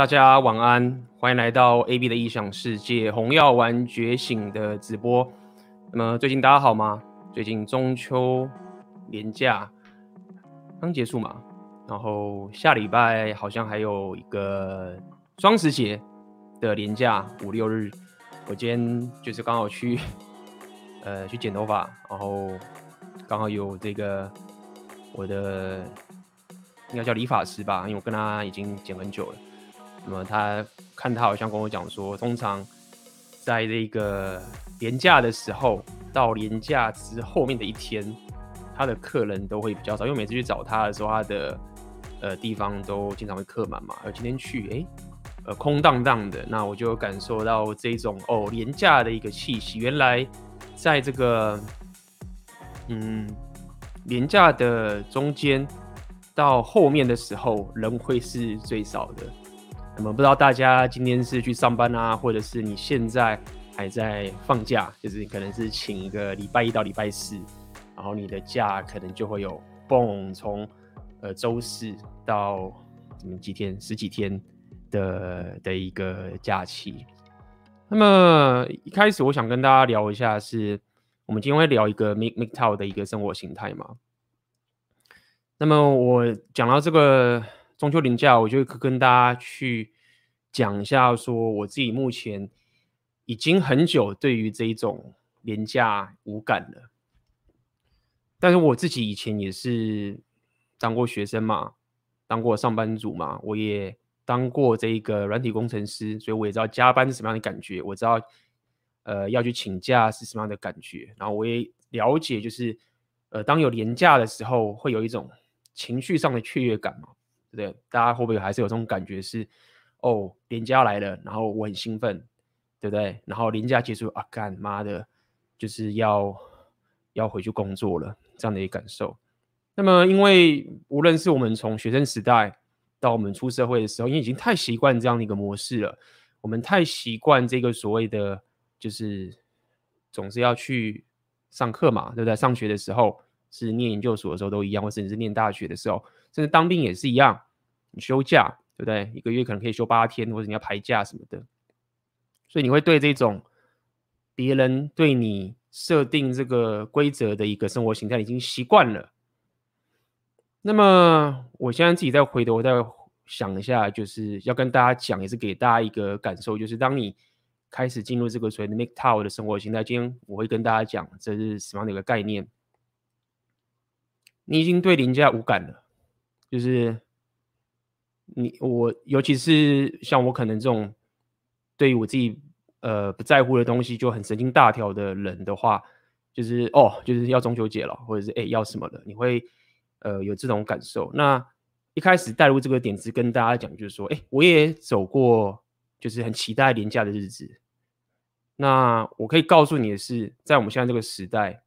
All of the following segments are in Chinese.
大家晚安，欢迎来到 AB 的异想世界，红药丸觉醒的直播。那么最近大家好吗？最近中秋连假刚结束嘛，然后下礼拜好像还有一个双十节的连假五六日。我今天就是刚好去 呃去剪头发，然后刚好有这个我的应该叫理发师吧，因为我跟他已经剪很久了。那么他看他好像跟我讲说，通常在这个连假的时候到连假之后面的一天，他的客人都会比较少，因为每次去找他的时候，他的呃地方都经常会客满嘛。而今天去，哎、呃空荡荡的，那我就感受到这种哦连假的一个气息。原来在这个嗯连假的中间到后面的时候，人会是最少的。那么不知道大家今天是去上班啊，或者是你现在还在放假，就是可能是请一个礼拜一到礼拜四，然后你的假可能就会有蹦从呃周四到怎么几天十几天的的一个假期。那么一开始我想跟大家聊一下是，我们今天会聊一个 MGTOW 的一个生活形态嘛。那么我讲到这个。中秋连假，我就跟大家去讲一下，说我自己目前已经很久对于这一种连假无感了。但是我自己以前也是当过学生嘛，当过上班族嘛，我也当过这个软体工程师，所以我也知道加班是什么样的感觉，我知道呃要去请假是什么样的感觉，然后我也了解，就是呃当有连假的时候，会有一种情绪上的雀跃感嘛。对不对？大家会不会还是有这种感觉是，哦，连假来了，然后我很兴奋，对不对？然后连假结束啊，干妈的，就是要要回去工作了，这样的一个感受。那么，因为无论是我们从学生时代到我们出社会的时候，因为已经太习惯这样的一个模式了，我们太习惯这个所谓的，就是总是要去上课嘛，对不对？上学的时候是念研究所的时候都一样，或者是念大学的时候。甚至当兵也是一样，你休假，对不对？一个月可能可以休八天，或者你要排假什么的，所以你会对这种别人对你设定这个规则的一个生活形态已经习惯了。那么我现在自己再回头再想一下，就是要跟大家讲，也是给大家一个感受，就是当你开始进入这个所谓的 make tower 的生活形态，今天我会跟大家讲这是什么样的一个概念。你已经对连假无感了。就是你我，尤其是像我可能这种对于我自己呃不在乎的东西就很神经大条的人的话，就是哦，就是要中秋节了，或者是哎要什么的，你会呃有这种感受。那一开始带入这个点子跟大家讲，就是说，哎，我也走过，就是很期待廉价的日子。那我可以告诉你的是，在我们现在这个时代。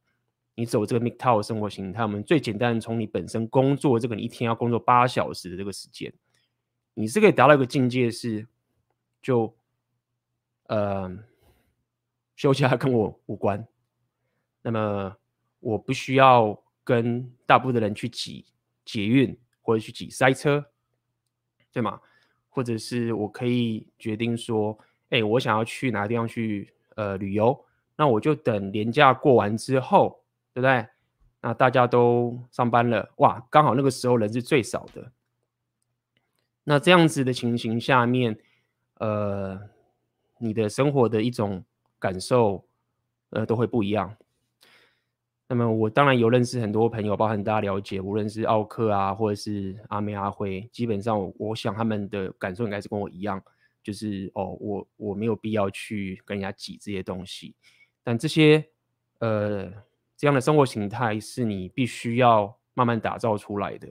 你走这个 MGTOW 生活形态，我们最简单的从你本身工作这个，你一天要工作八小时的这个时间，你是可以达到一个境界是，就呃休假跟我无关，那么我不需要跟大部分的人去挤捷运或者去挤塞车，对吗？或者是我可以决定说，哎、我想要去哪个地方去呃旅游，那我就等年假过完之后。对不对？那大家都上班了，哇，刚好那个时候人是最少的。那这样子的情形下面，呃，你的生活的一种感受，呃，都会不一样。那么我当然有认识很多朋友，包含大家了解，无论是奥克啊，或者是阿妹阿辉，基本上我，我想他们的感受应该是跟我一样，就是哦，我我没有必要去跟人家挤这些东西，但这些呃。这样的生活形态是你必须要慢慢打造出来的。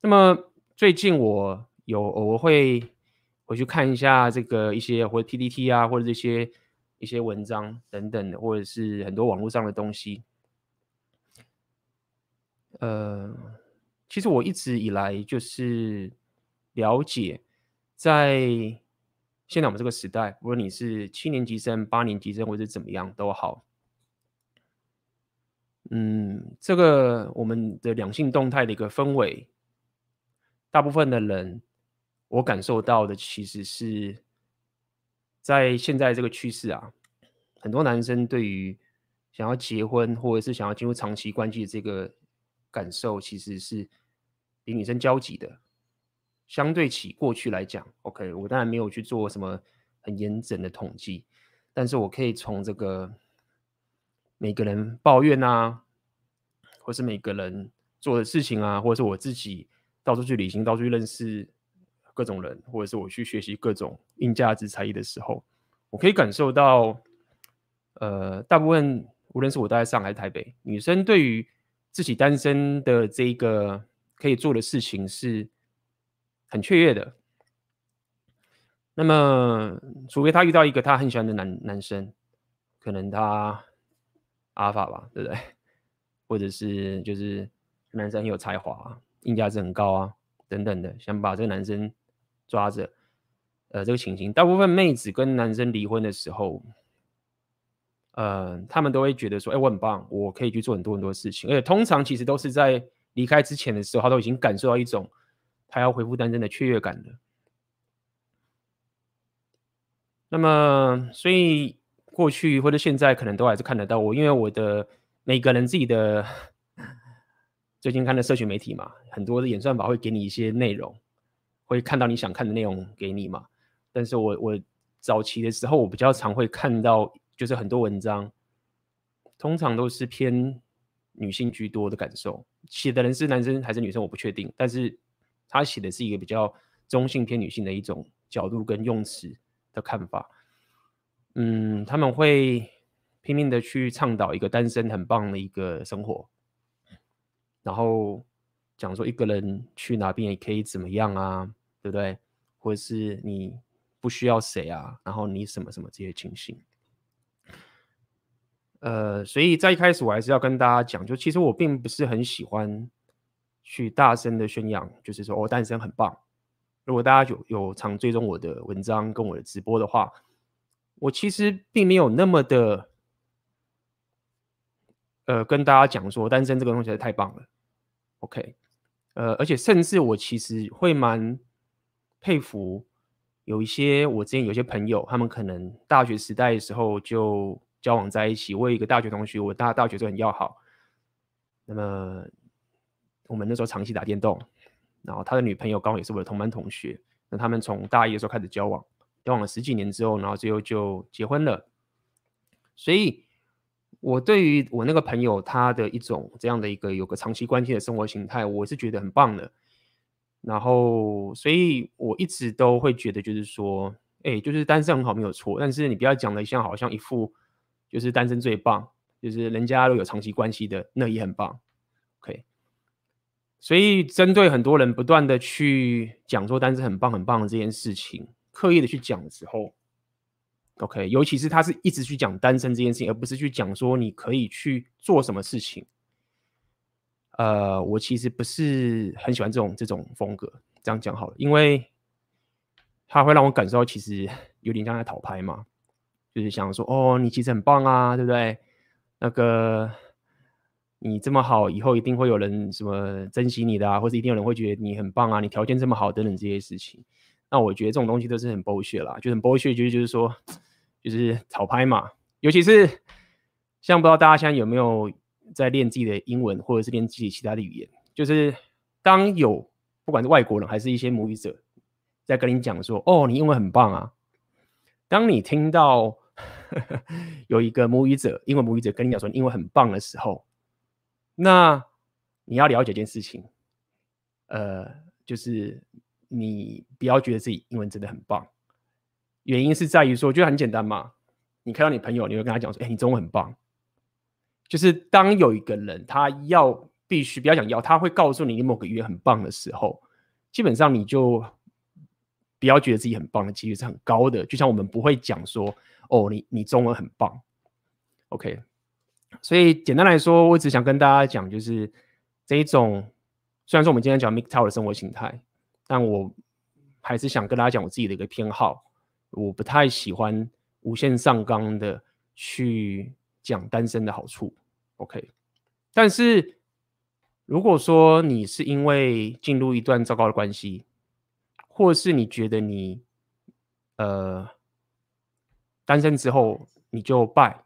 那么最近我有偶尔会回去看一下这个一些或者 PPT 啊，或者这些一些文章等等的，或者是很多网络上的东西。呃，其实我一直以来就是了解，在现在我们这个时代，无论你是七年级生、八年级生，或者怎么样都好。嗯，这个我们的两性动态的一个氛围，大部分的人，我感受到的其实是在现在这个趋势啊，很多男生对于想要结婚或者是想要进入长期关系的这个感受，其实是比女生焦急的。相对起过去来讲，OK，我当然没有去做什么很严整的统计，但是我可以从这个每个人抱怨啊，或是每个人做的事情啊，或者是我自己到处去旅行，到处去认识各种人，或者是我去学习各种硬价值才艺的时候，我可以感受到，呃，大部分无论是我待在上海、台北，女生对于自己单身的这一个可以做的事情是很雀跃的。那么，除非他遇到一个他很喜欢的男男生，可能他阿法吧，对不对？或者是就是男生很有才华，硬价值很高啊，等等的，想把这个男生抓着。呃，这个情形，大部分妹子跟男生离婚的时候，呃，他们都会觉得说，哎，我很棒，我可以去做很多很多事情。而且通常其实都是在离开之前的时候，他都已经感受到一种他要恢复单身的雀跃感了。那么，所以过去或者现在可能都还是看得到我，因为我的每个人自己的最近看的社群媒体嘛，很多的演算法会给你一些内容，会看到你想看的内容给你嘛。但是我我早期的时候，我比较常会看到，就是很多文章，通常都是偏女性居多的感受，写的人是男生还是女生我不确定，但是他写的是一个比较中性偏女性的一种角度跟用词的看法，嗯，他们会拼命的去倡导一个单身很棒的一个生活，然后讲说一个人去哪边也可以怎么样啊，对不对？或者是你不需要谁啊，然后你什么什么这些情形，呃，所以在一开始我还是要跟大家讲，就其实我并不是很喜欢去大声的宣扬，就是说我、单身很棒。如果大家有有常追踪我的文章跟我的直播的话，我其实并没有那么的，呃，跟大家讲说单身这个东西太棒了，OK，呃，而且甚至我其实会蛮佩服有一些我之前有些朋友，他们可能大学时代的时候就交往在一起。我有一个大学同学，我大大学就很要好，那么我们那时候长期打电动。然后他的女朋友刚好也是我的同班同学，那他们从大一的时候开始交往，交往了十几年之后，然后最后就结婚了。所以，我对于我那个朋友他的一种这样的一个有个长期关系的生活形态，我是觉得很棒的。然后，所以我一直都会觉得，就是说，哎，就是单身很好没有错，但是你不要讲的像好像一副就是单身最棒，就是人家都有长期关系的，那也很棒。OK。所以，针对很多人不断的去讲说单身很棒很棒的这件事情，刻意的去讲的时候，OK，尤其是他是一直去讲单身这件事情，而不是去讲说你可以去做什么事情。呃，我其实不是很喜欢这种这种风格。这样讲好了，因为他会让我感受到其实有点像在讨拍嘛，就是想说哦，你其实很棒啊，对不对？那个。你这么好，以后一定会有人什么珍惜你的啊，或者一定有人会觉得你很棒啊，你条件这么好等等这些事情。那我觉得这种东西都是很 bullshit 啦，就很 bullshit，就是就是说，就是炒拍嘛。尤其是像不知道大家现在有没有在练自己的英文，或者是练自己其他的语言，就是当有不管是外国人还是一些母语者在跟你讲说，哦，你英文很棒啊。当你听到 有一个母语者，英文母语者跟你讲说你英文很棒的时候，那你要了解一件事情，呃，就是你不要觉得自己英文真的很棒，原因是在于说，我觉得很简单嘛。你看到你朋友，你会跟他讲说：“哎，你中文很棒。”就是当有一个人他要必须不要讲要，他会告诉你你某个语言很棒的时候，基本上你就不要觉得自己很棒的几率是很高的。就像我们不会讲说：“哦，你你中文很棒。”OK。所以简单来说，我只想跟大家讲，就是这一种，虽然说我们今天讲 MGTOW 的生活形态，但我还是想跟大家讲我自己的一个偏好。我不太喜欢无限上纲的去讲单身的好处，OK？但是如果说你是因为进入一段糟糕的关系，或是你觉得你呃单身之后你就败，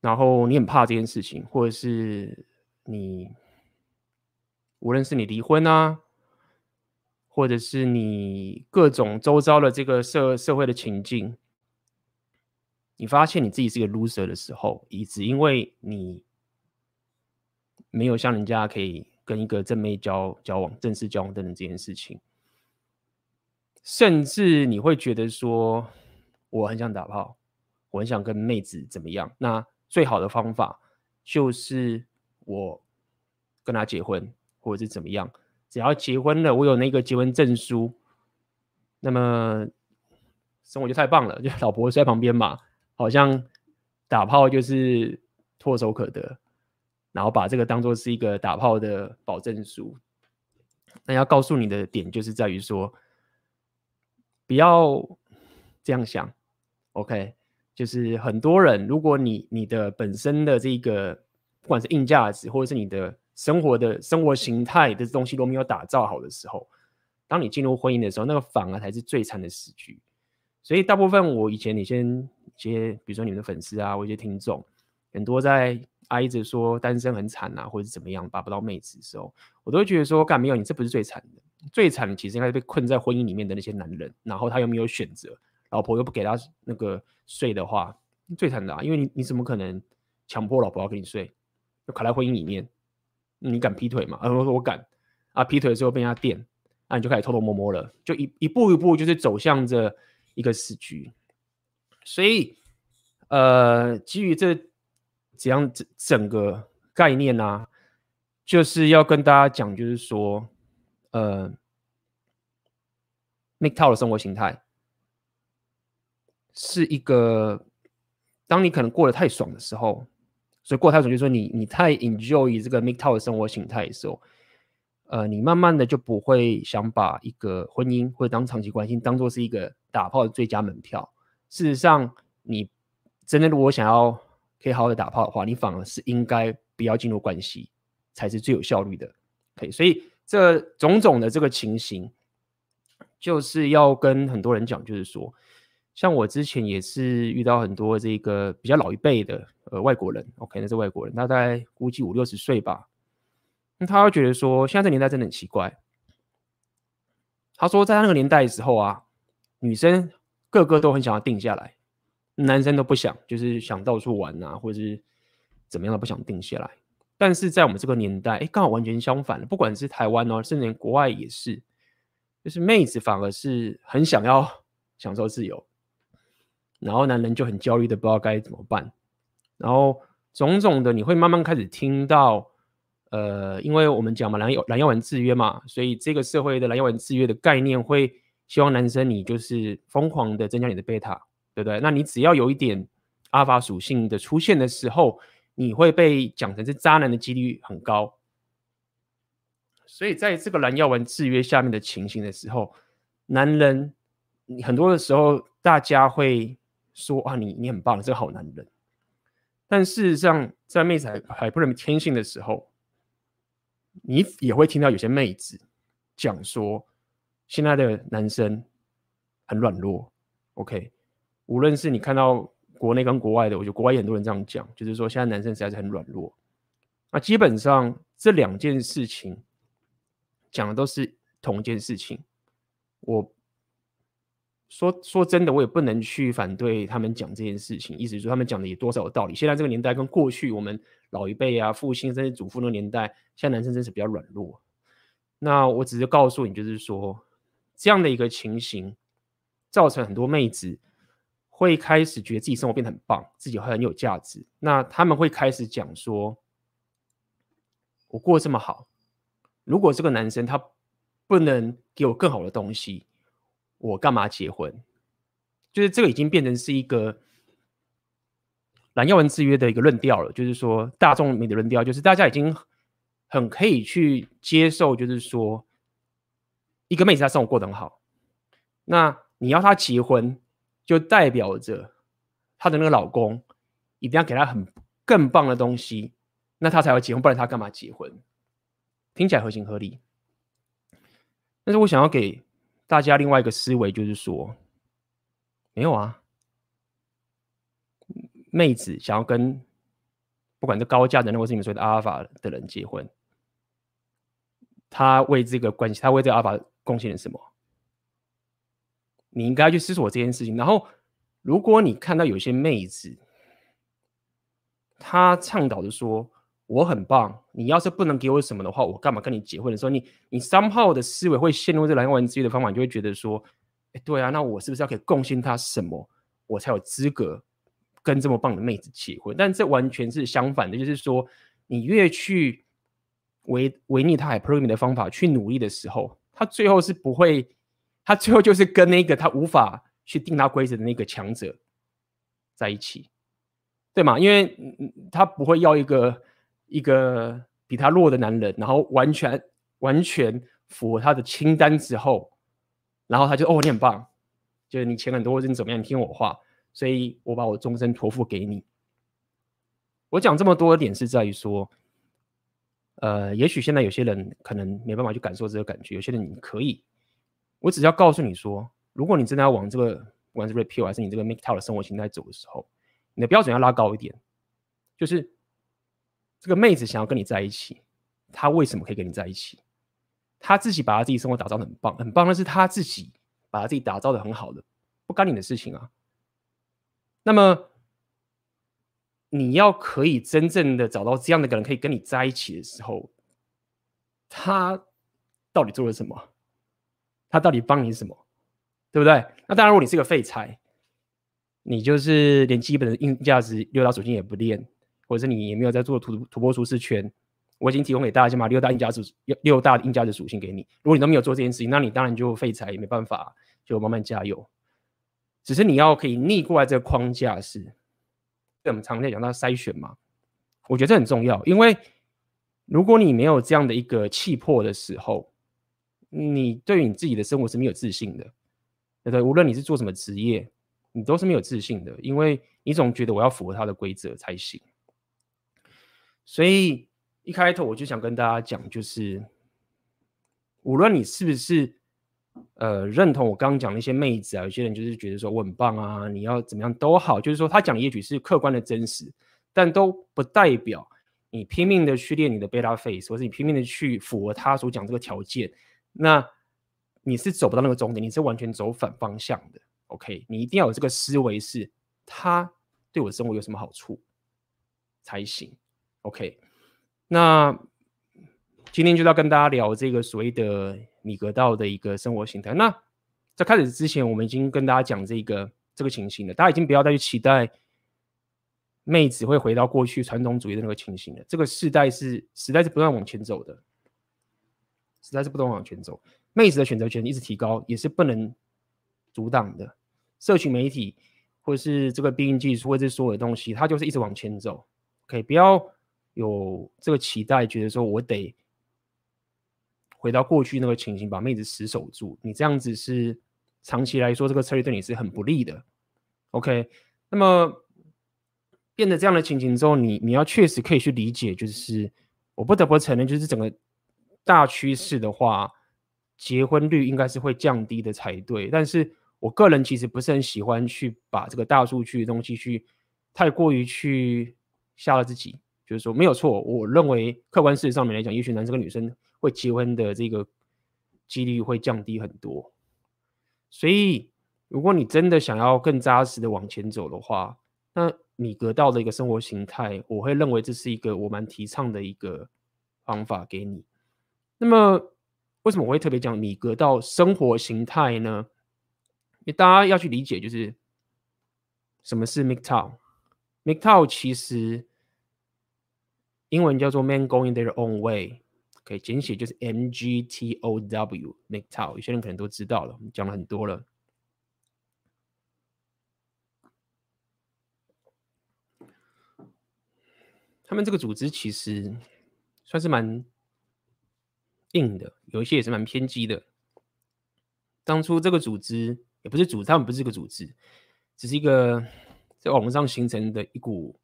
然后你很怕这件事情，或者是你无论是你离婚啊，或者是你各种周遭的这个社社会的情境，你发现你自己是个 loser 的时候，也只因为你没有像人家可以跟一个正妹交交往、正式交往等等这件事情，甚至你会觉得说，我很想打炮，我很想跟妹子怎么样？那最好的方法就是我跟她结婚，或者是怎么样？只要结婚了，我有那个结婚证书，那么生活就太棒了，就老婆在旁边嘛，好像打炮就是唾手可得，然后把这个当做是一个打炮的保证书。那要告诉你的点就是在于说，不要这样想，OK？就是很多人，如果你你的本身的这个不管是硬价值，或者是你的。生活的生活形态的东西都没有打造好的时候，当你进入婚姻的时候，那个反而才是最惨的死局。所以大部分我以前你先一些，比如说你们的粉丝啊，或一些听众，很多在挨着说单身很惨啊，或者是怎么样，拔不到妹子的时候，我都会觉得说，干没有，你这不是最惨的，最惨的其实应该是被困在婚姻里面的那些男人，然后他又没有选择，老婆又不给他那个睡的话，最惨的啊，因为你你怎么可能强迫老婆要跟你睡，就卡在婚姻里面。你敢劈腿吗？啊，我说我敢啊！劈腿的时候被人家电，啊、你就开始偷偷摸摸了，就一一步一步就是走向着一个死局。所以，呃，基于这这样整整个概念呢、啊，就是要跟大家讲，就是说，呃，MGTOW 的生活形态是一个，当你可能过得太爽的时候。所以过太爽，就是说你你太 enjoy 这个 MGTOW 的生活形态的时候，呃，你慢慢的就不会想把一个婚姻或者当长期关系当做是一个打炮的最佳门票。事实上，你真的如果想要可以好好的打炮的话，你反而是应该不要进入关系，才是最有效率的。可以，所以这种种的这个情形，就是要跟很多人讲，就是说。像我之前也是遇到很多这个比较老一辈的呃外国人，OK，那是外国人，大概估计五六十岁吧。那他会觉得说，现在这年代真的很奇怪。他说，在他那个年代的时候啊，女生个个都很想要定下来，男生都不想，就是想到处玩啊，或者是怎么样都不想定下来。但是在我们这个年代，哎，刚好完全相反。不管是台湾哦，甚至连国外也是，就是妹子反而是很想要享受自由。然后男人就很焦虑的不知道该怎么办，然后种种的你会慢慢开始听到，呃，因为我们讲嘛，蓝药蓝药丸制约嘛，所以这个社会的蓝药丸制约的概念会希望男生你就是疯狂的增加你的贝塔，对不对？那你只要有一点阿法属性的出现的时候，你会被讲成是渣男的几率很高。所以在这个蓝药丸制约下面的情形的时候，男人你很多的时候大家会。说啊，你你很棒，这个好男人。但事实上，在妹子还还不能天性的时候，你也会听到有些妹子讲说，现在的男生很软弱。OK，无论是你看到国内跟国外的，我觉得国外也很多人这样讲，就是说现在男生实在是很软弱。那基本上这两件事情讲的都是同一件事情。我。说说真的，我也不能去反对他们讲这件事情。意思是说，他们讲的也多少有道理？现在这个年代跟过去我们老一辈啊、父亲甚至祖父那个年代，现在男生真是比较软弱。那我只是告诉你，就是说这样的一个情形，造成很多妹子会开始觉得自己生活变得很棒，自己很有价值。那他们会开始讲说：“我过得这么好，如果这个男生他不能给我更好的东西。”我干嘛结婚？就是这个已经变成是一个蓝耀文制约的一个论调了。就是说，大众里的论调，就是大家已经很可以去接受，就是说，一个妹子她生活过得很好，那你要她结婚，就代表着她的那个老公一定要给她很更棒的东西，那她才会结婚，不然她干嘛结婚？听起来合情合理。但是我想要给大家另外一个思维，就是说，没有啊，妹子想要跟不管是高价的人，或是你们说的阿尔法的人结婚，他为这个关系，他为这个阿尔法贡献了什么？你应该去思索这件事情。然后，如果你看到有些妹子，她倡导的说，我很棒，你要是不能给我什么的话，我干嘛跟你结婚的时候，你你 somehow 的思维会陷入这蓝丸之夜的方法，你就会觉得说，哎，对啊，那我是不是要可以贡献他什么，我才有资格跟这么棒的妹子结婚？但这完全是相反的，就是说，你越去违违逆他海 program 的方法去努力的时候，他最后是不会，他最后就是跟那个他无法去定他规则的那个强者在一起，对吗？因为他不会要一个。一个比他弱的男人，然后完全完全符合他的清单之后，然后他就哦，你很棒，就是你钱很多或者你怎么样，你听我话，所以我把我终身托付给你。我讲这么多的点是在于说，呃，也许现在有些人可能没办法去感受这个感觉，有些人你可以。我只要告诉你说，如果你真的要往这个不管是 Red Pill 还是你这个 make t o w 的生活形态走的时候，你的标准要拉高一点，就是。这个妹子想要跟你在一起，她为什么可以跟你在一起？她自己把她自己生活打造的很棒，很棒的是她自己把她自己打造的很好的，不干你的事情啊。那么你要可以真正的找到这样的一个人可以跟你在一起的时候，他到底做了什么？他到底帮你什么？对不对？那当然，如果你是个废柴，你就是连基本的硬价值六大属性也不练。或者是你也没有在做突突破舒适圈，我已经提供给大家嘛，六大硬价值六大硬价值属性给你。如果你都没有做这件事情，那你当然就废柴，也没办法，就慢慢加油。只是你要可以逆过来这个框架是，我们常在讲到筛选嘛，我觉得这很重要，因为如果你没有这样的一个气魄的时候，你对于你自己的生活是没有自信的，对对？无论你是做什么职业，你都是没有自信的，因为你总觉得我要符合他的规则才行。所以一开头我就想跟大家讲，就是无论你是不是呃认同我刚刚讲那些妹子啊，有些人就是觉得说我很棒啊，你要怎么样都好，就是说他讲也许是客观的真实，但都不代表你拼命的去练你的 beta face，或是你拼命的去符合他所讲这个条件，那你是走不到那个终点，你是完全走反方向的。OK，你一定要有这个思维，是他对我生活有什么好处才行。OK，那今天就要跟大家聊这个所谓的米格道的一个生活形态。那在开始之前，我们已经跟大家讲这个这个情形了，大家已经不要再去期待妹子会回到过去传统主义的那个情形了。这个时代是时代是不断往前走的，时代是不断往前走。妹子的选择权一直提高，也是不能阻挡的。社群媒体或者是这个避孕技术或者是所有的东西，它就是一直往前走。OK，不要。有这个期待，觉得说我得回到过去那个情形，把妹子死守住。你这样子是长期来说，这个策略对你是很不利的。OK，那么变得这样的情形之后，你你要确实可以去理解，就是我不得不承认，就是整个大趋势的话，结婚率应该是会降低的才对。但是我个人其实不是很喜欢去把这个大数据的东西去太过于去吓了自己。就是说没有错，我认为客观事实上面来讲，也许男生跟女生会结婚的这个几率会降低很多。所以，如果你真的想要更扎实的往前走的话，那米格道的一个生活形态，我会认为这是一个我蛮提倡的一个方法给你。那么，为什么我会特别讲米格道生活形态呢？因为大家要去理解，就是什么是 MGTOW？MGTOW 其实。英文叫做 Men Going Their Own Way，可以简写就是 M G T O W，MGTOW，有些人可能都知道了，我们讲了很多了。他们这个组织其实算是蛮硬的，有一些也是蛮偏激的。当初这个组织也不是组织，他们不是一个组织，只是一个在网络上形成的一股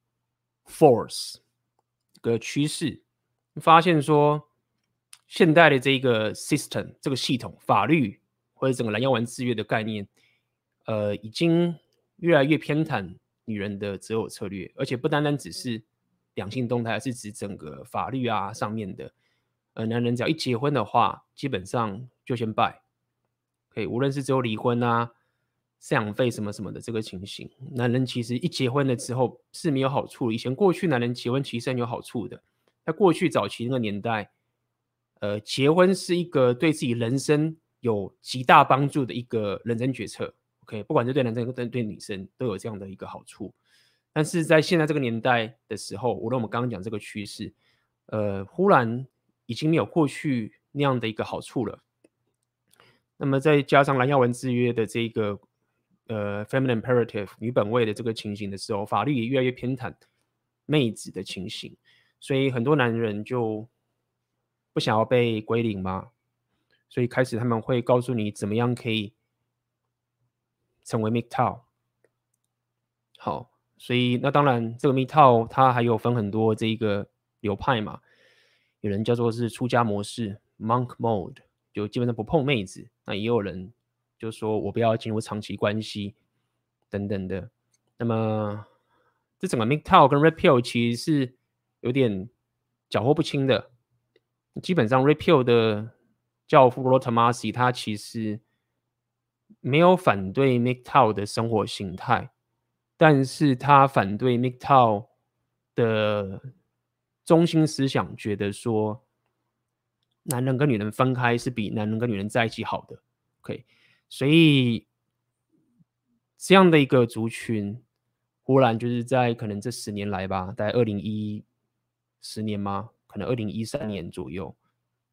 force。的趋势，发现说，现代的这个 system 这个系统法律或者整个蓝药丸制约的概念，呃，已经越来越偏袒女人的择偶策略，而且不单单只是两性动态，是指整个法律啊上面的，呃，男人只要一结婚的话，基本上就先败，可以无论是只有离婚啊、赡养费什么什么的这个情形，男人其实一结婚了之后是没有好处。以前过去男人结婚其实很有好处的，在过去早期那个年代。呃，结婚是一个对自己人生有极大帮助的一个人生决策。OK，不管是对男生跟对女生都有这样的一个好处。但是在现在这个年代的时候，无论我们刚刚讲这个趋势，呃，忽然已经没有过去那样的一个好处了。那么再加上蓝耀文制约的这个呃 feminine imperative 女本位的这个情形的时候，法律也越来越偏袒妹子的情形，所以很多男人就。不想要被归零嘛？所以开始他们会告诉你怎么样可以成为 MGTOW。好，所以那当然这个 MGTOW 它还有分很多这一个流派嘛。有人叫做是出家模式 （Monk Mode），就基本上不碰妹子。那也有人就说我不要进入长期关系等等的。那么这整个 m i g t o w 跟 Red Pill 其实是有点搅和不清的。基本上，Red Pill 的教父 Rollo Tomassi 他其实没有反对 m i g t o w 的生活形态，但是他反对 m i g t o w 的中心思想，觉得说男人跟女人分开是比男人跟女人在一起好的。OK，所以这样的一个族群，忽然就是在可能这十年来吧，大概二零一十年吗？可能二零一三年左右，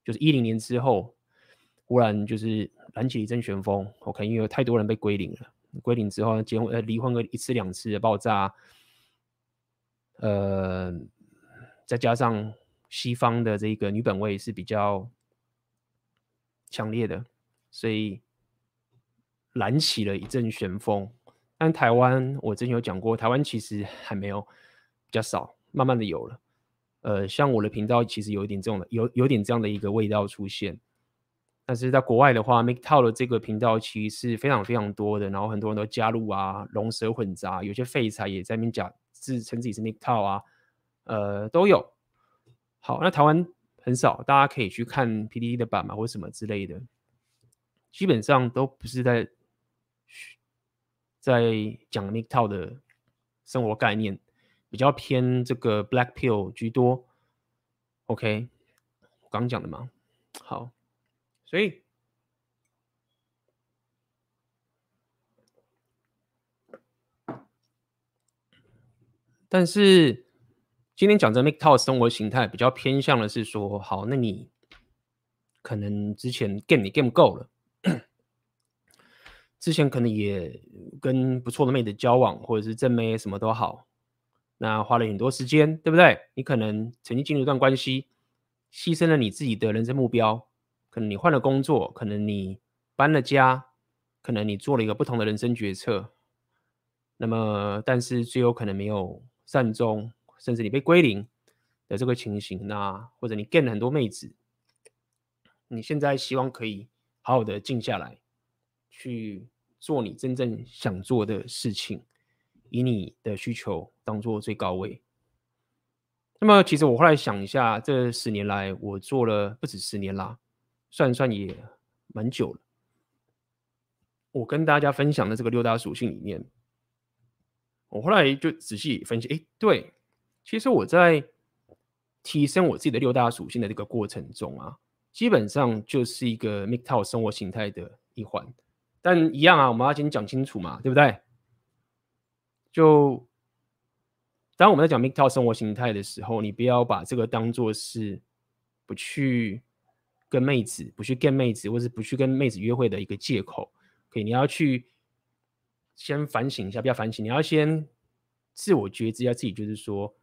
就是一零年之后，忽然就是燃起一阵旋风。OK，因为有太多人被归零了，归零之后结婚呃离婚个一次两次的爆炸，呃，再加上西方的这个女本位是比较强烈的，所以燃起了一阵旋风。但台湾我之前有讲过，台湾其实还没有比较少，慢慢的有了。呃，像我的频道其实有一点这种的，有有点这样的一个味道出现。但是在国外的话，MGTOW 的这个频道其实是非常非常多的，然后很多人都加入啊，龙蛇混杂，有些废柴也在那边讲自称自己是 MGTOW 啊，呃，都有。好，那台湾很少，大家可以去看 PDD 的版嘛，或什么之类的，基本上都不是在在讲 MGTOW 的生活概念。比较偏这个 Black Pill 居多，OK，刚讲的嘛，好，所以，但是今天讲的 MGTOW 生活形态比较偏向的是说，好，那你可能之前 game 你 game 够了，之前可能也跟不错的妹子交往，或者是正妹什么都好。那花了很多时间，对不对？你可能曾经进入一段关系，牺牲了你自己的人生目标，可能你换了工作，可能你搬了家，可能你做了一个不同的人生决策。那么，但是最后可能没有善终，甚至你被归零的这个情形，那或者你 get 了很多妹子，你现在希望可以好好的静下来，去做你真正想做的事情。以你的需求当做最高位。那么，其实我后来想一下，这十年来我做了不止十年啦，算算也蛮久了。我跟大家分享的这个六大属性里面，我后来就仔细分析，哎，对，其实我在提升我自己的六大属性的这个过程中啊，基本上就是一个 MGTOW 生活形态的一环。但一样啊，我们要先讲清楚嘛，对不对？就当我们在讲 MGTOW 生活形态的时候，你不要把这个当做是不去跟妹子、不去跟妹子，或是不去跟妹子约会的一个借口。可以，你要去先反省一下，不要反省，你要先自我觉知一下自己，就是说，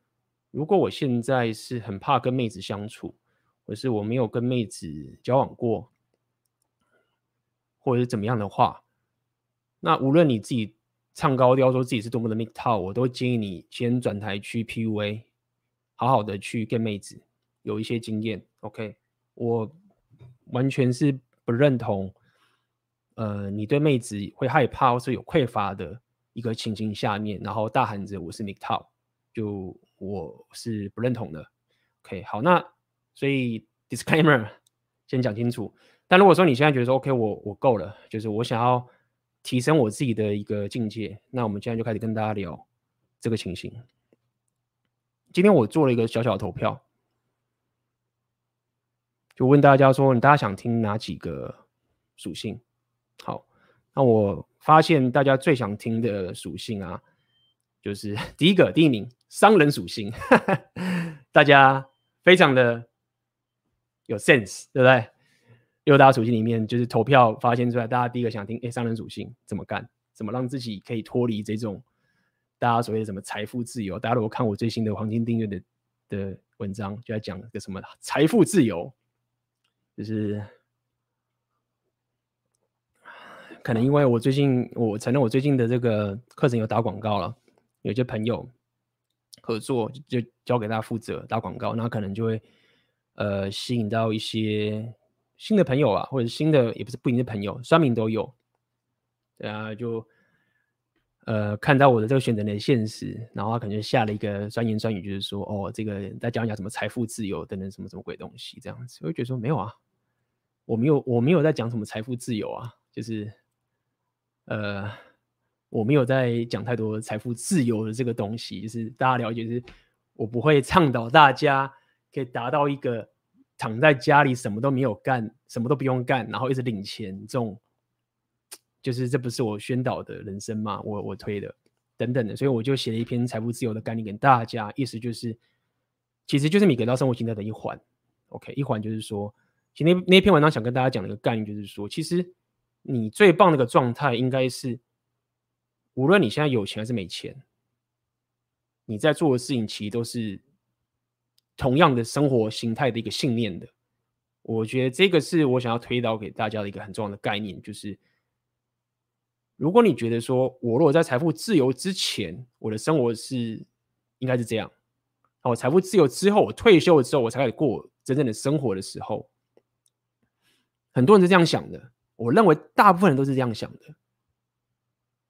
如果我现在是很怕跟妹子相处，或是我没有跟妹子交往过，或者是怎么样的话，那无论你自己。唱高调说自己是多么的 MGTOW，我都建议你先转台去 PUA，好好的去跟妹子有一些经验。OK，我完全是不认同，呃，你对妹子会害怕或是有匮乏的一个情形下面，然后大喊着我是 MGTOW，就我是不认同的。OK，好，那所以 Disclaimer 先讲清楚。但如果说你现在觉得说 OK，我我够了，就是我想要提升我自己的一个境界，那我们现在就开始跟大家聊这个情形。今天我做了一个小小的投票，就问大家说，你大家想听哪几个属性？好，那我发现大家最想听的属性啊，就是 第一个第一名商人属性，大家非常的有 sense，对不对？六大属性里面，就是投票发现出来，大家第一个想听，哎，商人属性怎么干？怎么让自己可以脱离这种大家所谓的什么财富自由？大家如果看我最新的黄金订阅的的文章，就在讲个什么财富自由，就是 可能因为我最近，我承认我最近的这个课程有打广告了，有些朋友合作就交给大家负责打广告，那可能就会呃吸引到一些。新的朋友啊，或者新的也不是不一定的朋友，酸民都有，对啊，就呃看到我的这个选择的现实，然后他可能就下了一个酸言酸语，就是说哦，这个在讲讲什么财富自由等等什么什么鬼东西这样子，我就觉得说没有啊，我没有我没有在讲什么财富自由啊，就是呃我没有在讲太多财富自由的这个东西，就是大家了解，就是我不会倡导大家可以达到一个。躺在家里什么都没有干，什么都不用干，然后一直领钱，这种就是这不是我宣导的人生吗？我我推的等等的，所以我就写了一篇财富自由的概念给大家，意思就是，其实就是你给到生活形态的一环。OK，一环就是说，其实那那篇文章想跟大家讲的一个概念就是说，其实你最棒的一个状态应该是，无论你现在有钱还是没钱，你在做的事情其实都是。同样的生活形态的一个信念的，我觉得这个是我想要推导给大家的一个很重要的概念，就是如果你觉得说，我如果在财富自由之前，我的生活是应该是这样，我财富自由之后，我退休了之后，我才开始过真正的生活的时候，很多人是这样想的。我认为大部分人都是这样想的，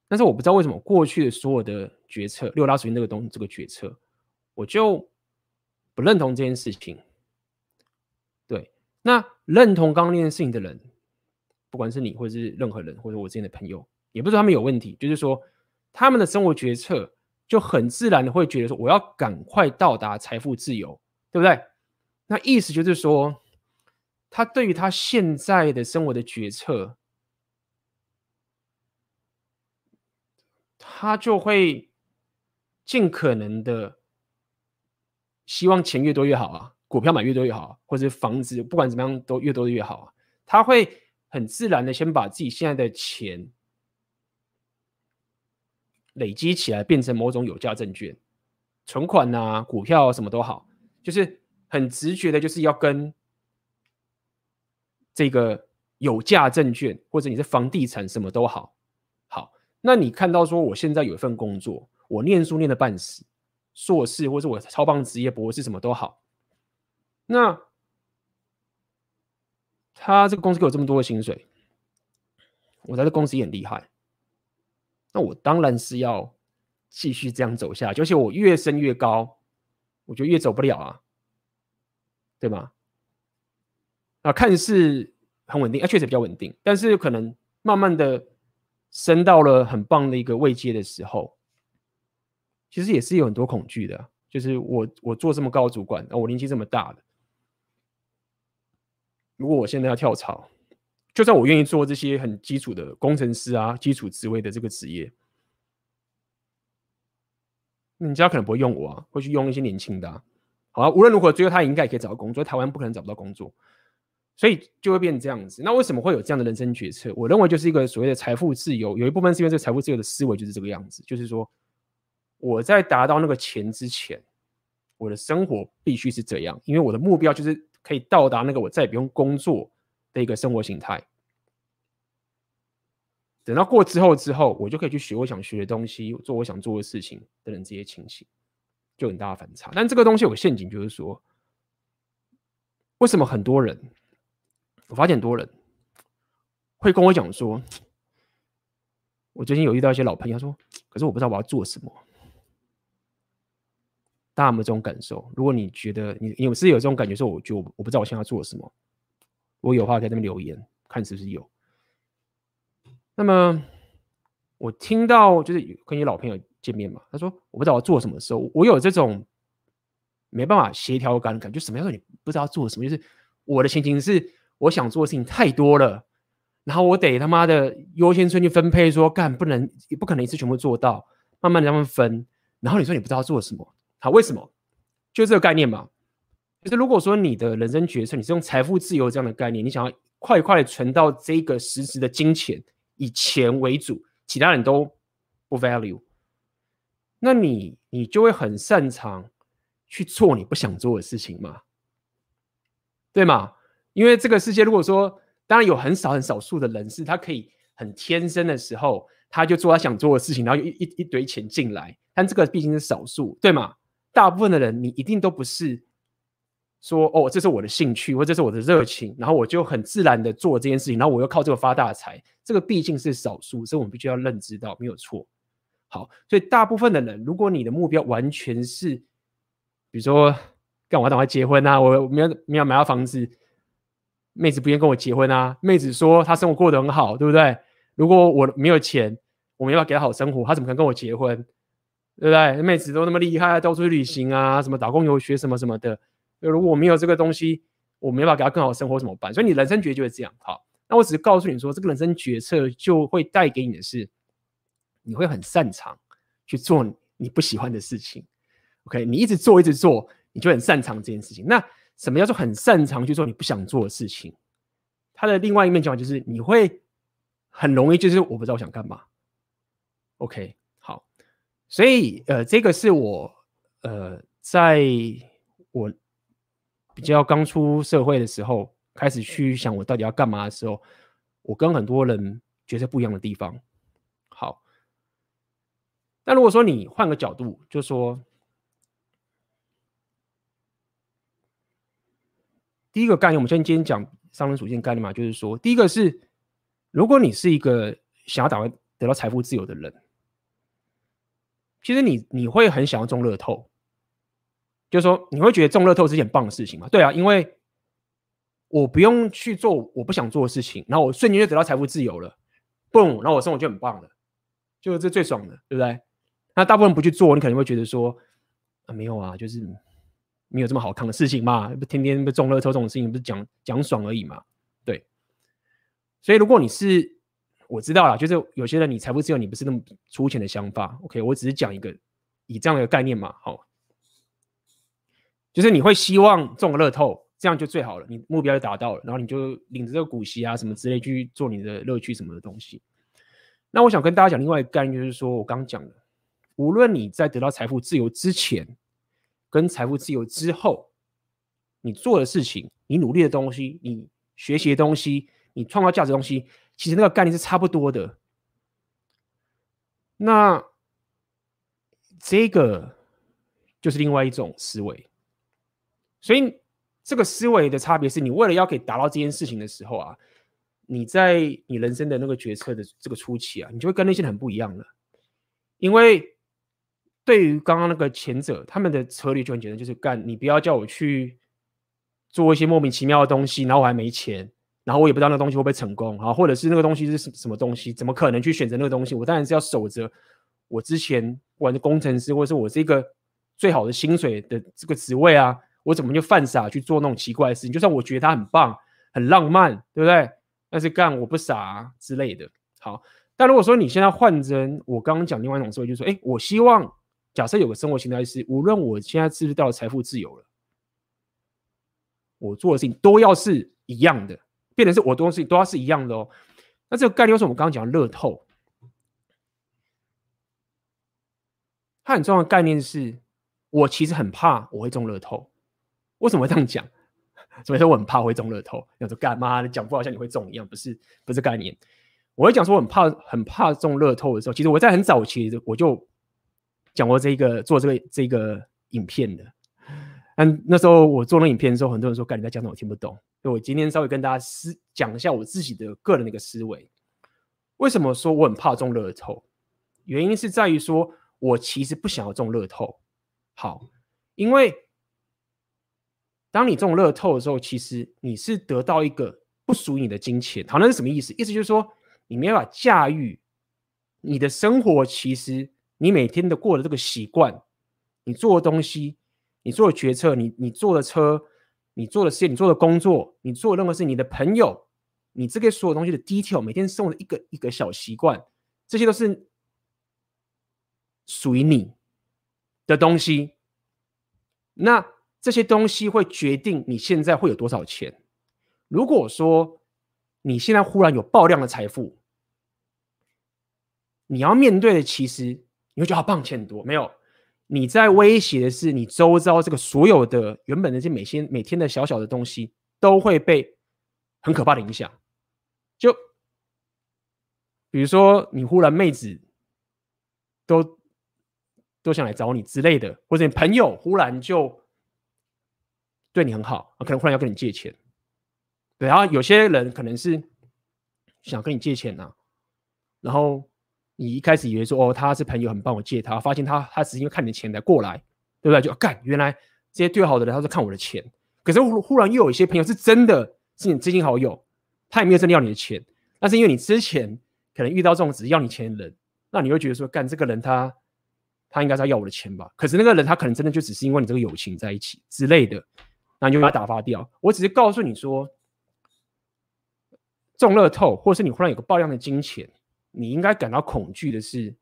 但是我不知道为什么过去的所有的决策，六大属性这个东这个决策，我就。不认同这件事情，对，那认同刚刚那件事情的人，不管是你，或者是任何人，或者我之间的朋友，也不是他们有问题，就是说他们的生活决策就很自然的会觉得说，我要赶快到达财富自由，对不对？那意思就是说，他对于他现在的生活的决策，他就会尽可能的。希望钱越多越好啊，股票买越多越好啊，或者房子不管怎么样都越多越好啊。他会很自然的先把自己现在的钱累积起来，变成某种有价证券、存款啊、股票什么都好，就是很直觉的，就是要跟这个有价证券或者你是房地产什么都好。好，那你看到说我现在有一份工作，我念书念的半死。硕士，或者我超棒职业博士，什么都好。那他这个公司给我这么多的薪水，我在这公司也很厉害。那我当然是要继续这样走下去，而且我越升越高，我就越走不了啊，对吗？啊，看似很稳定，啊，确实比较稳定，但是可能慢慢的升到了很棒的一个位阶的时候。其实也是有很多恐惧的，就是我我做这么高主管，我年纪这么大的，如果我现在要跳槽，就算我愿意做这些很基础的工程师啊，基础职位的这个职业，人家可能不会用我啊，会去用一些年轻的。好啊，无论如何，最后他应该也可以找到工作，台湾不可能找不到工作，所以就会变成这样子。那为什么会有这样的人生决策？我认为就是一个所谓的财富自由，有一部分是因为这个财富自由的思维就是这个样子，就是说。我在达到那个钱之前，我的生活必须是这样，因为我的目标就是可以到达那个我再也不用工作的一个生活形态。等到过之后之后，我就可以去学我想学的东西，做我想做的事情等等这些情形，就很大的反差。但这个东西有个陷阱，就是说，为什么很多人我发现很多人会跟我讲说，我最近有遇到一些老朋友说，可是我不知道我要做什么。大家有没有这种感受？如果你觉得你你是有这种感觉，说我就我不知道我现在要做什么，如果有话可以在那边留言，看是不是有。那么我听到就是跟你老朋友见面嘛，他说我不知道我要做什么的时候，我有这种没办法协调感感觉，什么叫做你不知道做什么？就是我的心情是，我想做的事情太多了，然后我得他妈的优先顺序分配说，说干不能也不可能一次全部做到，慢慢的让他们分。然后你说你不知道做什么，好，为什么？就这个概念嘛。就是如果说你的人生决策你是用财富自由这样的概念，你想要快快的存到这个实质的金钱，以钱为主，其他人都不 value，那你你就会很擅长去做你不想做的事情嘛，对吗？因为这个世界，如果说当然有很少很少数的人是他可以很天生的时候，他就做他想做的事情，然后一一一堆钱进来，但这个毕竟是少数，对吗？大部分的人，你一定都不是。说哦，这是我的兴趣，或这是我的热情，然后我就很自然的做这件事情，然后我又靠这个发大财。这个毕竟是少数，所以我们必须要认知到没有错。好，所以大部分的人，如果你的目标完全是，比如说，干嘛赶快结婚啊？我没有没有买到房子，妹子不愿意跟我结婚啊？妹子说她生活过得很好，对不对？如果我没有钱，我没办法给她好生活，她怎么可能跟我结婚？对不对？妹子都那么厉害，到处去旅行啊，什么打工游学什么什么的。如果我没有这个东西，我没办法给他更好的生活，怎么办？所以你人生决策就是这样。好，那我只是告诉你说，这个人生决策就会带给你的是，你会很擅长去做你不喜欢的事情。OK，你一直做，一直做，你就很擅长这件事情。那什么叫做很擅长去做你不想做的事情？它的另外一面讲法就是，你会很容易就是我不知道我想干嘛。OK，所以呃，这个是我呃，在我。比较刚出社会的时候，开始去想我到底要干嘛的时候，我跟很多人觉得不一样的地方。好，那如果说你换个角度，就说第一个概念，我们先今天讲商人属性概念嘛，就是说，第一个是，如果你是一个想要打开得到财富自由的人，其实你你会很想要中乐透。就是说，你会觉得中乐透是件棒的事情吗？对啊，因为我不用去做我不想做的事情，然后我瞬间就得到财富自由了，嘣，然后我生活就很棒了，就是这最爽的，对不对？那大部分不去做，你可能会觉得说，啊，没有啊，就是没有这么好看的事情嘛，不天天不中乐透这种事情，不是讲讲爽而已嘛？对。所以如果你是我知道啦，就是有些人你财富自由，你不是那么粗浅的想法，OK？我只是讲一个以这样的概念嘛，好。就是你会希望中个乐透，这样就最好了，你目标就达到了，然后你就领着这个股息啊什么之类去做你的乐趣什么的东西。那我想跟大家讲另外一个概念，就是说我刚讲的，无论你在得到财富自由之前，跟财富自由之后，你做的事情，你努力的东西，你学习的东西，你创造价值的东西，其实那个概念是差不多的。那这个就是另外一种思维。所以，这个思维的差别是你为了要可以达到这件事情的时候啊，你在你人生的那个决策的这个初期啊，你就会跟那些人很不一样了。因为对于刚刚那个前者，他们的策略就很简单，就是干你不要叫我去做一些莫名其妙的东西，然后我还没钱，然后我也不知道那东西会不会成功啊，或者是那个东西是什什么东西，怎么可能去选择那个东西？我当然是要守着我之前不管是工程师，或者是我这个最好的薪水的这个职位啊。我怎么就犯傻去做那种奇怪的事情？就算我觉得他很棒、很浪漫，对不对？但是干我不傻啊之类的。好，但如果说你现在换成我刚刚讲另外一种思维，就是说，哎，我希望假设有个生活形态是，无论我现在是不是到了财富自由了，我做的事情都要是一样的，变成是我做的事情都要是一样的哦。那这个概念就是我们刚刚讲乐透，它很重要的概念是，我其实很怕我会中乐透。为什么会这样讲？所以说我很怕会中乐透。要说干嘛？你讲不好像你会中一样，不是不是概念。我会讲说我很怕很怕中乐透的时候，其实我在很早期我就讲过这个做这个这个影片的。但那时候我做那影片的时候，很多人说干你在讲什么我听不懂。所以我今天稍微跟大家思讲一下我自己的个人的一个思维。为什么说我很怕中乐透？原因是在于说我其实不想要中乐透。好，因为当你中乐透的时候，其实你是得到一个不属于你的金钱。好，那是什么意思？意思就是说你没办法驾驭你的生活。其实你每天的过的这个习惯，你做的东西，你做的决策，你你坐的车，你做的事，你做的工作，你做的任何事，你的朋友。你这个所有东西的 detail，每天生活的一个一个小习惯，这些都是属于你的东西。那这些东西会决定你现在会有多少钱。如果说你现在忽然有爆量的财富，你要面对的其实你会觉得好棒，钱很多。没有，你在威胁的是你周遭这个所有的原本的这每天每天的小小的东西都会被很可怕的影响。就比如说，你忽然妹子都都想来找你之类的，或者你朋友忽然就对你很好，可能忽然要跟你借钱。对，然后有些人可能是想跟你借钱呐，然后你一开始以为说哦，他是朋友，很帮我借他，发现他他只是因为看你的钱才过来，对不对？就干，原来这些对好的人，他是看我的钱。可是忽忽然又有一些朋友是真的是你知心好友。他也没有真的要你的钱，但是因为你之前可能遇到这种只要你钱的人，那你会觉得说，干这个人他他应该是要我的钱吧？可是那个人他可能真的就只是因为你这个友情在一起之类的，那你就把他打发掉。我只是告诉你说，中乐透，或是你忽然有个爆量的金钱，你应该感到恐惧的是，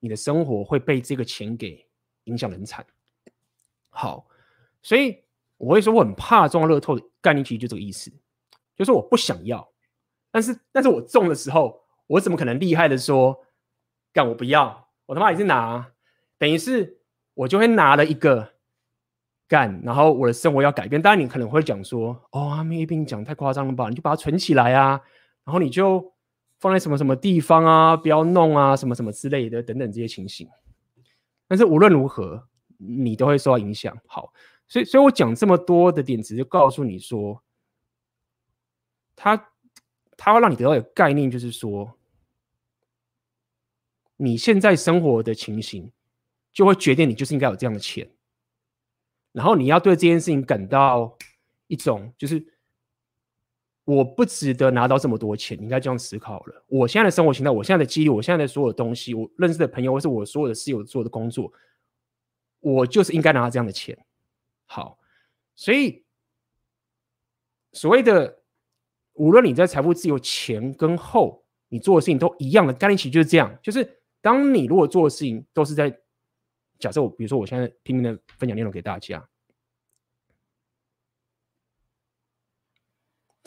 你的生活会被这个钱给影响很惨。好，所以我会说我很怕中乐透的概念，其实就这个意思。就是我不想要，但是但是我中的时候，我怎么可能厉害的说，干我不要，我他妈也是拿，等于是我就会拿了一个干，然后我的生活要改变。当然你可能会讲说，哦，阿妹你讲太夸张了吧？你就把它存起来啊，然后你就放在什么什么地方啊，不要弄啊，什么什么之类的等等这些情形。但是无论如何，你都会受到影响。好，所以所以我讲这么多的点子，就告诉你说。他他会让你得到一个概念，就是说，你现在生活的情形，就会决定你就是应该有这样的钱，然后你要对这件事情感到一种，就是我不值得拿到这么多钱，你应该这样思考了。我现在的生活形态，我现在的记忆，我现在的所有东西，我认识的朋友，或是我所有的室友做的工作，我就是应该拿到这样的钱。好，所以所谓的。无论你在财富自由前跟后，你做的事情都一样的概念，其实就是这样。就是当你如果做的事情都是在假设我，比如说我现在拼命的分享内容给大家，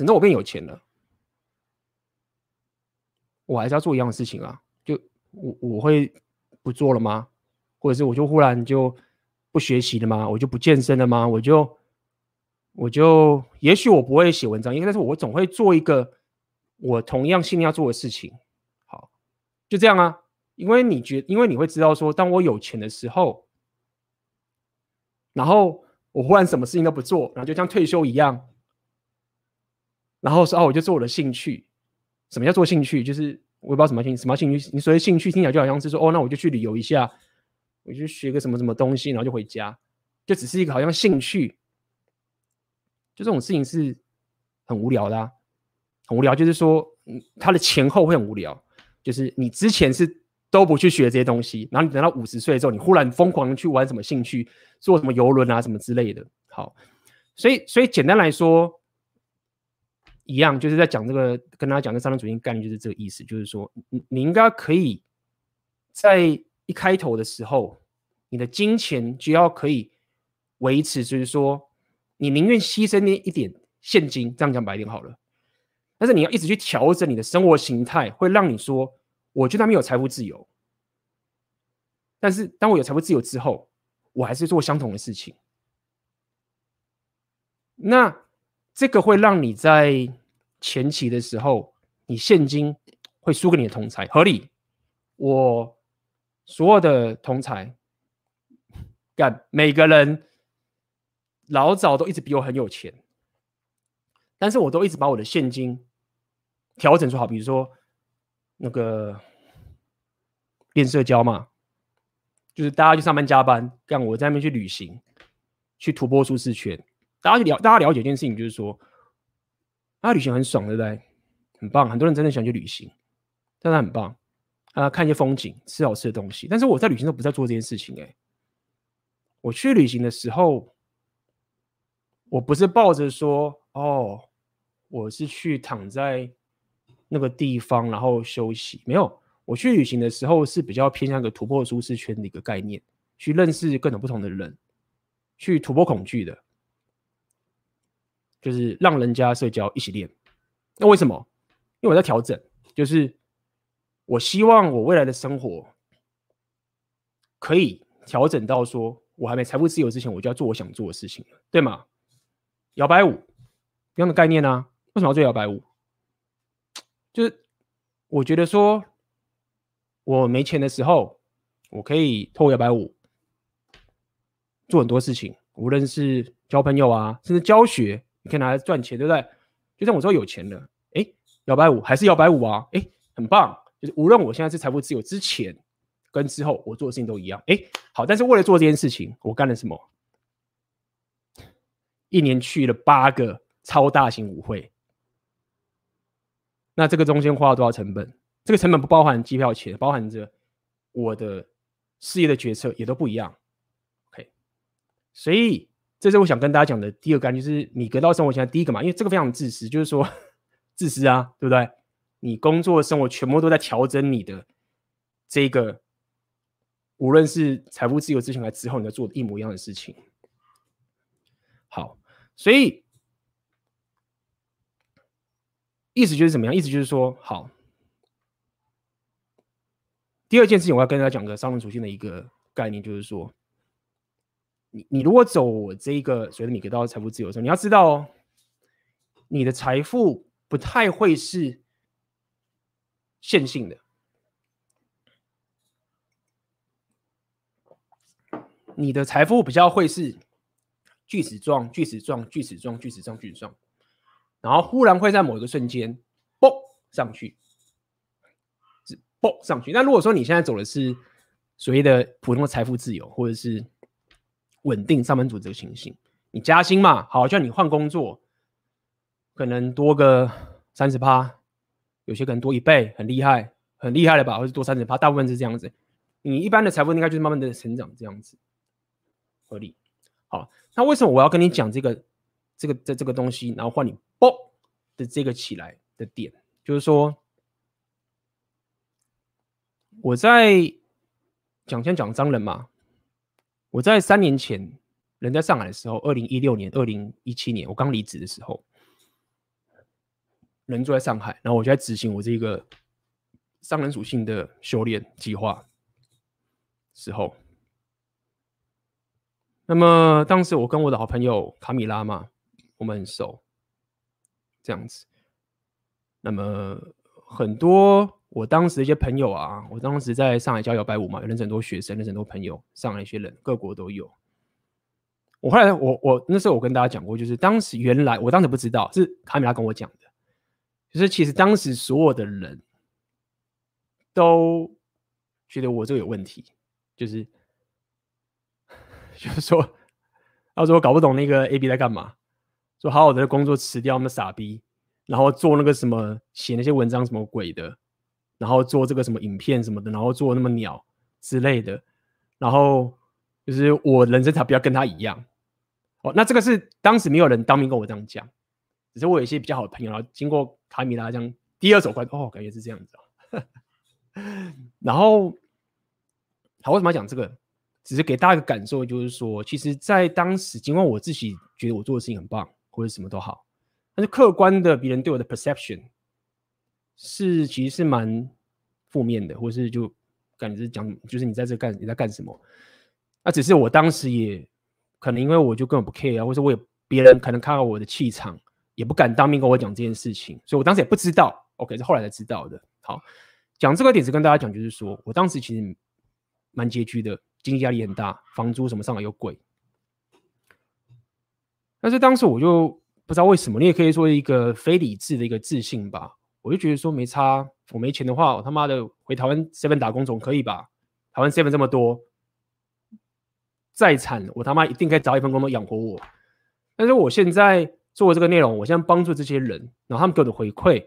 等到我变有钱了，我还是要做一样的事情啊。就我我会不做了吗？或者是我就忽然就不学习了吗？我就不健身了吗？我就。我就也许我不会写文章，因为但是我总会做一个我同样信念要做的事情。好，就这样啊。因为你觉，因为你会知道说，当我有钱的时候，然后我忽然什么事情都不做，然后就像退休一样，然后说哦，我就做我的兴趣。什么叫做兴趣？就是我也不知道什么兴什么兴趣。你所谓兴趣听起来就好像是说哦，那我就去旅游一下，我就学个什么什么东西，然后就回家，就只是一个好像兴趣。就这种事情是很无聊的啊，很无聊。就是说，嗯，它的前后会很无聊。就是你之前是都不去学这些东西，然后你等到五十岁之后，你忽然疯狂的去玩什么兴趣，做什么游轮啊什么之类的。好，所以所以简单来说，一样就是在讲这个，跟大家讲的三种主义概念就是这个意思，就是说，你你应该可以在一开头的时候，你的金钱就要可以维持，就是说。你宁愿牺牲那一点现金，这样讲白一点好了。但是你要一直去调整你的生活形态，会让你说，我觉得没有财富自由。但是当我有财富自由之后，我还是做相同的事情。那这个会让你在前期的时候，你现金会输给你的同侪，合理。我所有的同侪，干每个人。老早都一直比我很有钱，但是我都一直把我的现金调整出好，比如说那个练社交嘛，就是大家去上班加班，让我在那边去旅行，去突破舒适圈。大家了，大家了解一件事情，就是说，啊，旅行很爽，对不对？很棒，很多人真的喜欢去旅行，真的很棒啊，看一些风景，吃好吃的东西。但是我在旅行都不在做这件事情，哎，我去旅行的时候。我不是抱着说哦，我是去躺在那个地方然后休息，没有。我去旅行的时候是比较偏向一个突破舒适圈的一个概念，去认识各种不同的人，去突破恐惧的，就是让人家社交一起练。那为什么？因为我在调整，就是我希望我未来的生活可以调整到说，我还没财富自由之前，我就要做我想做的事情了，对吗？摇摆舞一样的概念啊？为什么要做摇摆舞？就是我觉得说，我没钱的时候，我可以透过摇摆舞做很多事情，无论是交朋友啊，甚至教学，你可以拿来赚钱，对不对？就像我说有钱了，哎，摇摆舞还是摇摆舞啊？哎，很棒。就是无论我现在是财富自由之前跟之后，我做的事情都一样。哎，好，但是为了做这件事情，我干了什么？一年去了八个超大型舞会，那这个中间花了多少成本？这个成本不包含机票钱，包含着我的事业的决策也都不一样。OK，所以这是我想跟大家讲的第二个，就是你得到生活现在第一个嘛，因为这个非常自私，就是说自私啊，对不对？你工作生活全部都在调整你的这个，无论是财富自由之前还是之后，你在做的一模一样的事情。好。所以，意思就是怎么样？意思就是说，好。第二件事情，我要跟大家讲个商人属性的一个概念，就是说，你你如果走我这一个随着你得到财富自由的时候，你要知道哦，你的财富不太会是线性的，你的财富比较会是。锯齿状、锯齿状、锯齿状、锯齿状、锯齿状，然后忽然会在某一个瞬间，嘣上去，是嘣上去。那如果说你现在走的是所谓的普通的财富自由，或者是稳定上班族这个情形，你加薪嘛，好像你换工作，可能多个三十趴，有些可能多一倍，很厉害，很厉害了吧？或者多三十趴，大部分是这样子。你一般的财富应该就是慢慢的成长这样子，合理。好，那为什么我要跟你讲这个、这个、这这个东西，然后换你“啵”的这个起来的点，就是说，我在讲先讲商人嘛，我在三年前人在上海的时候，二零一六年、二零一七年，我刚离职的时候，人住在上海，然后我就在执行我这个商人属性的修炼计划时候。那么当时我跟我的好朋友卡米拉嘛，我们很熟，这样子。那么很多我当时一些朋友啊，我当时在上海教摇摆舞嘛，有认识很多学生，认识很多朋友，上海一些人，各国都有。我后来我我那时候我跟大家讲过，就是当时原来我当时不知道，是卡米拉跟我讲的，就是其实当时所有的人都觉得我这个有问题，就是。就是说，他说我搞不懂那个 AB 在干嘛，说好好的工作辞掉那么傻逼，然后做那个什么写那些文章什么鬼的，然后做这个什么影片什么的，然后做那么鸟之类的，然后就是我人生才不要跟他一样。哦，那这个是当时没有人当面跟我这样讲，只是我有一些比较好的朋友，然后经过卡米拉这样第二手关，哦，感觉是这样子哦。然后，好，为什么要讲这个？只是给大家一个感受，就是说，其实，在当时，尽管我自己觉得我做的事情很棒，或者什么都好，但是客观的别人对我的 perception 是其实是蛮负面的，或是就感觉是讲，就是你在这干你在干什么？那只是我当时也可能因为我就根本不 care 啊，或者我也别人可能看到我的气场，也不敢当面跟我讲这件事情，所以我当时也不知道。OK，是后来才知道的。好，讲这个点子跟大家讲，就是说我当时其实蛮拮据的。经济压力很大，房租什么上来又贵，但是当时我就不知道为什么，你也可以说一个非理智的一个自信吧。我就觉得说没差，我没钱的话，我他妈的回台湾 seven 打工总可以吧？台湾 seven 这么多，再惨我他妈一定可以找一份工作养活我。但是我现在做这个内容，我现在帮助这些人，然后他们给我的回馈，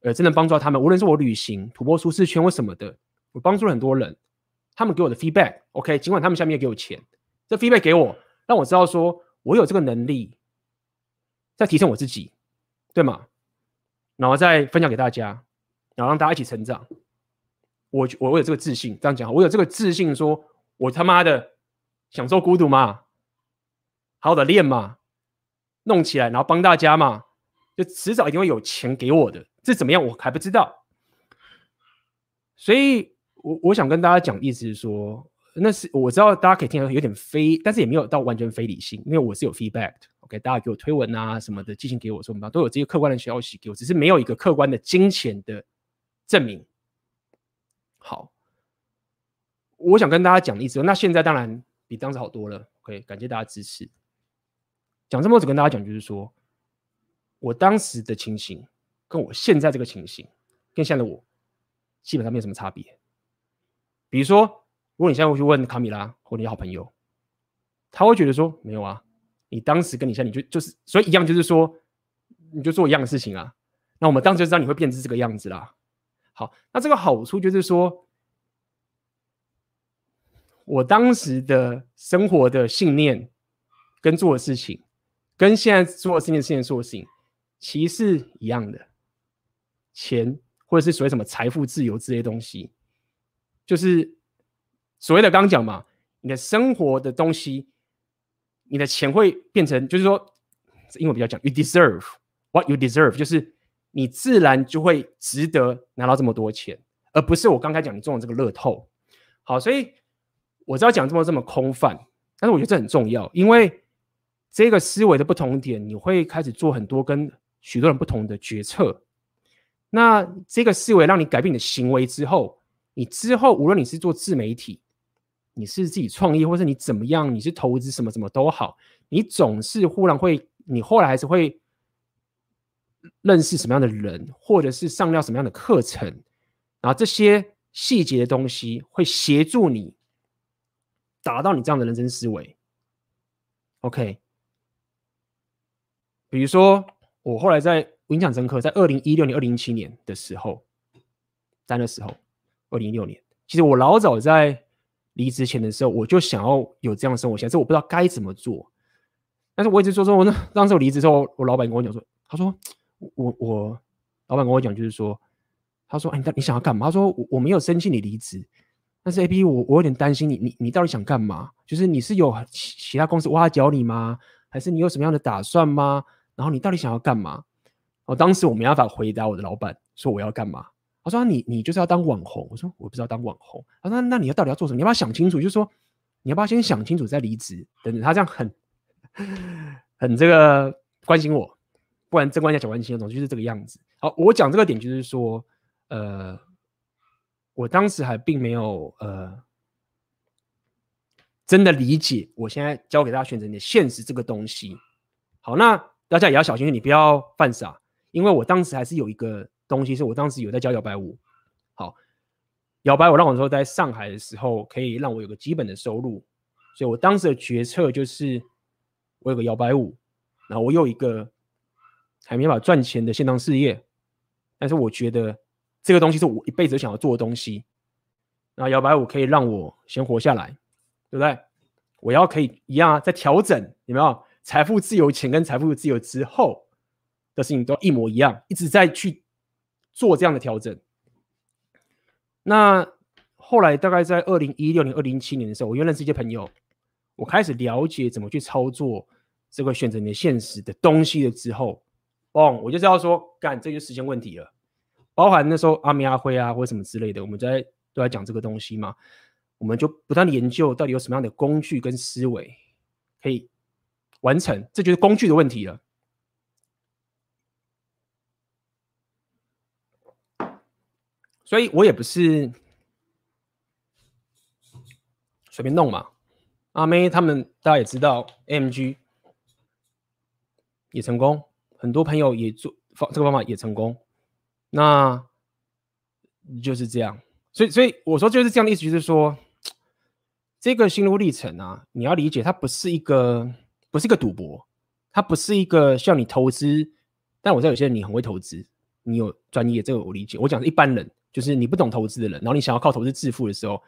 呃，真的帮助到他们。无论是我旅行、突破舒适圈或什么的，我帮助了很多人。他们给我的 feedback，OK，尽管他们下面也给我钱，这 feedback 给我，让我知道说我有这个能力，在提升我自己，对吗？然后再分享给大家，然后让大家一起成长。我我有这个自信，这样讲，我有这个自信，说我他妈的享受孤独嘛，好好的练嘛，弄起来，然后帮大家嘛，就迟早一定会有钱给我的。这怎么样，我还不知道。所以我我想跟大家讲，意思是说，那是我知道大家可以听得有点非，但是也没有到完全非理性，因为我是有 feedback 的。给大家给我推文啊什么的，寄信给我说，什么都有这些客观的消息给我，只是没有一个客观的金钱的证明。好，我想跟大家讲的意思，那现在当然比当时好多了。OK，感谢大家支持。讲这么多，只跟大家讲，就是说我当时的情形，跟我现在这个情形，跟现在的我，基本上没有什么差别。比如说，如果你现在会去问卡米拉或你好朋友，他会觉得说没有啊。你当时跟你现在你就就是所以一样，就是说你就做一样的事情啊。那我们当时就知道你会变成这个样子啦。好，那这个好处就是说，我当时的生活的信念跟做的事情，跟现在做的事情、现在做的事情，其实是一样的。钱或者是所谓什么财富自由这些东西，就是所谓的刚讲嘛，你的生活的东西。你的钱会变成，就是说，英文比较讲，you deserve what you deserve，就是你自然就会值得拿到这么多钱，而不是我刚才讲你中了这个乐透。好，所以我知道讲这么这么空泛，但是我觉得这很重要，因为这个思维的不同点，你会开始做很多跟许多人不同的决策。那这个思维让你改变你的行为之后，你之后无论你是做自媒体。你是自己创业，或是你怎么样？你是投资什么什么都好，你总是忽然会，你后来还是会认识什么样的人，或者是上到什么样的课程，然后这些细节的东西会协助你达到你这样的人生思维。OK，比如说我后来在我印象深刻，在二零一六年、二零一七年的时候，在那时候，二零一六年，其实我老早在。离职前的时候，我就想要有这样的生活现，但是我不知道该怎么做。但是我一直说说，我那当时我离职之后，我老板跟我讲说，他说我我老板跟我讲就是说，他说哎，你你想要干嘛？他说我我没有生气你离职，但是 AB 我我有点担心你，你你到底想干嘛？就是你是有其他公司挖角你吗？还是你有什么样的打算吗？然后你到底想要干嘛？我当时我没办法回答我的老板说我要干嘛。我说你你就是要当网红，我说我不知道当网红。他说那你要到底要做什么？你要不要想清楚？就是说你要不要先想清楚再离职？等等，他这样很 很这个关心我，不然真关心假关心总之，就是这个样子。好，我讲这个点就是说，呃，我当时还并没有呃真的理解，我现在教给大家选择你的现实这个东西。好，那大家也要小心，你不要犯傻，因为我当时还是有一个。东西是我当时有在教摇摆舞，好，摇摆舞让我说在上海的时候可以让我有个基本的收入，所以我当时的决策就是我有个摇摆舞，然后我有一个还没法赚钱的线上事业，但是我觉得这个东西是我一辈子想要做的东西，然后摇摆舞可以让我先活下来，对不对？我要可以一样啊，在调整有没有财富自由前跟财富自由之后的事情都一模一样，一直在去。做这样的调整。那后来大概在二零一六年、二零一七年的时候，我又认识一些朋友，我开始了解怎么去操作这个选择你的现实的东西了之后，哦，我就知道说，干，这就时间问题了。包含那时候阿明阿辉啊，或者什么之类的，我们在都在讲这个东西嘛，我们就不断的研究到底有什么样的工具跟思维可以完成，这就是工具的问题了。所以我也不是随便弄嘛。阿妹他们大家也知道，MG 也成功，很多朋友也做方这个方法也成功，那就是这样。所以，所以我说就是这样的意思，就是说这个心路历程啊，你要理解，它不是一个不是一个赌博，它不是一个需要你投资。但我知道有些人你很会投资，你有专业，这个我理解。我讲的一般人，就是你不懂投资的人，然后你想要靠投资致富的时候，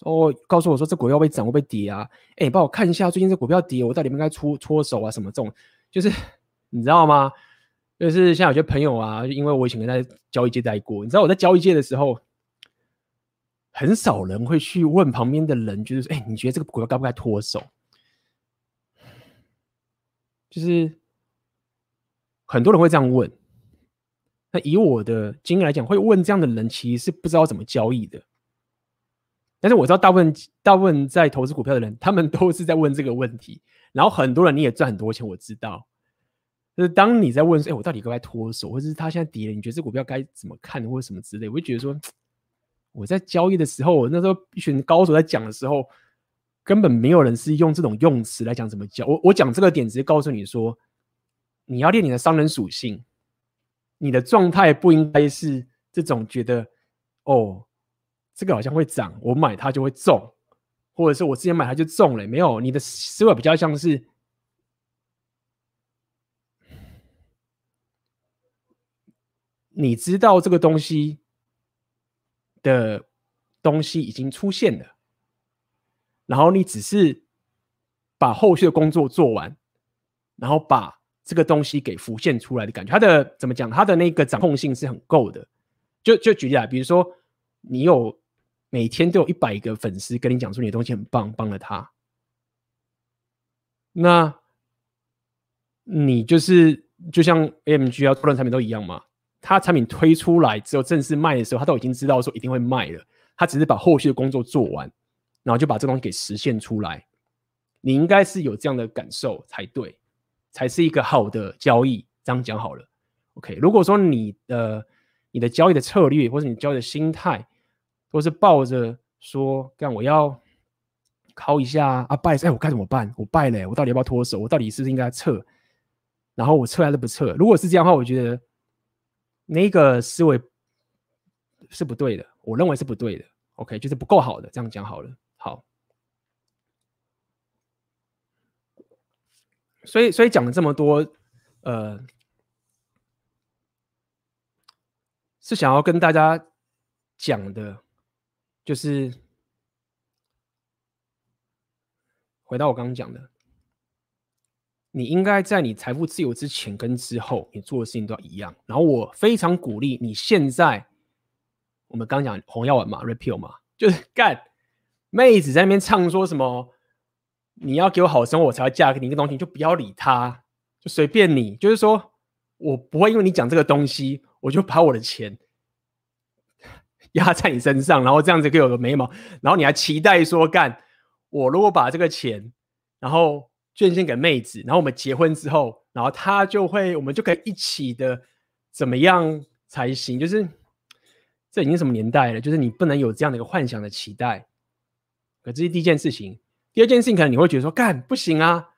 哦，告诉我说这股票会涨会不会跌啊？哎，帮我看一下最近这股票跌，我到底应该出脱手啊？什么这种，就是你知道吗？就是像有些朋友啊，因为我以前跟在交易界待过，你知道我在交易界的时候，很少人会去问旁边的人，就是哎，你觉得这个股票该不该脱手？就是。很多人会这样问，那以我的经验来讲，会问这样的人其实是不知道怎么交易的。但是我知道大部分大部分在投资股票的人，他们 都是在问这个问题。然后很多人你也赚很多钱，我知道。就是当你在问说，哎，我到底该不该脱手，或者是他现在跌了，你觉得这股票该怎么看，或者什么之类，我会觉得说，我在交易的时候，我那时候一群高手在讲的时候，根本没有人是用这种用词来讲怎么教。我我讲这个点，只是告诉你说。你要练你的商人属性，你的状态不应该是这种觉得哦，这个好像会涨，我买它就会中，或者是我之前买它就中了。没有，你的思维比较像是，你知道这个东西的东西已经出现了，然后你只是把后续的工作做完，然后把。这个东西给浮现出来的感觉，它的怎么讲？它的那个掌控性是很够的。就就举例来，比如说你有每天都有一百个粉丝跟你讲说你的东西很棒，帮了他，那你就是就像 AMG 啊，多人产品都一样嘛。他产品推出来之后正式卖的时候，他都已经知道说一定会卖了，他只是把后续的工作做完，然后就把这东西给实现出来。你应该是有这样的感受才对。才是一个好的交易，这样讲好了。OK，如果说你的你的交易的策略或者你交易的心态都是抱着说，干我要考一下啊败，哎，我该怎么办？我败了，我到底要不要脱手？我到底是不是应该撤？然后我撤还是不撤？如果是这样的话，我觉得那个思维是不对的，我认为是不对的。OK，就是不够好的，这样讲好了。好。所以，所以讲了这么多，呃，是想要跟大家讲的，就是回到我刚刚讲的，你应该在你财富自由之前跟之后，你做的事情都要一样。然后，我非常鼓励你现在，我们刚讲红药丸嘛，repeal 嘛，就是干妹子在那边唱说什么。你要给我好生活，我才要嫁给你。一个东西就不要理他，就随便你。就是说我不会因为你讲这个东西，我就把我的钱压在你身上，然后这样子给我个眉毛，然后你还期待说干我如果把这个钱，然后捐献给妹子，然后我们结婚之后，然后他就会，我们就可以一起的怎么样才行？就是这已经什么年代了？就是你不能有这样的一个幻想的期待。可这是第一件事情。第二件事情，可能你会觉得说，干不行啊。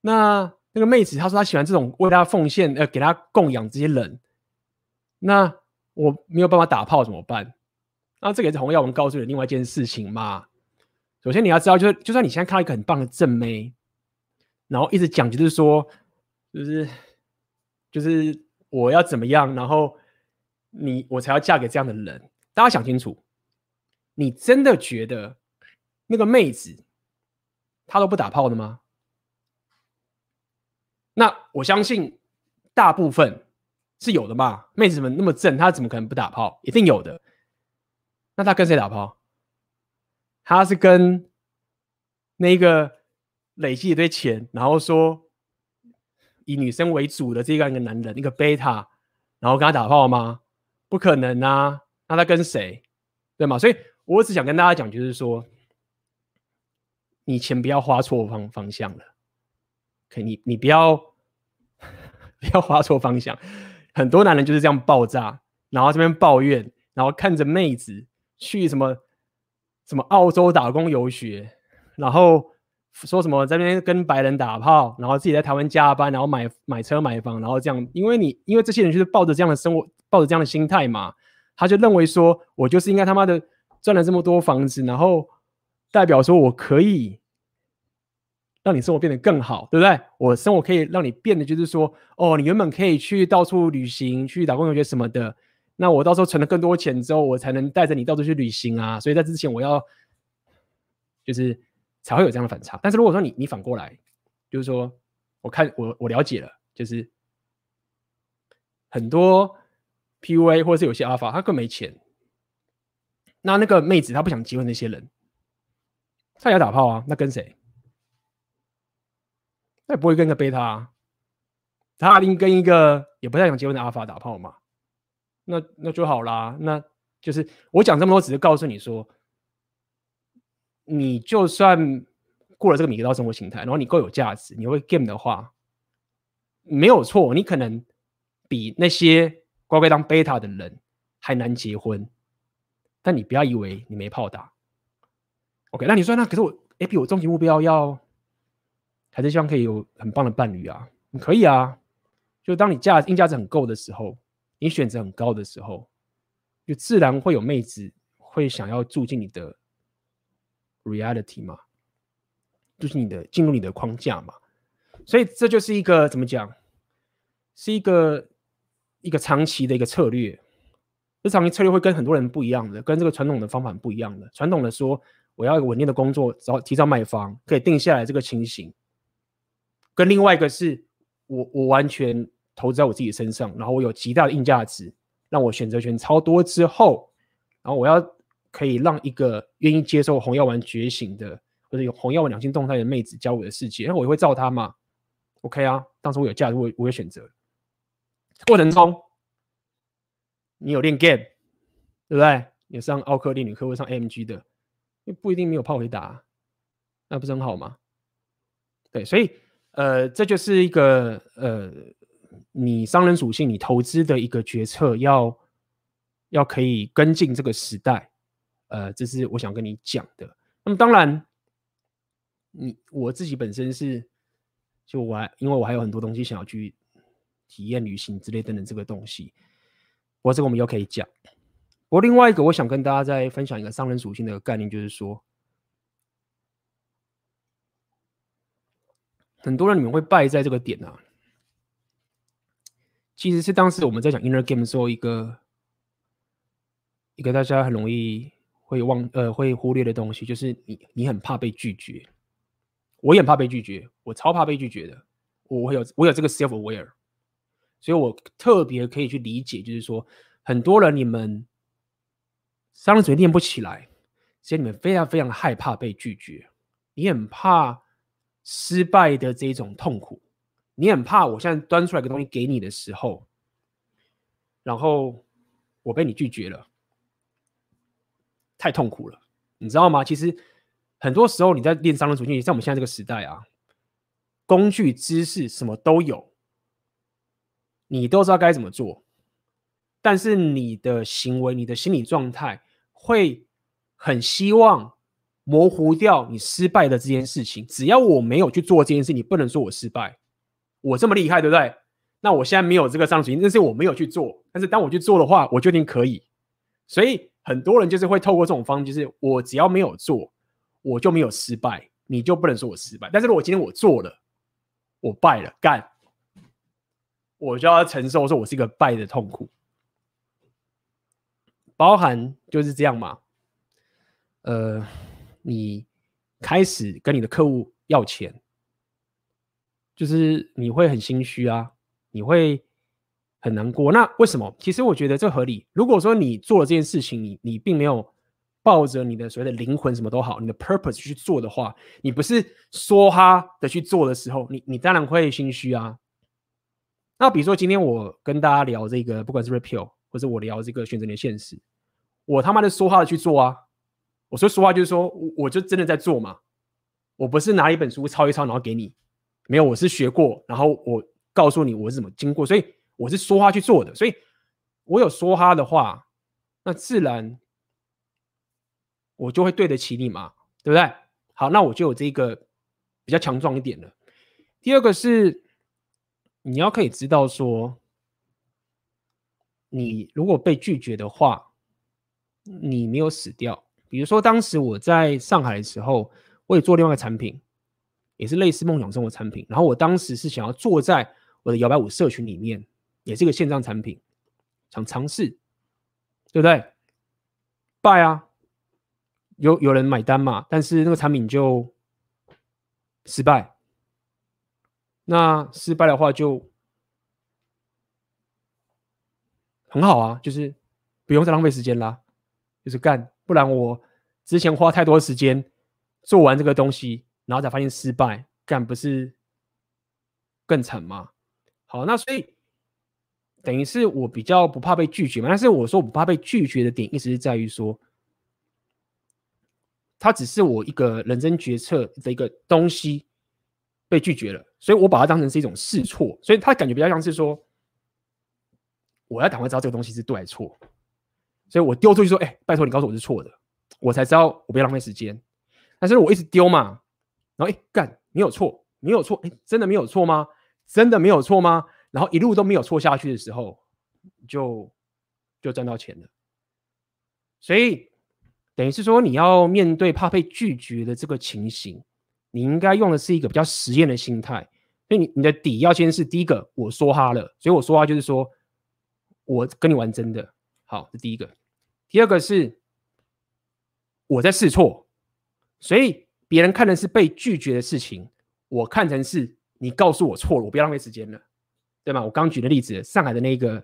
那那个妹子她说她喜欢这种为她奉献、呃，给她供养这些人。那我没有办法打炮怎么办？那这个也是红药丸告诉你的另外一件事情嘛。首先你要知道，就是就算你现在看到一个很棒的正妹，然后一直讲就是说，就是就是我要怎么样，然后你我才要嫁给这样的人。大家想清楚，你真的觉得那个妹子？他都不打炮的吗？那我相信大部分是有的嘛。妹子们那么正，他怎么可能不打炮？一定有的。那他跟谁打炮？他是跟那个累积一堆钱，然后说以女生为主的这样一个男人，一个贝塔，然后跟他打炮吗？不可能啊！那他跟谁？对吗？所以我只想跟大家讲，就是说。你钱不要花错方方向了，可你你不要 不要花错方向。很多男人就是这样爆炸，然后这边抱怨，然后看着妹子去什么什么澳洲打工游学，然后说什么在那边跟白人打炮，然后自己在台湾加班，然后买买车买房，然后这样，因为你因为这些人就是抱着这样的生活，抱着这样的心态嘛，他就认为说我就是应该他妈的赚了这么多房子，然后代表说我可以让你生活变得更好，对不对？我生活可以让你变得就是说，哦，你原本可以去到处旅行，去打工游学什么的，那我到时候存了更多钱之后，我才能带着你到处去旅行啊。所以在之前我要就是。才会有这样的反差。但是如果说你你反过来，就是说，我看我我了解了，就是很多 PUA 或者是有些 Alpha，他更没钱。那那个妹子她不想结婚，那些人，他也要打炮啊？那跟谁？他也不会跟个贝塔啊，他一定跟一个也不太想结婚的阿法打炮嘛？那那就好啦。那就是我讲这么多，只是告诉你说。你就算过了这个米格道生活形态，然后你够有价值，你会 game 的话，没有错，你可能比那些乖乖当贝塔的人还难结婚。但你不要以为你没炮打。OK，那你说那可是我 AP 我终极目标要还是希望可以有很棒的伴侣啊？你可以啊，就当你价硬价值很够的时候，你选择很高的时候，就自然会有妹子会想要住进你的。reality 嘛，就是你的进入你的框架嘛，所以这就是一个怎么讲，是一个一个长期的一个策略。这长期策略会跟很多人不一样的，跟这个传统的方法不一样的。传统的说，我要一个稳定的工作，然后提早买房，可以定下来这个情形，跟另外一个是我我完全投资在我自己身上，然后我有极大的硬价值，让我选择权超多之后，然后我要。可以让一个愿意接受红药丸觉醒的，或者有红药丸两性动态的妹子加我的世界，那我也会照她嘛？OK 啊，当时我有价值，我我会选择。过程中，你有练 game，对不对？你上奥克练女课会上 MG 的，不一定没有炮可以打，那不是很好吗？对，所以呃，这就是一个呃，你商人属性，你投资的一个决策要，要要可以跟进这个时代。呃，这是我想跟你讲的。那么当然，你我自己本身是，就我还因为我还有很多东西想要去体验旅行之类等等这个东西，不过这个我们又可以讲。不过另外一个，我想跟大家再分享一个商人属性的概念，就是说，很多人你们会败在这个点啊，其实是当时我们在讲 inner game 的时候，一个一个大家很容易。会忘呃会忽略的东西，就是你你很怕被拒绝，我也怕被拒绝，我超怕被拒绝的，我会有我有这个 self aware，所以我特别可以去理解，就是说很多人你们商人属性练不起来，所以你们非常非常害怕被拒绝，你很怕失败的这种痛苦，你很怕我现在端出来个东西给你的时候，然后我被你拒绝了。太痛苦了，你知道吗？其实很多时候你在练商人属性，在我们现在这个时代啊，工具、知识什么都有，你都知道该怎么做，但是你的行为、你的心理状态会很希望模糊掉你失败的这件事情。只要我没有去做这件事，你不能说我失败。我这么厉害，对不对？那我现在没有这个上行，但是我没有去做。但是当我去做的话，我就一定可以。所以。很多人就是会透过这种方式，就是我只要没有做，我就没有失败，你就不能说我失败。但是如果今天我做了，我败了，干，我就要承受说我是一个败的痛苦，包含就是这样嘛。呃，你开始跟你的客户要钱，就是你会很心虚啊，你会。很难过，那为什么？其实我觉得这合理。如果说你做了这件事情，你你并没有抱着你的所谓的灵魂什么都好，你的 purpose 去做的话，你不是说哈的去做的时候，你你当然会心虚啊。那比如说今天我跟大家聊这个，不管是 Repeal 或者我聊这个选择你的现实，我他妈的说话的去做啊。我说说话就是说，我就真的在做嘛。我不是拿一本书抄一抄然后给你，没有，我是学过，然后我告诉你我是怎么经过，所以。我是说话去做的，所以我有说他的话，那自然我就会对得起你嘛，对不对？好，那我就有这个比较强壮一点了。第二个是你要可以知道说，你如果被拒绝的话，你没有死掉。比如说当时我在上海的时候，我也做另外一个产品，也是类似梦想生活产品。然后我当时是想要做在我的摇摆舞社群里面，也是一个线上产品，想尝试，对不对？拜啊！有有人买单嘛？但是那个产品就失败。那失败的话就很好啊，就是不用再浪费时间啦，就是干。不然我之前花太多时间做完这个东西，然后才发现失败，干不是更惨吗？好，那所以等于是我比较不怕被拒绝嘛。但是我说我不怕被拒绝的点，意思是在于说。它只是我一个人生决策的一个东西被拒绝了，所以我把它当成是一种试错，所以它感觉比较像是说，我要赶快知道这个东西是对还是错，所以我丢出去说，哎、拜托你告诉我是错的，我才知道我不要浪费时间。但是我一直丢嘛，然后哎干，没有错，没有错，哎、真的没有错吗？真的没有错吗？然后一路都没有错下去的时候，就就赚到钱了。所以。等于是说，你要面对怕被拒绝的这个情形，你应该用的是一个比较实验的心态。所以你你的底要先是第一个，我说哈了，所以我说哈就是说我跟你玩真的，好，这第一个。第二个是我在试错，所以别人看的是被拒绝的事情，我看成是你告诉我错了，我不要浪费时间了，对吗？我刚举的例子，上海的那个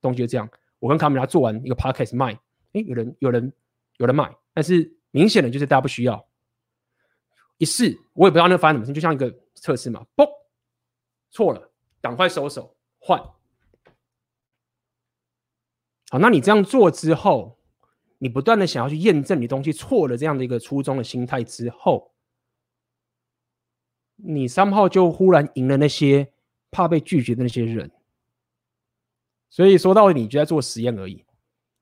东西就这样，我跟卡米拉做完一个 podcast 卖，哎，有人有人。有人买，但是明显的就是大家不需要。一试，我也不知道那发生什么事，就像一个测试嘛，嘣，错了，赶快收手换。那你这样做之后，你不断的想要去验证你东西错了这样的一个初衷的心态之后，你三号就忽然赢了那些怕被拒绝的那些人。所以说到底，你就在做实验而已。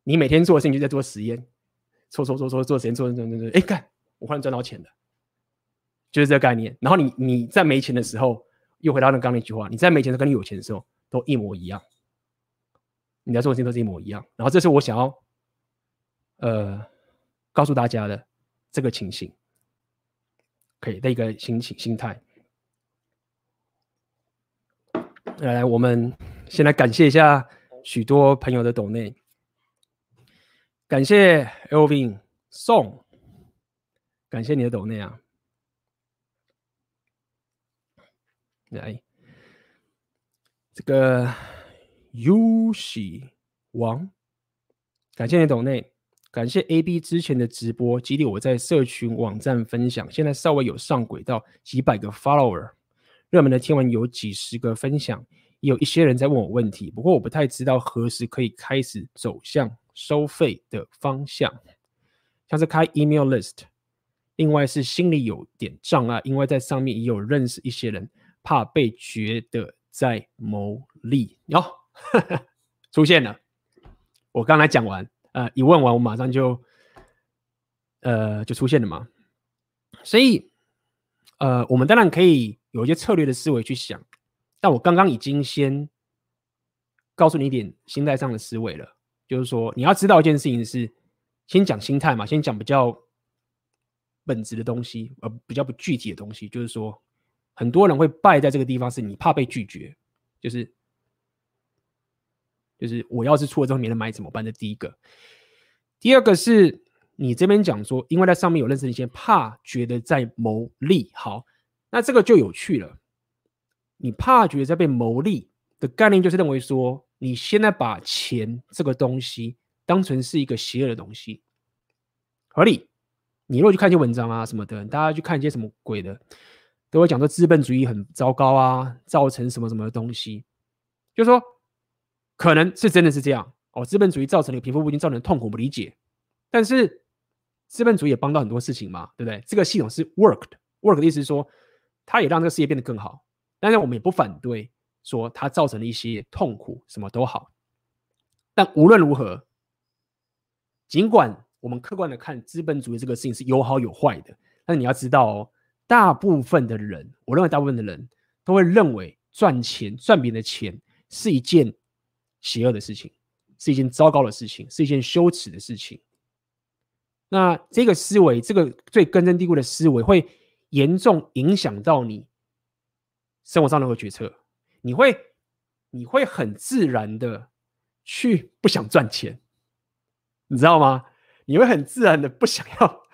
你每天做的事情就在做实验。错错错错，做实验，做做做做，哎，干，我忽然赚到钱了，就是这个概念。然后你你在没钱的时候，又回到那刚那句话，你在没钱的跟你有钱的时候都一模一样，你在做的事情都是一模一样。然后这是我想要呃告诉大家的这个情形，可以的一个心情心态。来来，我们先来感谢一下许多朋友的抖内。感谢 Elvin 宋，感谢你的抖内啊！来，这个尤喜王，感谢你的抖内，感谢 AB 之前的直播激励我在社群网站分享，现在稍微有上轨道，几百个 follower，热门的天文有几十个分享，也有一些人在问我问题，不过我不太知道何时可以开始走向。收费的方向，像是开 email list，另外是心里有点障碍，因为在上面也有认识一些人，怕被觉得在牟利。哟、哈 哈出现了，我刚才讲完，呃，一问完我马上就，呃，就出现了嘛。所以，呃，我们当然可以有一些策略的思维去想，但我刚刚已经先告诉你一点心态上的思维了。就是说，你要知道一件事情是，先讲心态嘛，先讲比较本质的东西，而比较不具体的东西。就是说，很多人会败在这个地方，是你怕被拒绝，就是就是我要是出了之后没人买怎么办？这第一个。第二个是你这边讲说，因为在上面有认识一些，怕觉得在牟利。好，那这个就有趣了。你怕觉得在被牟利的概念，就是认为说。你现在把钱这个东西当成是一个邪恶的东西，合理？你如果去看一些文章啊什么的，大家去看一些什么鬼的，都会讲说资本主义很糟糕啊，造成什么什么的东西，就是说可能是真的是这样哦，资本主义造成了贫富不均，造成痛苦不理解，但是资本主义也帮到很多事情嘛，对不对？这个系统是 worked，work 的意思是说，它也让这个世界变得更好，当然我们也不反对。说它造成了一些痛苦，什么都好，但无论如何，尽管我们客观的看资本主义这个事情是有好有坏的，但是你要知道哦，大部分的人，我认为大部分的人都会认为赚钱、赚别人的钱是一件邪恶的事情，是一件糟糕的事情，是一件羞耻的事情。那这个思维，这个最根深蒂固的思维，会严重影响到你生活上的决策。你会，你会很自然的去不想赚钱，你知道吗？你会很自然的不想要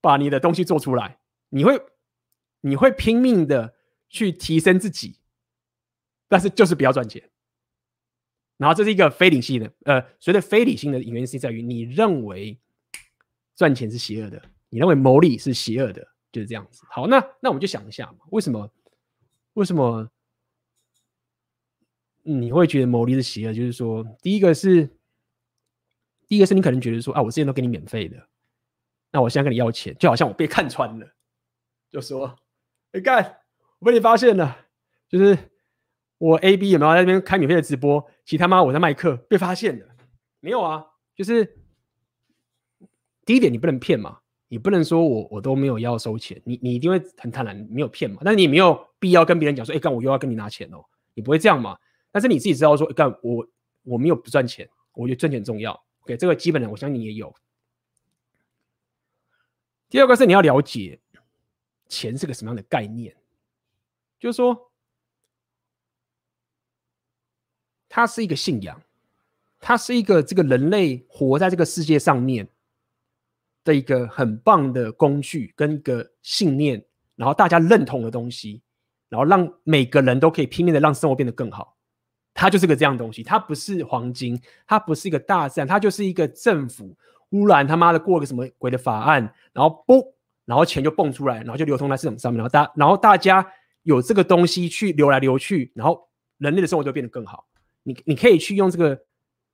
把你的东西做出来，你会，你会拼命的去提升自己，但是就是不要赚钱。然后这是一个非理性的，呃，所谓的非理性的原因是在于你认为赚钱是邪恶的，你认为牟利是邪恶的，就是这样子。好，那那我们就想一下嘛，为什么？为什么你会觉得牟利是邪恶？就是说，第一个是，第一个是你可能觉得说啊，我之前都给你免费的，那我现在跟你要钱，就好像我被看穿了，就说，你干，我被你发现了，就是。我 A B 有没有在那边开免费的直播？其他妈我在卖课被发现了，没有啊？就是第一点，你不能骗嘛，你不能说我我都没有要收钱，你你一定会很贪婪，没有骗嘛。但是你没有必要跟别人讲说，哎、欸，干我又要跟你拿钱哦，你不会这样嘛？但是你自己知道说，干、我我没有不赚钱，我觉得赚钱重要。OK，这个基本的我相信你也有。第二个是你要了解钱是个什么样的概念，就是说。它是一个信仰，它是一个这个人类活在这个世界上面的一个很棒的工具跟一个信念，然后大家认同的东西，然后让每个人都可以拼命的让生活变得更好。它就是个这样东西，它不是黄金，它不是一个大自然，它就是一个政府忽然他妈的过个什么鬼的法案，然后嘣，然后钱就蹦出来，然后就流通在市场上面，然后大然后大家有这个东西去流来流去，然后人类的生活就变得更好。你你可以去用这个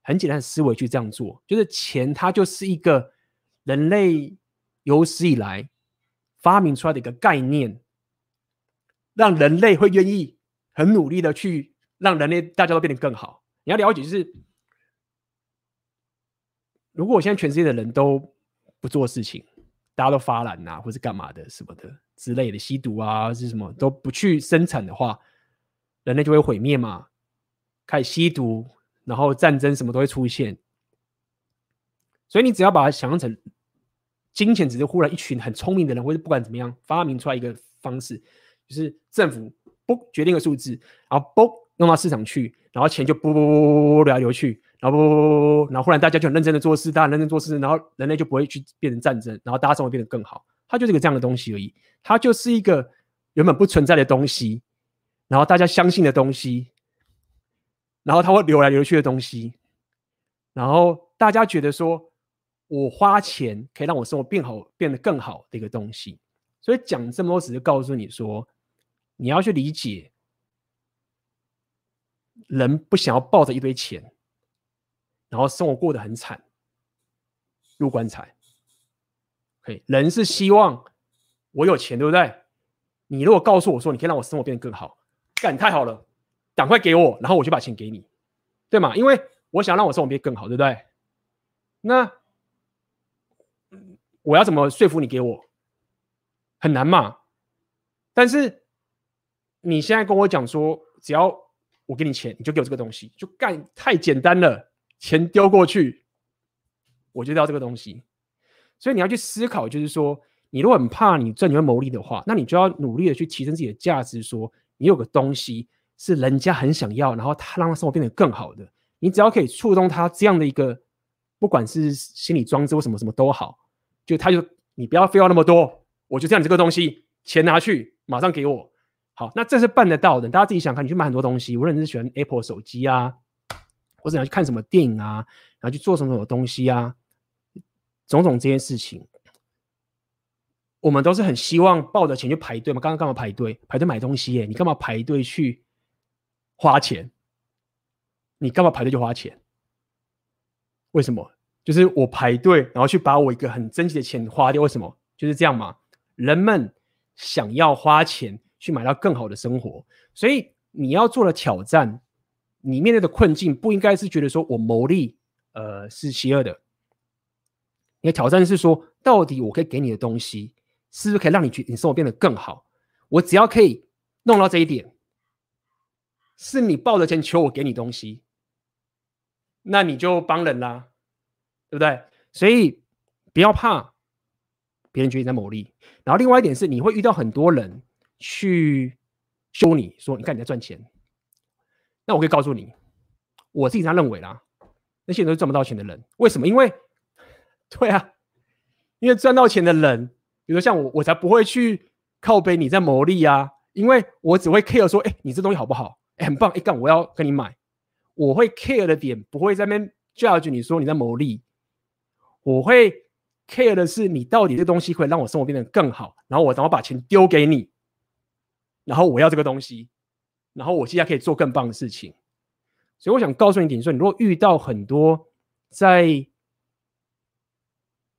很简单的思维去这样做，就是钱它就是一个人类有史以来发明出来的一个概念，让人类会愿意很努力的去让人类大家都变得更好。你要了解，就是如果我现在全世界的人都不做事情，大家都发懒啊，或是干嘛的什么的之类的，吸毒啊是什么都不去生产的话，人类就会毁灭嘛。开始吸毒，然后战争什么都会出现，所以你只要把它想象成金钱，只是忽然一群很聪明的人，或者不管怎么样发明出来一个方式，就是政府不决定个数字，然后不弄到市场去，然后钱就不不不不流来流去，然后不不不不，然后忽然大家就很认真的做事，大家认真做事，然后人类就不会去变成战争，然后大家生活变得更好。它就是一个这样的东西而已，它就是一个原本不存在的东西，然后大家相信的东西。然后它会流来流去的东西，然后大家觉得说，我花钱可以让我生活变好，变得更好的一个东西。所以讲这么多，只是告诉你说，你要去理解，人不想要抱着一堆钱，然后生活过得很惨，入棺材。可以人是希望我有钱，对不对？你如果告诉我说，你可以让我生活变得更好，干，太好了。赶快给我，然后我就把钱给你，对吗？因为我想让我生活变更好，对不对？那我要怎么说服你给我？很难嘛。但是你现在跟我讲说，只要我给你钱，你就给我这个东西，就干，太简单了。钱丢过去，我就要这个东西。所以你要去思考，就是说，你如果很怕你赚钱会牟利的话，那你就要努力的去提升自己的价值，说你有个东西。是人家很想要，然后他让他生活变得更好的。你只要可以触动他这样的一个，不管是心理装置或什么什么都好，就他就你不要非要那么多，我就这样这个东西，钱拿去马上给我。好，那这是办得到的。大家自己想看，你去买很多东西，无论你是喜欢 Apple 手机啊，或者你要去看什么电影啊，然后去做什么什么东西啊，种种这些事情，我们都是很希望抱着钱去排队嘛。刚刚干嘛排队？排队买东西耶？你干嘛排队去？花钱，你干嘛排队就花钱？为什么？就是我排队，然后去把我一个很珍惜的钱花掉。为什么？就是这样嘛。人们想要花钱去买到更好的生活，所以你要做的挑战，你面对的困境不应该是觉得说我牟利，呃，是邪恶的。你的挑战是说，到底我可以给你的东西，是不是可以让你觉你生活变得更好？我只要可以弄到这一点，是你抱着钱求我给你东西，那你就帮人啦，对不对？所以不要怕别人觉得你在牟利。然后另外一点是，你会遇到很多人去说你说，你看你在赚钱。那我可以告诉你，我自己这样认为啦，那些人都赚不到钱的人。为什么？因为，对啊，因为赚到钱的人，比如像我，我才不会去靠背你在牟利啊，因为我只会 care 说，哎，你这东西好不好？很棒，一杠，我要跟你买。我会 care 的点不会在那边 judge 你说你在牟利，我会 care 的是你到底这东西会让我生活变得更好，然后我然后把钱丢给你，然后我要这个东西。然后我现在可以做更棒的事情，所以我想告诉你点，说你如果遇到很多在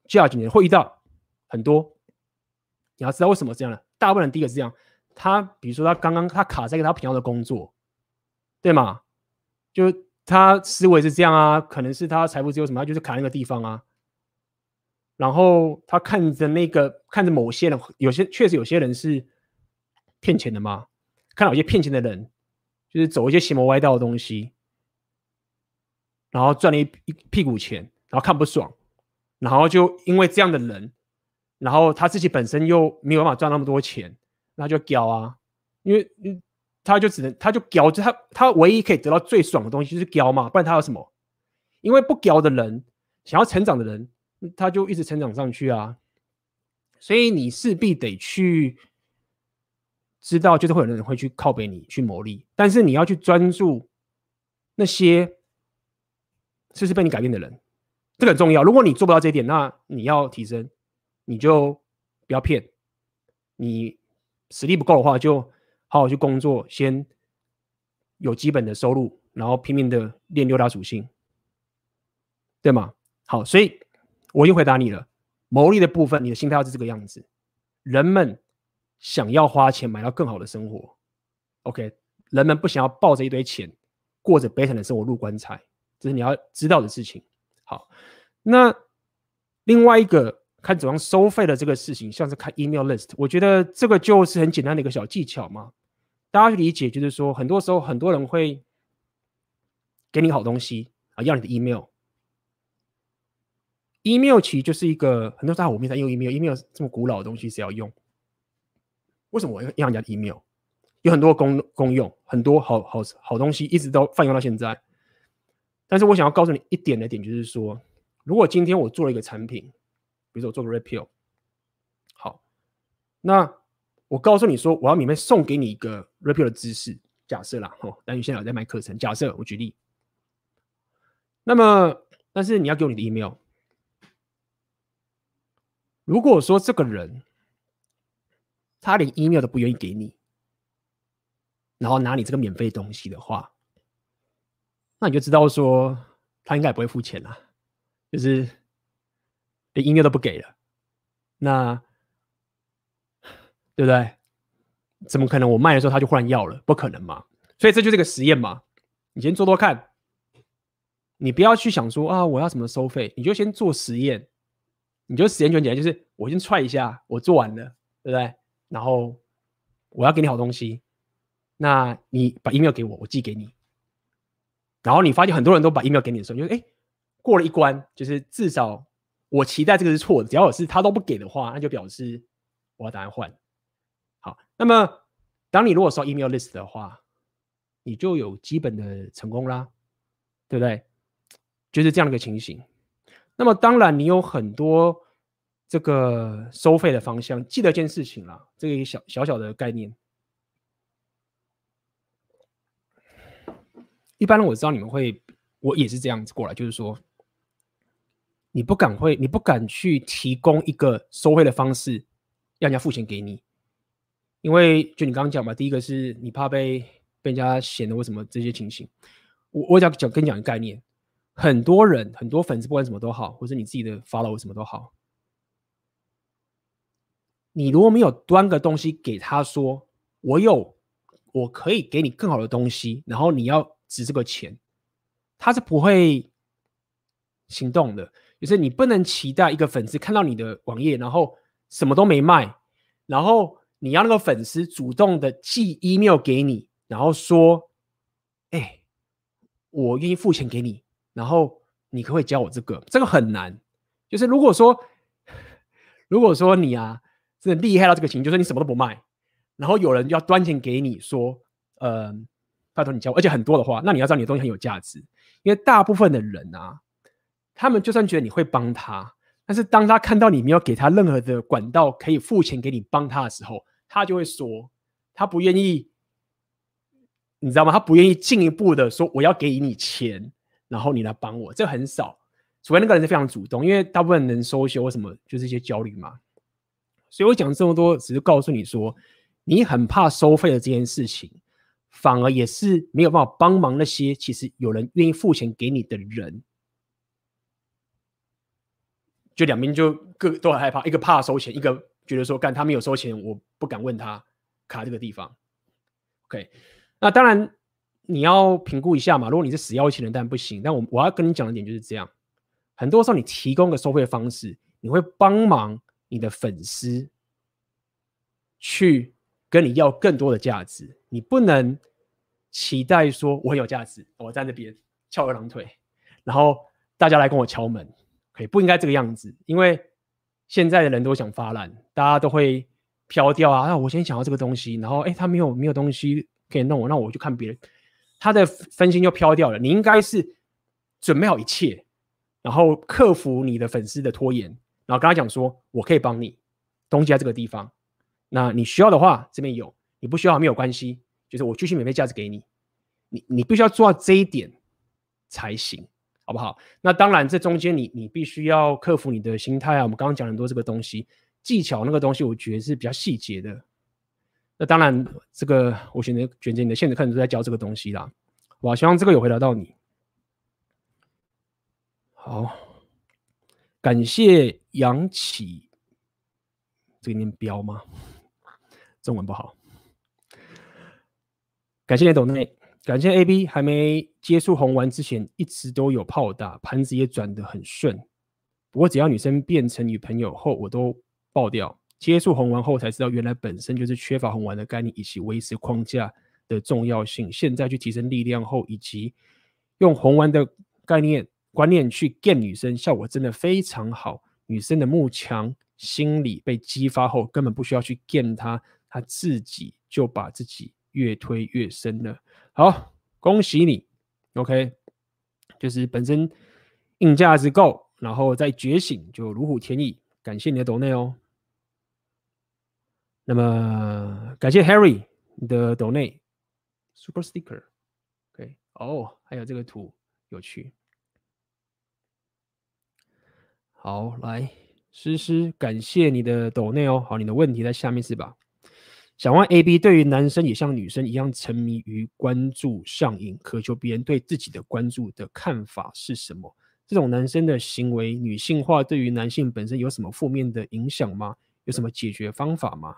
judge 你会遇到很多，你要知道为什么这样呢？大部分人第一个是这样，他比如说他刚刚他卡在一个他平常的工作，对吗？就他思维是这样啊，可能是他财富自由什么，他就是卡那个地方啊。然后他看着那个看着某些人，有些确实有些人是骗钱的嘛。看到有些骗钱的人，就是走一些邪魔歪道的东西，然后赚了一一屁股钱，然后看不爽，然后就因为这样的人，然后他自己本身又没有办法赚那么多钱，那就屌啊，因为他就只能他就屌，就他他唯一可以得到最爽的东西就是屌嘛，不然他有什么？因为不屌的人，想要成长的人，他就一直成长上去啊，所以你势必得去。知道就是会有人会去靠背你去牟利，但是你要去专注那些是不是被你改变的人，这个很重要。如果你做不到这一点，那你要提升，你就不要骗。你实力不够的话，就好好去工作，先有基本的收入，然后拼命的练六大属性，对吗？好，所以我已经回答你了。牟利的部分，你的心态要是这个样子，人们。想要花钱买到更好的生活，OK？人们不想要抱着一堆钱过着悲惨的生活入棺材，这是你要知道的事情。好，那另外一个看怎样收费的这个事情，像是看 email list，我觉得这个就是很简单的一个小技巧嘛。大家去理解，就是说，很多时候很多人会给你好东西啊，要你的 email。email 其实就是一个很多时候我们在用 email，email 这么古老的东西，谁要用？为什么我要要人家的 email？有很多功功用，很多好好好东西，一直都泛用到现在。但是我想要告诉你一点的点，就是说，如果今天我做了一个产品，比如说我做个 repeal，好，那我告诉你说，我要免费送给你一个 Red Pill 的知识，假设啦，哦，但你现在有在卖课程，假设我举例，那么，但是你要给我你的 email，如果说这个人。他连 email 都不愿意给你，然后拿你这个免费东西的话，那你就知道说他应该也不会付钱了，就是连 email 都不给了，那对不对？怎么可能我卖的时候他就忽然要了？不可能嘛！所以这就是个实验嘛。你先做做看，你不要去想说啊我要怎么收费，你就先做实验。你就实验就很简单，就是我先踹一下，我做完了，对不对？然后我要给你好东西，那你把 email 给我，我寄给你。然后你发现很多人都把 email 给你的时候，你就哎过了一关，就是至少我期待这个是错的。只要是他都不给的话，那就表示我要打算换。好，那么当你如果收 email list 的话，你就有基本的成功啦，对不对？就是这样的一个情形。那么当然你有很多。这个收费的方向，记得一件事情啦，这个小小小的概念。一般我知道你们会，我也是这样子过来，就是说，你不敢会，你不敢去提供一个收费的方式，让人家付钱给你，因为就你刚刚讲嘛，第一个是你怕被被人家嫌的，为什么这些情形？我我想讲跟你讲一个概念，很多人很多粉丝不管什么都好，或者你自己的 follow 什么都好。你如果没有端个东西给他说，我有，我可以给你更好的东西，然后你要值这个钱，他是不会行动的。就是你不能期待一个粉丝看到你的网页，然后什么都没卖，然后你要那个粉丝主动的寄 email 给你，然后说，哎、我愿意付钱给你，然后你可不可以教我这个？这个很难。就是如果说，如果说你啊，真的厉害到这个情，就是你什么都不卖，然后有人要端钱给你说，呃，拜托你教我，而且很多的话，那你要知道你的东西很有价值，因为大部分的人啊，他们就算觉得你会帮他。但是当他看到你没有给他任何的管道可以付钱给你帮他的时候，他就会说他不愿意，你知道吗？他不愿意进一步的说我要给你钱，然后你来帮我，这很少，除非那个人是非常主动，因为大部分人收修为什么就是一些焦虑嘛。所以我讲这么多，只是告诉你说，你很怕收费的这件事情，反而也是没有办法帮忙那些其实有人愿意付钱给你的人。就两边就各都很害怕，一个怕收钱，一个觉得说干他没有收钱，我不敢问他卡这个地方。OK，那当然你要评估一下嘛。如果你是死要钱的，但不行。但我我要跟你讲的点就是这样，很多时候你提供个收费方式，你会帮忙你的粉丝去跟你要更多的价值。你不能期待说我很有价值，我在那边翘二郎腿，然后大家来跟我敲门。可以不应该这个样子，因为现在的人都想发烂，大家都会飘掉啊。那我先想要这个东西，然后哎，他没有没有东西可以弄我，那我就看别人，他的分心就飘掉了。你应该是准备好一切，然后克服你的粉丝的拖延，然后跟他讲说，我可以帮你，东西在这个地方，那你需要的话这边有，你不需要没有关系，就是我继续免费价值给你，你你必须要做到这一点才行。好不好？那当然，这中间你你必须要克服你的心态啊。我们刚刚讲很多这个东西技巧，那个东西我觉得是比较细节的。那当然，这个我选择选择你的现在课程都在教这个东西啦。我希望这个有回答到你。好，感谢杨启，这个念标吗？中文不好。感谢你懂内。感谢 AB 还没接触红丸之前，一直都有炮打，盘子也转得很顺。不过只要女生变成女朋友后，我都爆掉。接触红丸后才知道，原来本身就是缺乏红丸的概念以及维持框架的重要性。现在去提升力量后，以及用红丸的概念观念去 game 女生，效果真的非常好。女生的慕强心理被激发后，根本不需要去 game 她，她自己就把自己越推越深了。好，恭喜你，OK，就是本身硬价值够，然后再觉醒就如虎添翼。感谢你的抖内哦。那么感谢 Harry 你的抖内 Super Sticker，OK，哦，还有这个图有趣。好，来诗诗，感谢你的抖内哦。好，你的问题在下面是吧？想问 A B，对于男生也像女生一样沉迷于关注上瘾，渴求别人对自己的关注的看法是什么？这种男生的行为女性化，对于男性本身有什么负面的影响吗？有什么解决方法吗？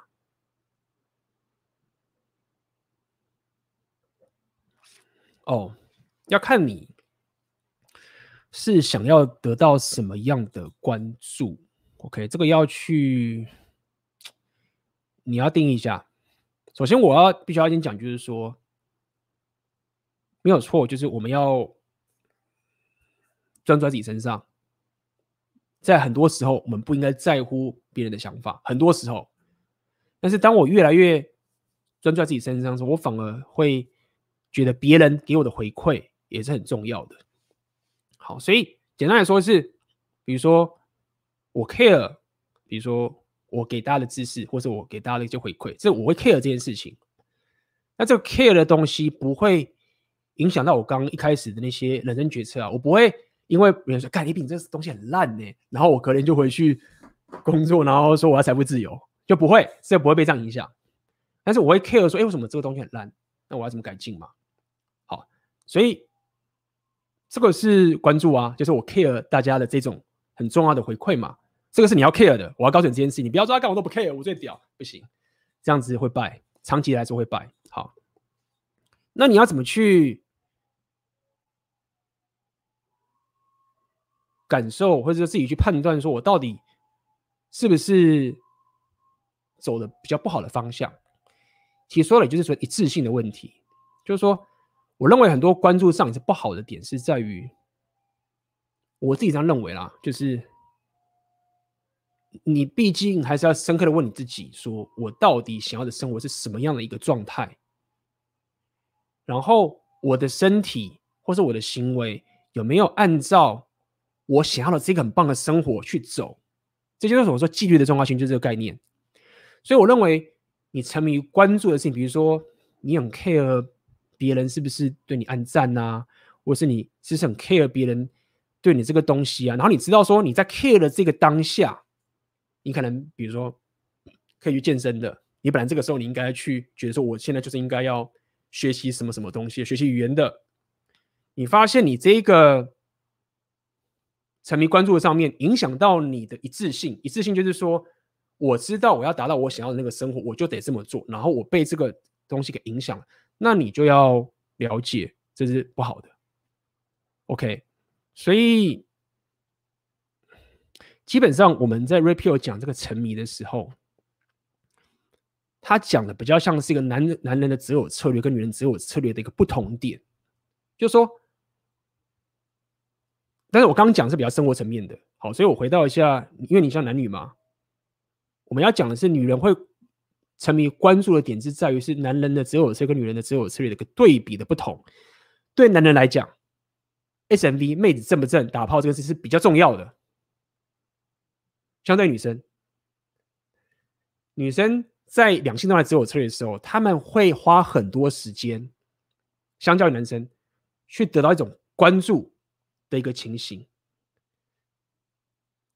哦，要看你是想要得到什么样的关注。OK，这个要去，你要定义一下。首先，我要必须要先讲，就是说，没有错，就是我们要专注在自己身上。在很多时候，我们不应该在乎别人的想法。很多时候，但是当我越来越专注在自己身上的时候，我反而会觉得别人给我的回馈也是很重要的。好，所以简单来说是，比如说我 care，比如说。我给大家的知识，或者我给大家的一些回馈，这我会 care 这件事情。那这个 care 的东西不会影响到我刚刚一开始的那些人生决策啊。我不会因为别人说干你饼这东西很烂呢，然后我隔天就回去工作，然后说我要财富自由，就不会，这不会被这样影响。但是我会 care 说，哎，为什么这个东西很烂？那我要怎么改进嘛？好，所以这个是关注啊，就是我 care 大家的这种很重要的回馈嘛。这个是你要 care 的，我要告诉你这件事，你不要说他干我都不 care，我最屌，不行，这样子会败，长期来说会败。好，那你要怎么去感受，或者说自己去判断，说我到底是不是走的比较不好的方向。其实说了，也就是说一致性的问题，就是说，我认为很多关注上是不好的点，是在于我自己这样认为啦，就是你毕竟还是要深刻的问你自己，说我到底想要的生活是什么样的一个状态，然后我的身体或是我的行为有没有按照我想要的这个很棒的生活去走。这就是我说纪律的重要性，就是这个概念。所以我认为，你沉迷于关注的事情，比如说你很 care 别人是不是对你暗赞啊，或是你其实很 care 别人对你这个东西啊，然后你知道说你在 care 的这个当下，你可能比如说可以去健身的，你本来这个时候你应该去觉得说，我现在就是应该要学习什么什么东西，学习语言的，你发现你这个。沉迷关注的上面，影响到你的一致性。一致性就是说，我知道我要达到我想要的那个生活，我就得这么做。然后我被这个东西给影响，那你就要了解，这是不好的。OK，所以基本上我们在 Ray Peal 讲这个沉迷的时候，他讲的比较像是一个男人男人的择偶策略跟女人择偶策略的一个不同点，就是说。但是我刚刚讲是比较生活层面的，好，所以我回到一下，因为你像男女嘛，我们要讲的是女人会沉迷关注的点是在于是男人的择偶策略跟女人的择偶策略的一个对比的不同。对男人来讲，SMV 妹子正不正打炮这个事是比较重要的，相对女生，女生在两性中的择偶策略的时候，他们会花很多时间，相较于男生去得到一种关注。的一个情形，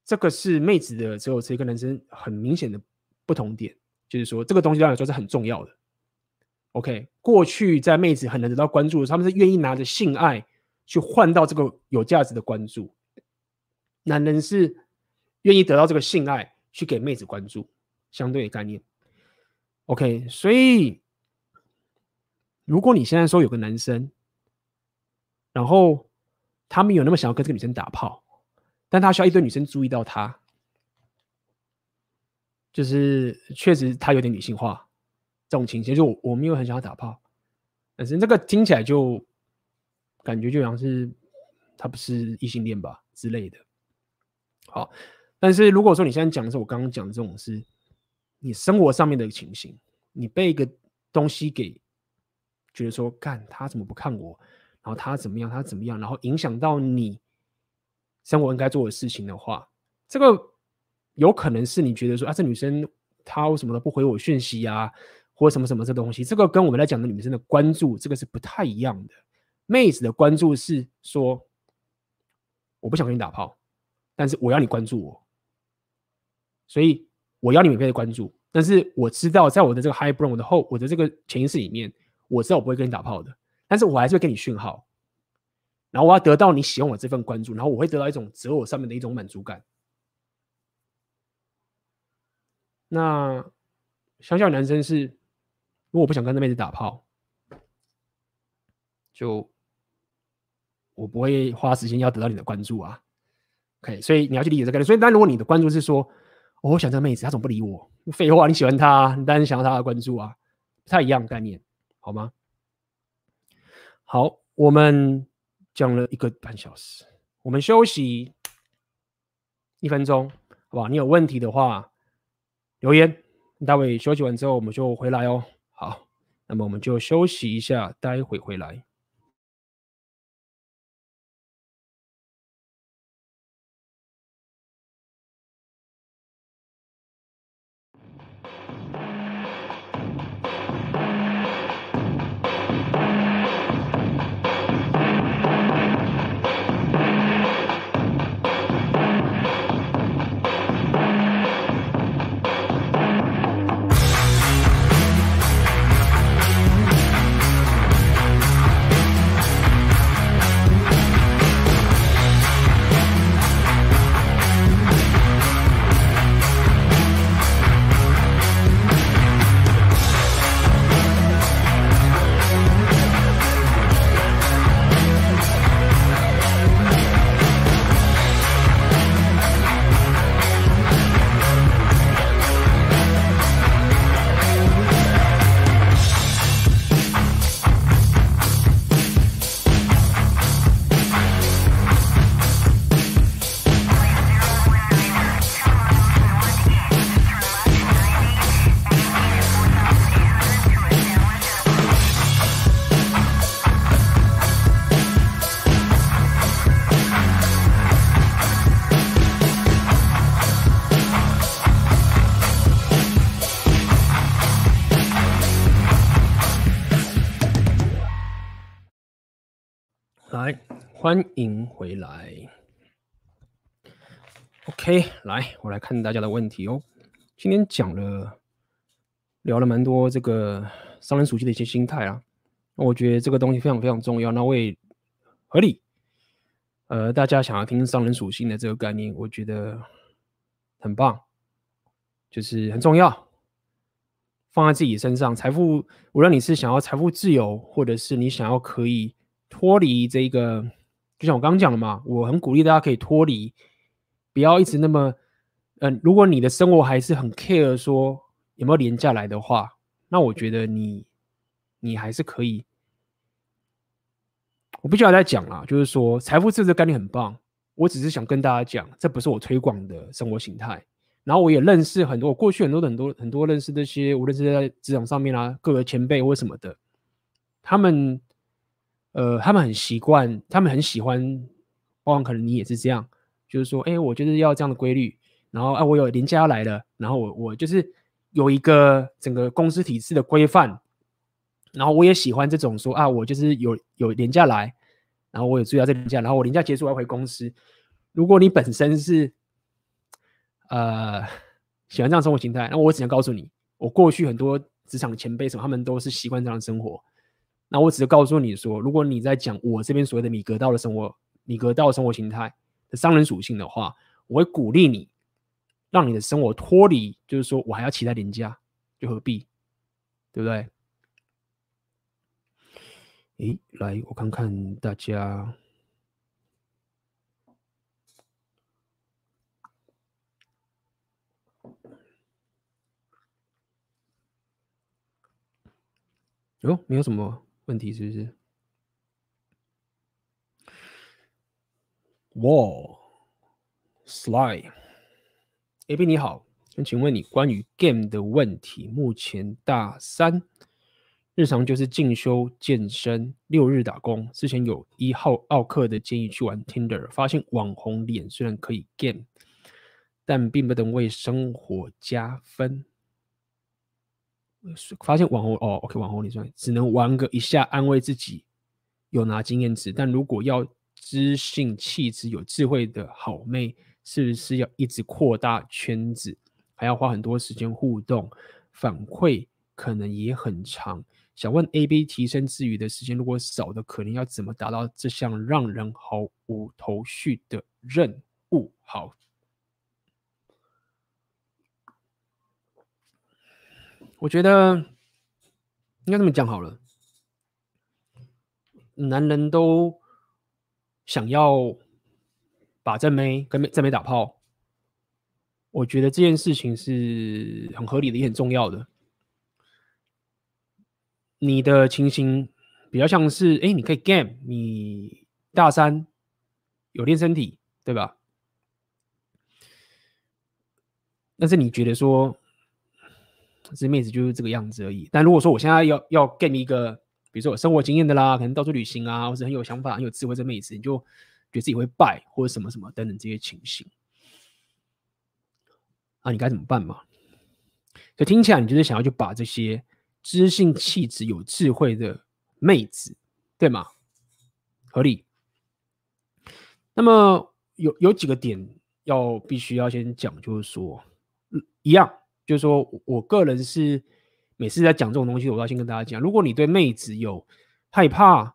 这个是妹子的择偶策略跟男生很明显的不同点，就是说这个东西对他来说是很重要的。OK，过去在妹子很难得到关注的时候，他们是愿意拿着性爱去换到这个有价值的关注，男人是愿意得到这个性爱去给妹子关注，相对的概念。OK，所以如果你现在说有个男生，然后。他没有那么想要跟这个女生打炮，但他需要一堆女生注意到他，就是确实他有点女性化这种情形。就我我没有很想要打炮，但是这个听起来就感觉就像是他不是异性恋吧之类的。好，但是如果说你现在讲的是我刚刚讲的这种是你生活上面的情形，你被一个东西给觉得说，干他怎么不看我？然后他怎么样？他怎么样？然后影响到你生活应该做的事情的话，这个有可能是你觉得说啊，这女生她为什么都不回我讯息啊，或什么什么这东西？这个跟我们来讲的女生的关注，这个是不太一样的。妹子的关注是说，我不想跟你打炮，但是我要你关注我，所以我要你免费的关注。但是我知道，在我的这个 high brain 的后，我的这个潜意识里面，我知道我不会跟你打炮的。但是我还是会给你讯号，然后我要得到你喜欢我这份关注，然后我会得到一种择偶上面的一种满足感。那相较男生是，如果我不想跟那妹子打炮，就我不会花时间要得到你的关注啊。OK，所以你要去理解这个。所以，但如果你的关注是说，哦，我想这个妹子，她怎么不理我？废话，你喜欢她，你当然想要她的关注啊，不太一样概念，好吗？好，我们讲了一个半小时，我们休息一分钟，好不好？你有问题的话留言，待会休息完之后我们就回来哦。好，那么我们就休息一下，待会回来。欢迎回来。OK，来，我来看大家的问题哦。今天讲了，聊了蛮多这个商人属性的一些心态啊。我觉得这个东西非常非常重要。那我也合理。呃，大家想要听商人属性的这个概念，我觉得很棒，就是很重要。放在自己身上，财富，无论你是想要财富自由，或者是你想要可以。脱离这个，就像我刚刚讲的嘛，我很鼓励大家可以脱离，不要一直那么，嗯、如果你的生活还是很 care 说有没有廉价来的话，那我觉得你，你还是可以。我必须要再讲了，就是说财富自由的概念很棒，我只是想跟大家讲，这不是我推广的生活形态。然后我也认识很多，我过去很多很多很多认识这些，无论是在职场上面啊，各个前辈或什么的，他们。呃，他们很习惯，他们很喜欢，往往可能你也是这样，就是说，哎，我就是要这样的规律，然后啊，我有廉价来了，然后我我就是有一个整个公司体制的规范，然后我也喜欢这种说啊，我就是有有廉价来，然后我有注意到这廉价，然后我廉价结束要回公司。如果你本身是呃喜欢这样生活形态，那我只能告诉你，我过去很多职场前辈什么，他们都是习惯这样的生活。那我只是告诉你说，如果你在讲我这边所谓的米格道的生活、米格道的生活形态的商人属性的话，我会鼓励你，让你的生活脱离，就是说我还要期待廉价，就何必，对不对？诶，来，我看看大家，哟，没有什么。问题是不是？哇，Sly，AB 你好，想请问你关于 Game 的问题。目前大三，日常就是进修、健身、六日打工。之前有一号奥克的建议去玩 Tinder，发现网红脸虽然可以 Game，但并不能为生活加分。发现网红哦，OK，网红你算只能玩个一下安慰自己，有拿经验值。但如果要知性气质、有智慧的好妹，是不是要一直扩大圈子，还要花很多时间互动，反馈可能也很长。想问 AB 提升自娱的时间如果少的，可能要怎么达到这项让人毫无头绪的任务？好。我觉得应该这么讲好了，男人都想要把正妹跟正妹打炮，我觉得这件事情是很合理的，也很重要的。你的情形比较像是，哎，你可以 game，你大三有练身体，对吧？但是你觉得说，这妹子就是这个样子而已。但如果说我现在要要 get 一个，比如说有生活经验的啦，可能到处旅行啊，或者很有想法、很有智慧的妹子，你就觉得自己会败或者什么什么等等这些情形，啊，你该怎么办嘛？所以听起来你就是想要去把这些知性气质、有智慧的妹子，对吗？合理。那么有有几个点要必须要先讲，就是说，一样。就是说，我个人是每次在讲这种东西，我都要先跟大家讲，如果你对妹子有害怕，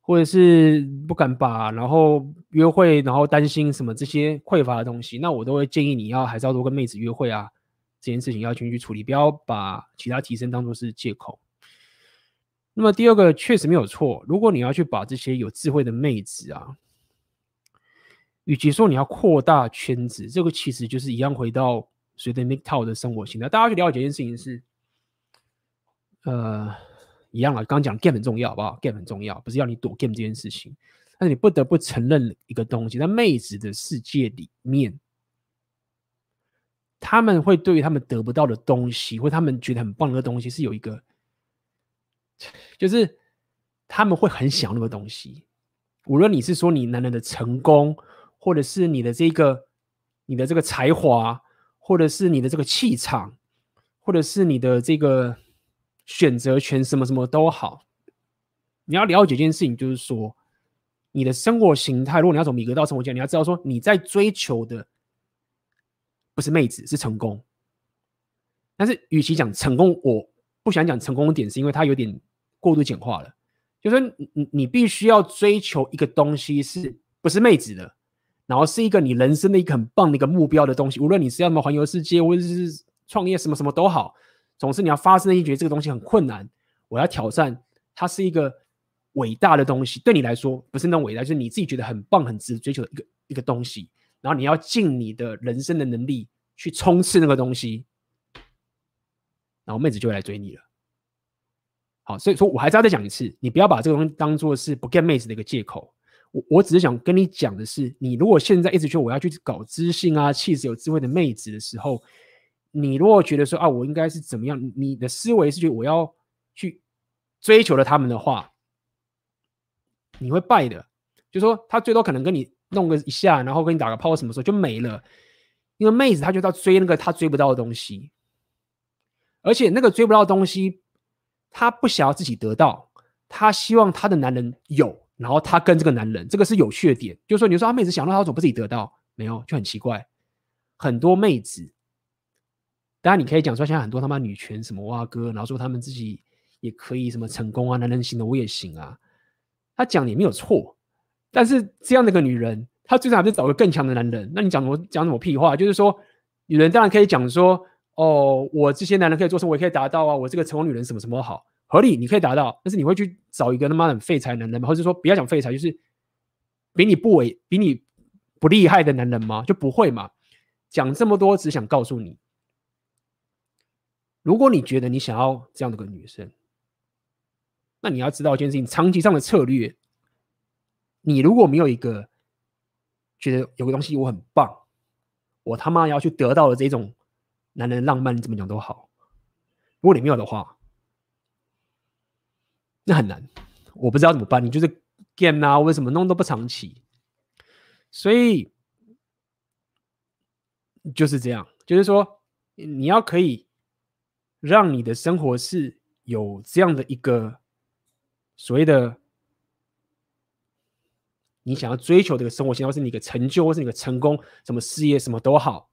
或者是不敢把，然后约会，然后担心什么这些匮乏的东西，那我都会建议你要还是要多跟妹子约会啊，这件事情要先去处理，不要把其他提升当做是借口。那么第二个确实没有错，如果你要去把这些有智慧的妹子啊，与其说你要扩大圈子，这个其实就是一样回到。随着 MGTOW 的生活形态，大家去了解一件事情是，呃，一样啊。刚刚讲 game 很重要，好不好？game 很重要，不是要你躲 game 这件事情，但是你不得不承认一个东西，在妹子的世界里面，他们会对于他们得不到的东西，或他们觉得很棒的东西，是有一个，就是他们会很想那个东西。无论你是说你男人的成功，或者是你的这个，你的这个才华。或者是你的这个气场，或者是你的这个选择权，什么什么都好。你要了解一件事情，就是说，你的生活形态，如果你要从米格到生活家，你要知道说你在追求的不是妹子，是成功。但是，与其讲成功，我不想讲成功的点，是因为它有点过度简化了。就是说你你必须要追求一个东西，是不是妹子的？然后是一个你人生的一个很棒的一个目标的东西。无论你是要什么环游世界，或者是创业，什么什么都好。总之，你要发自内心觉得这个东西很困难，我要挑战。它是一个伟大的东西，对你来说不是那种伟大，就是你自己觉得很棒、很值得追求的一个一个东西。然后你要尽你的人生的能力去冲刺那个东西，然后妹子就会来追你了。好，所以说我还是要再讲一次，你不要把这个东西当做是不 get 妹子的一个借口。我我只是想跟你讲的是，你如果现在一直觉得我要去搞知性啊、气质有智慧的妹子的时候，你如果觉得说啊，我应该是怎么样，你的思维是觉得我要去。追求了他们的话，你会败的。就说他最多可能跟你弄个一下，然后跟你打个炮，什么时候就没了。因为妹子她就要追那个她追不到的东西，而且那个追不到的东西，她不想要自己得到，她希望她的男人有，然后他跟这个男人，这个是有趣的点。就是说，你说啊，妹子想到他怎么不自己得到？没有，就很奇怪。很多妹子，当然你可以讲说，现在很多他妈女权什么哇哥，然后说他们自己。也可以什么成功啊，男人行的我也行啊。他讲也没有错，但是这样的一个女人，她最终还是找个更强的男人。那你讲什么讲什么屁话？就是说，女人当然可以讲说，哦，我这些男人可以做什么，我也可以达到啊。我这个成功女人什么什么好，合理，你可以达到。但是你会去找一个他妈很废柴男人吗？或者说不要讲废柴，就是比你不伟、比你不厉害的男人吗？就不会嘛。讲这么多，只想告诉你，如果你觉得你想要这样的个女生。那你要知道一件事情，长期上的策略，你如果没有一个觉得有个东西我很棒，我他妈要去得到的这种男人浪漫，你怎么讲都好。如果你没有的话，那很难，我不知道怎么办。你就是 game 啊，为什么弄都不长期？所以就是这样，就是说你要可以让你的生活是有这样的一个。所谓的你想要追求这个生活，或是你的成就，或是你的成功，什么事业，什么都好。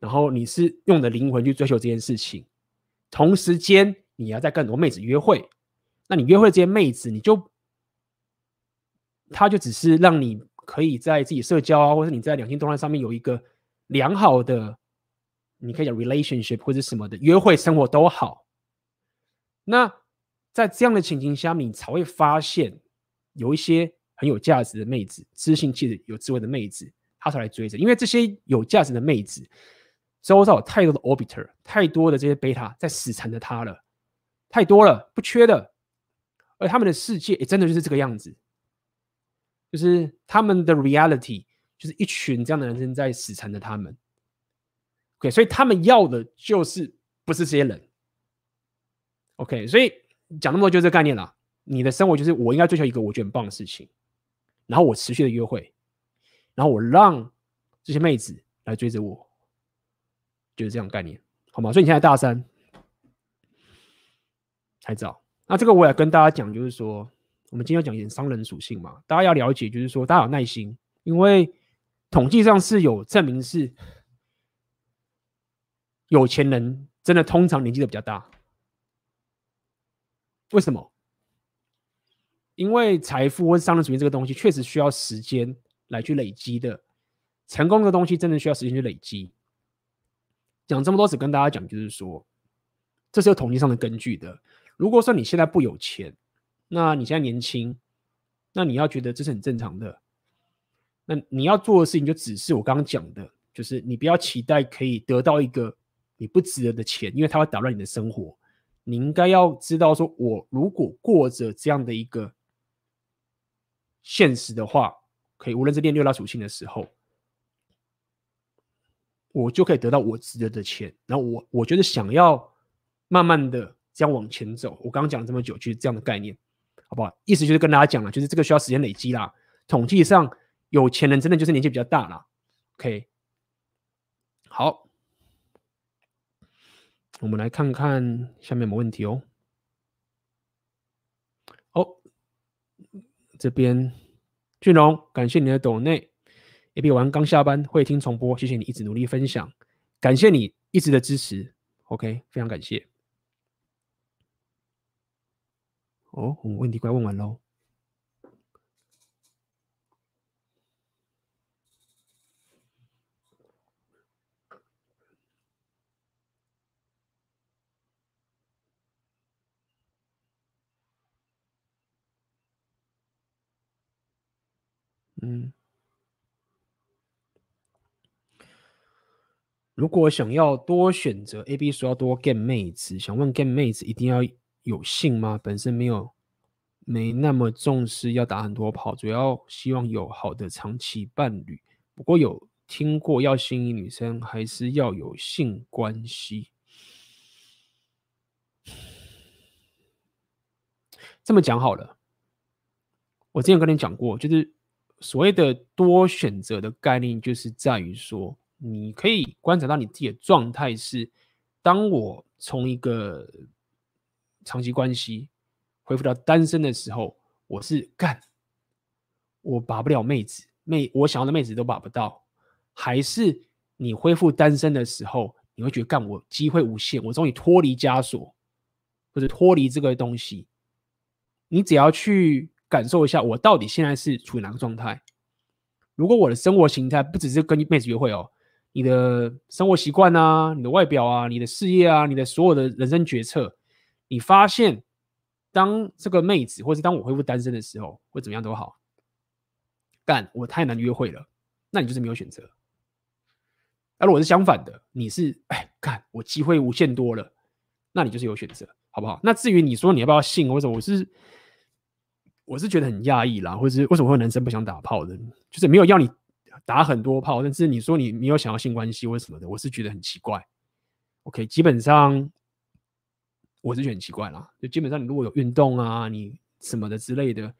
然后你是用的灵魂去追求这件事情，同时间你要在跟很多妹子约会。那你约会这些妹子，你就他就只是让你可以在自己社交啊，或者你在两性动态上面有一个良好的，你可以讲 relationship 或者什么的约会生活都好。那在这样的情形下，你才会发现有一些很有价值的妹子，知性气质、有智慧的妹子，她才来追着。因为这些有价值的妹子，周遭有太多的 orbiter，太多的这些贝塔在死缠着他了，太多了，不缺的。而他们的世界也真的就是这个样子，就是他们的 reality 就是一群这样的男生在死缠着他们。OK，所以他们要的就是不是这些人。OK，所以。讲那么多就这个概念啦。你的生活就是我应该追求一个我觉得很棒的事情，然后我持续的约会，然后我让这些妹子来追着我，就是这样概念，好吗？所以你现在大三还早。那这个我也跟大家讲，就是说我们今天要讲一点商人属性嘛，大家要了解，就是说大家有耐心，因为统计上是有证明是有钱人真的通常年纪都比较大。为什么？因为财富或商人属性这个东西，确实需要时间来去累积的。成功的东西真的需要时间去累积。讲这么多，只跟大家讲，就是说，这是有统计上的根据的。如果说你现在不有钱，那你现在年轻，那你要觉得这是很正常的。那你要做的事情，就只是我刚刚讲的，就是你不要期待可以得到一个你不值得的钱，因为它会打乱你的生活。你应该要知道，说我如果过着这样的一个现实的话，可以无论是练六大属性的时候，我就可以得到我值得的钱。然后我我觉得想要慢慢的这样往前走，我刚刚讲了这么久，就是这样的概念，好不好？意思就是跟大家讲了，就是这个需要时间累积啦。统计上有钱人真的就是年纪比较大啦。OK，好。我们来看看下面有没有问题哦。哦，这边俊龙，感谢你的抖内。A B 玩刚下班会听重播，谢谢你一直努力分享，感谢你一直的支持。OK，非常感谢。哦，我问题快问完喽。嗯，如果想要多选择，A B 说要多 get 妹子，想问 get 妹子一定要有性吗？本身没有，没那么重视要打很多炮，主要希望有好的长期伴侣。不过有听过要吸引女生还是要有性关系。这么讲好了，我之前跟你讲过，就是。所谓的多选择的概念，就是在于说，你可以观察到你自己的状态是：当我从一个长期关系恢复到单身的时候，我是干，我把不了妹子，妹我想要的妹子都把不到；还是你恢复单身的时候，你会觉得干，我机会无限，我终于脱离枷锁，或者脱离这个东西。你只要去。感受一下，我到底现在是处于哪个状态？如果我的生活形态不只是跟妹子约会哦，你的生活习惯啊，你的外表啊，你的事业啊，你的所有的人生决策，你发现当这个妹子，或是当我恢复单身的时候，会怎么样都好，干我太难约会了，那你就是没有选择。而我是相反的，你是哎干我机会无限多了，那你就是有选择，好不好？那至于你说你要不要信，或者我是。我是觉得很讶异啦，或者是为什么会有男生不想打炮的？就是没有要你打很多炮，但是你说你没有想要性关系或什么的，我是觉得很奇怪。OK，基本上我是觉得很奇怪啦。就基本上你如果有运动啊，你什么的之类的，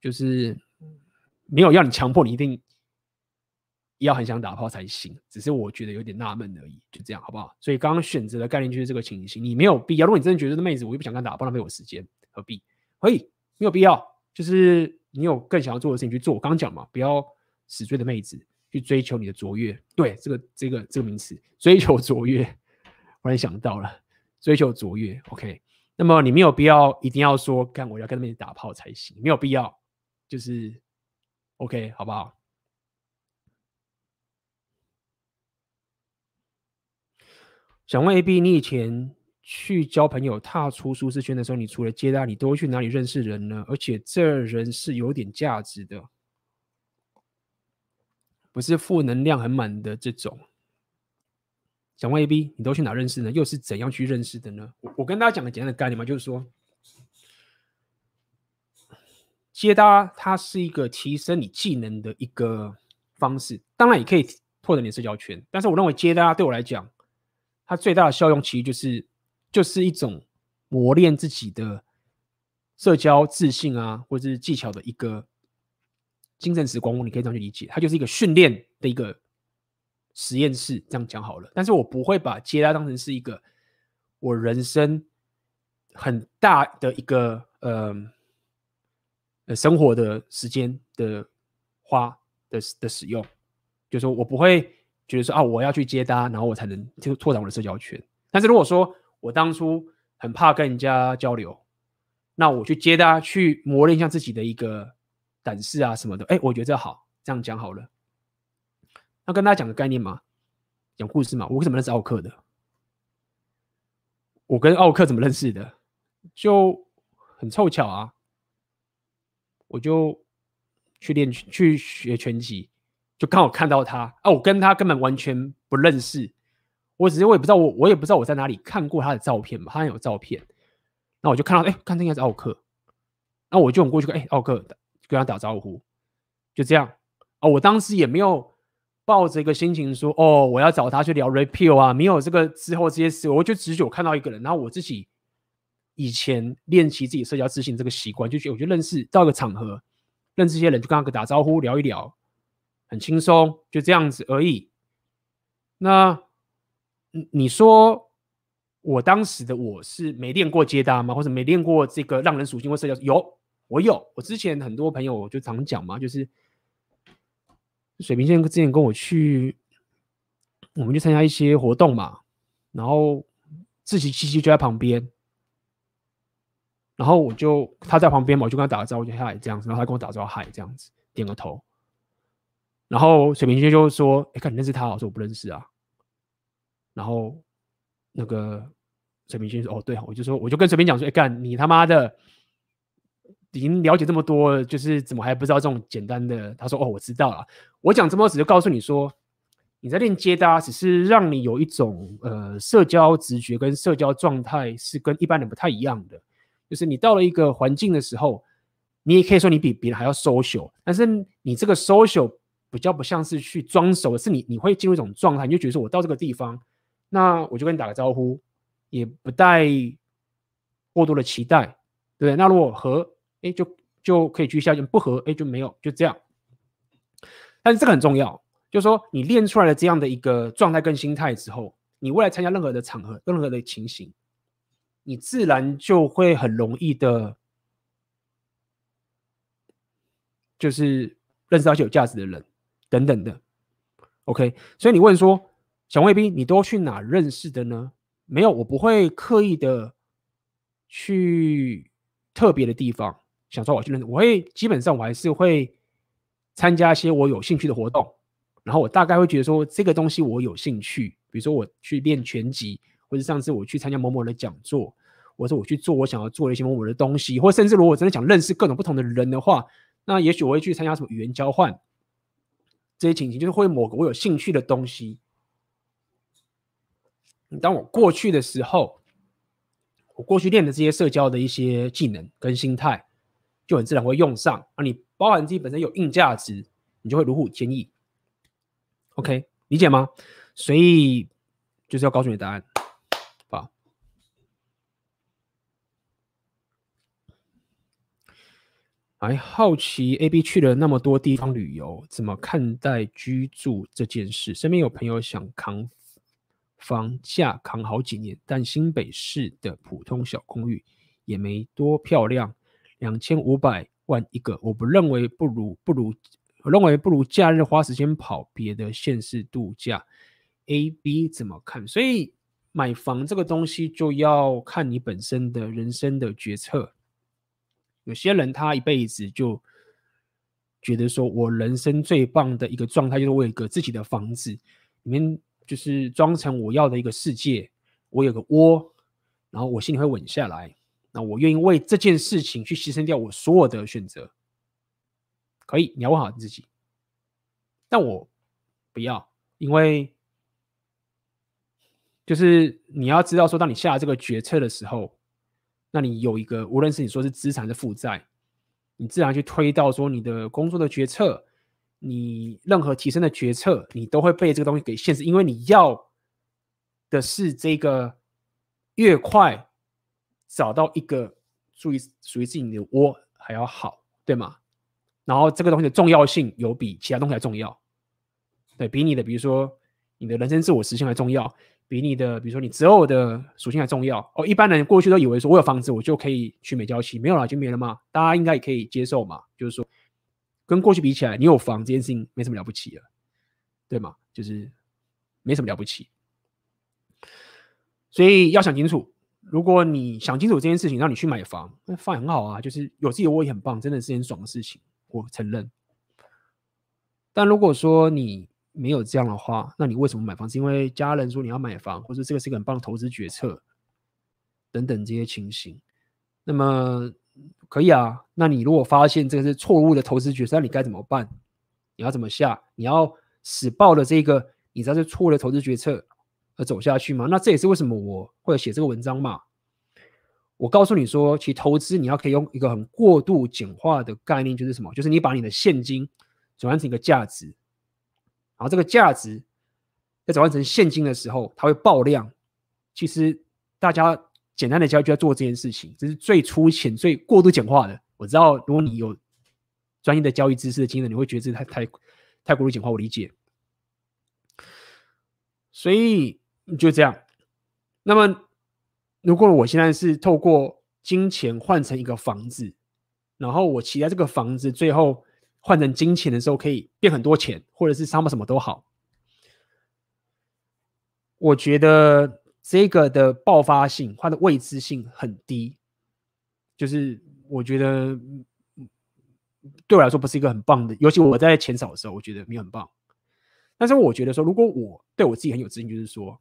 就是没有要你强迫你一定要很想打炮才行。只是我觉得有点纳闷而已，就这样好不好？所以刚刚选择的概念就是这个情形，你没有必要。如果你真的觉得这妹子我又不想跟她打，不浪费我时间，何必？可以。没有必要，就是你有更想要做的事情去做。我刚刚讲嘛，不要死追的妹子去追求你的卓越。对，这个这个这个名词，追求卓越，忽然想到了，追求卓越。OK，那么你没有必要一定要说，干我要跟妹子打炮才行，没有必要，就是 OK，好不好？想问 AB，你以前？去交朋友、踏出舒适圈的时候，你除了接待，你都会去哪里认识人呢？而且这人是有点价值的，不是负能量很满的这种。想问 AB，你都去哪认识呢？又是怎样去认识的呢？我我跟大家讲个简单的概念嘛，就是说，接单它是一个提升你技能的一个方式，当然也可以拓展你的社交圈。但是我认为接单对我来讲，它最大的效用其实就是。就是一种磨练自己的社交自信啊，或者是技巧的一个精神时光，你可以这样去理解。它就是一个训练的一个实验室，这样讲好了。但是我不会把接待当成是一个我人生很大的一个呃呃生活的时间的花的的使用，就是说我不会觉得说啊，我要去接搭，然后我才能就拓展我的社交圈。但是如果说我当初很怕跟人家交流，那我去接他，去磨练一下自己的一个胆识啊什么的。哎，我觉得这好，这样讲好了。那跟大家讲个概念嘛，讲故事嘛。我为什么认识奥克的？我跟奥克怎么认识的？就很凑巧啊，我就去练去学拳击，就刚好看到他啊。我跟他根本完全不认识。我只是我也不知道我我也不知道我在哪里看过他的照片嘛，他有照片，那我就看到哎、看这应该是奥克，那我就很过去跟哎奥克跟他打招呼，就这样哦。我当时也没有抱着一个心情说哦，我要找他去聊 repeal 啊，没有这个之后这些事，我就只有看到一个人，然后我自己以前练习自己社交自信这个习惯，就觉得我就认识到一个场合认识一些人，就跟他打招呼聊一聊，很轻松，就这样子而已。那。你说我当时的我是没练过接搭吗？或者没练过这个让人属性或社交？有，我有，我之前很多朋友我就常讲嘛，就是水平线之前跟我去，我们去参加一些活动嘛，然后志祺七七就在旁边，然后我就他在旁边嘛，我就跟他打个招呼，就嗨这样子，然后他跟我打招呼嗨这样子，点个头，然后水平线就说：“哎、欸，看你认识他？”我说：“我不认识啊。”然后那个水平线说：“哦，对，我就说，我就跟水平讲说：‘哎、干你他妈的！’”已经了解这么多，就是怎么还不知道这种简单的？他说：“哦，我知道了。我讲这么多，只是告诉你说，你在练接搭，只是让你有一种呃社交直觉跟社交状态是跟一般人不太一样的。就是你到了一个环境的时候，你也可以说你比别人还要 social，但是你这个 social 比较不像是去装熟，是你你会进入一种状态，你就觉得说我到这个地方，那我就跟你打个招呼，也不带过多的期待，对不对？那如果和哎，就就可以去下去，不合哎就没有，就这样。但是这个很重要，就是说你练出来了这样的一个状态跟心态之后，你未来参加任何的场合、任何的情形，你自然就会很容易的，就是认识到一些有价值的人等等的。OK，所以你问说，小卫兵，你都去哪认识的呢？没有，我不会刻意的去特别的地方。想说我去认，我会基本上我还是会参加一些我有兴趣的活动，然后我大概会觉得说这个东西我有兴趣，比如说我去练拳击，或者上次我去参加某某的讲座，或者我去做我想要做一些某某的东西，或甚至如果我真的想认识各种不同的人的话，那也许我会去参加什么语言交换，这些情形就是会某个我有兴趣的东西。当我过去的时候，我过去练的这些社交的一些技能跟心态。就很自然会用上而！你包含自己本身有硬价值，你就会如虎添翼。OK，理解吗？所以就是要告诉你答案，好。还好奇 AB 去了那么多地方旅游，怎么看待居住这件事？身边有朋友想扛房价扛好几年，但新北市的普通小公寓也没多漂亮。两千五百万一个，我不认为不如不如，我认为不如假日花时间跑别的县市度假。A、B 怎么看？所以买房这个东西就要看你本身的人生的决策。有些人他一辈子就觉得说，我人生最棒的一个状态就是我有一个自己的房子，里面就是装成我要的一个世界，我有个窝，然后我心里会稳下来。那我愿意为这件事情去牺牲掉我所有的选择，可以，你要问好你自己。但我不要，因为就是你要知道，说当你下这个决策的时候，那你有一个，无论是你说是资产的负债，你自然去推到说你的工作的决策，你任何提升的决策，你都会被这个东西给限制，因为你要的是这个越快。找到一个属于属于自己的窝还要好，对吗？然后这个东西的重要性有比其他东西还重要，对，比你的比如说你的人生自我实现还重要，比你的比如说你择偶的属性还重要。哦，一般人过去都以为说我有房子我就可以娶美娇妻，没有了就没了嘛，大家应该也可以接受嘛。就是说跟过去比起来，你有房这件事情没什么了不起了，对吗？就是没什么了不起，所以要想清楚。如果你想清楚这件事情，让你去买房，那房很好啊，就是有自己的窝也很棒，真的是件爽的事情，我承认。但如果说你没有这样的话，那你为什么买房？是因为家人说你要买房，或者这个是一个很棒的投资决策等等这些情形。那么可以啊，那你如果发现这个是错误的投资决策，那你该怎么办？你要怎么下？你要死抱的这个，你知道是错误的投资决策。而走下去吗？那这也是为什么我会写这个文章嘛。我告诉你说，其实投资你要可以用一个很过度简化的概念，就是什么？就是你把你的现金转换成一个价值，然后这个价值在转换成现金的时候，它会爆量。其实大家简单的交易就要做这件事情，这是最粗浅、最过度简化的。我知道，如果你有专业的交易知识的经验，你会觉得这太太太过度简化。我理解，所以。就这样。那么，如果我现在是透过金钱换成一个房子，然后我期待这个房子最后换成金钱的时候可以变很多钱，或者是什么什么都好。我觉得这个的爆发性，它的未知性很低，就是我觉得对我来说不是一个很棒的，尤其我在钱少的时候，我觉得没有很棒。但是我觉得说，如果我对我自己很有自信，就是说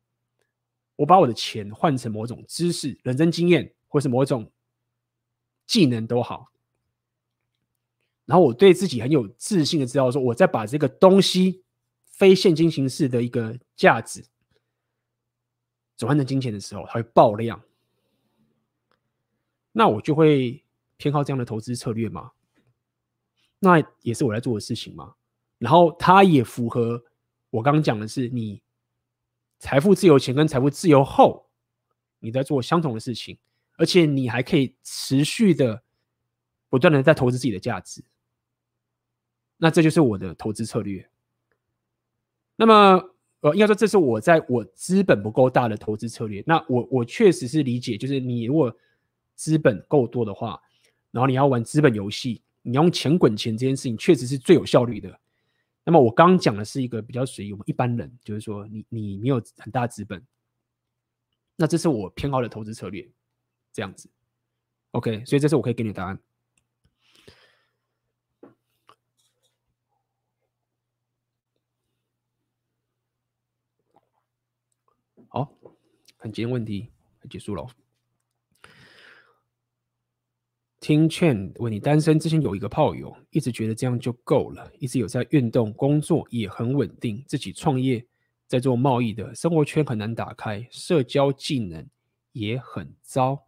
我把我的钱换成某种知识、人生经验，或是某种技能都好，然后我对自己很有自信的知道说，我在把这个东西非现金形式的一个价值。转换成金钱的时候，它会爆量，那我就会偏好这样的投资策略嘛。那也是我在做的事情嘛。然后它也符合我刚刚讲的是，你财富自由前跟财富自由后，你在做相同的事情，而且你还可以持续的不断的在投资自己的价值。那这就是我的投资策略。那么。呃，应该说这是我在我资本不够大的投资策略。那我我确实是理解，就是你如果资本够多的话，然后你要玩资本游戏，你用钱滚钱这件事情确实是最有效率的。那么我刚讲的是一个比较属于我们一般人，就是说你你没有很大资本，那这是我偏好的投资策略，这样子。OK，所以这是我可以给你的答案。好，看今天问题结束了。听劝问你单身之前有一个炮友，一直觉得这样就够了，一直有在运动，工作也很稳定，自己创业在做贸易的，生活圈很难打开，社交技能也很糟。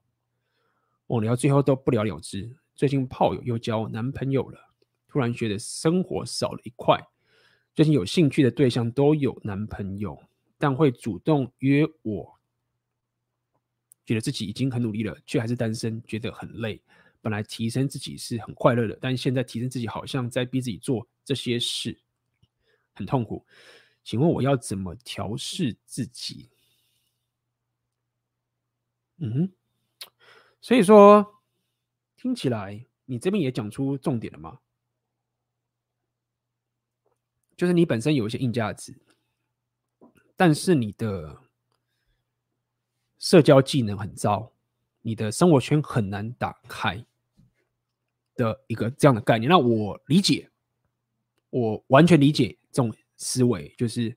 我聊最后都不了了之。最近炮友又交男朋友了，突然觉得生活少了一块。最近有兴趣的对象都有男朋友。但会主动约我，觉得自己已经很努力了，却还是单身，觉得很累。本来提升自己是很快乐的，但现在提升自己好像在逼自己做这些事，很痛苦。请问我要怎么调试自己？嗯，所以说听起来你这边也讲出重点了吗？就是你本身有一些硬价值。但是你的社交技能很糟，你的生活圈很难打开的一个这样的概念。那我理解，我完全理解这种思维，就是因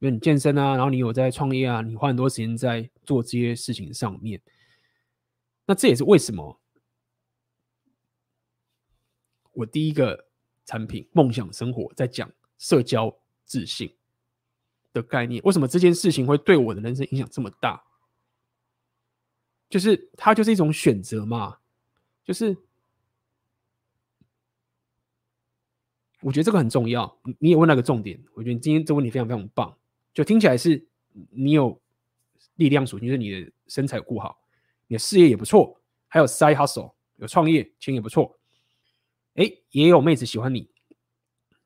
为你健身啊，然后你有在创业啊，你花很多时间在做这些事情上面。那这也是为什么我第一个产品梦想生活在讲社交自信的概念，为什么这件事情会对我的人生影响这么大？就是它就是一种选择嘛，就是我觉得这个很重要。你也问那个重点，我觉得今天这个问题非常非常棒，就听起来是你有力量属性，就是你的身材顾好，你的事业也不错，还有 side hustle 有创业，钱也不错，哎，也有妹子喜欢你，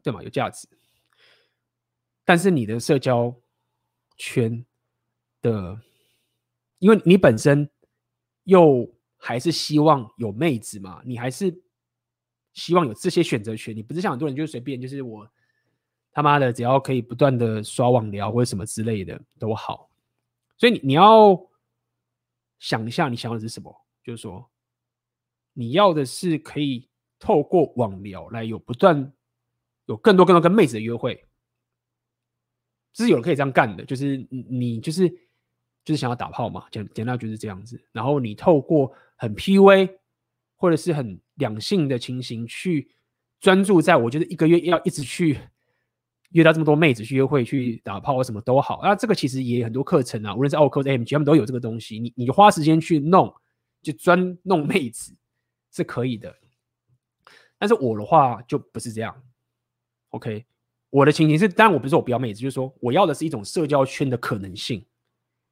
对吗？有价值。但是你的社交圈的，因为你本身又还是希望有妹子嘛，你还是希望有这些选择权。你不是像很多人就是随便，就是我他妈的只要可以不断的刷网聊或者什么之类的都好。所以你你要想一下，你想要的是什么？就是说，你要的是可以透过网聊来有不断有更多更多跟妹子的约会。是有人可以这样干的，就是你就是就是想要打炮嘛，简简单就是这样子。然后你透过很 PUA 或者是很两性的情形去专注在，我觉得一个月要一直去约到这么多妹子去约会去打炮什么都好。那这个其实也很多课程啊，无论是奥克斯 AMG 他们都有这个东西。你你花时间去弄，就专弄妹子是可以的。但是我的话就不是这样，OK。我的情形是，当然我不是说我不要妹子，就是说我要的是一种社交圈的可能性。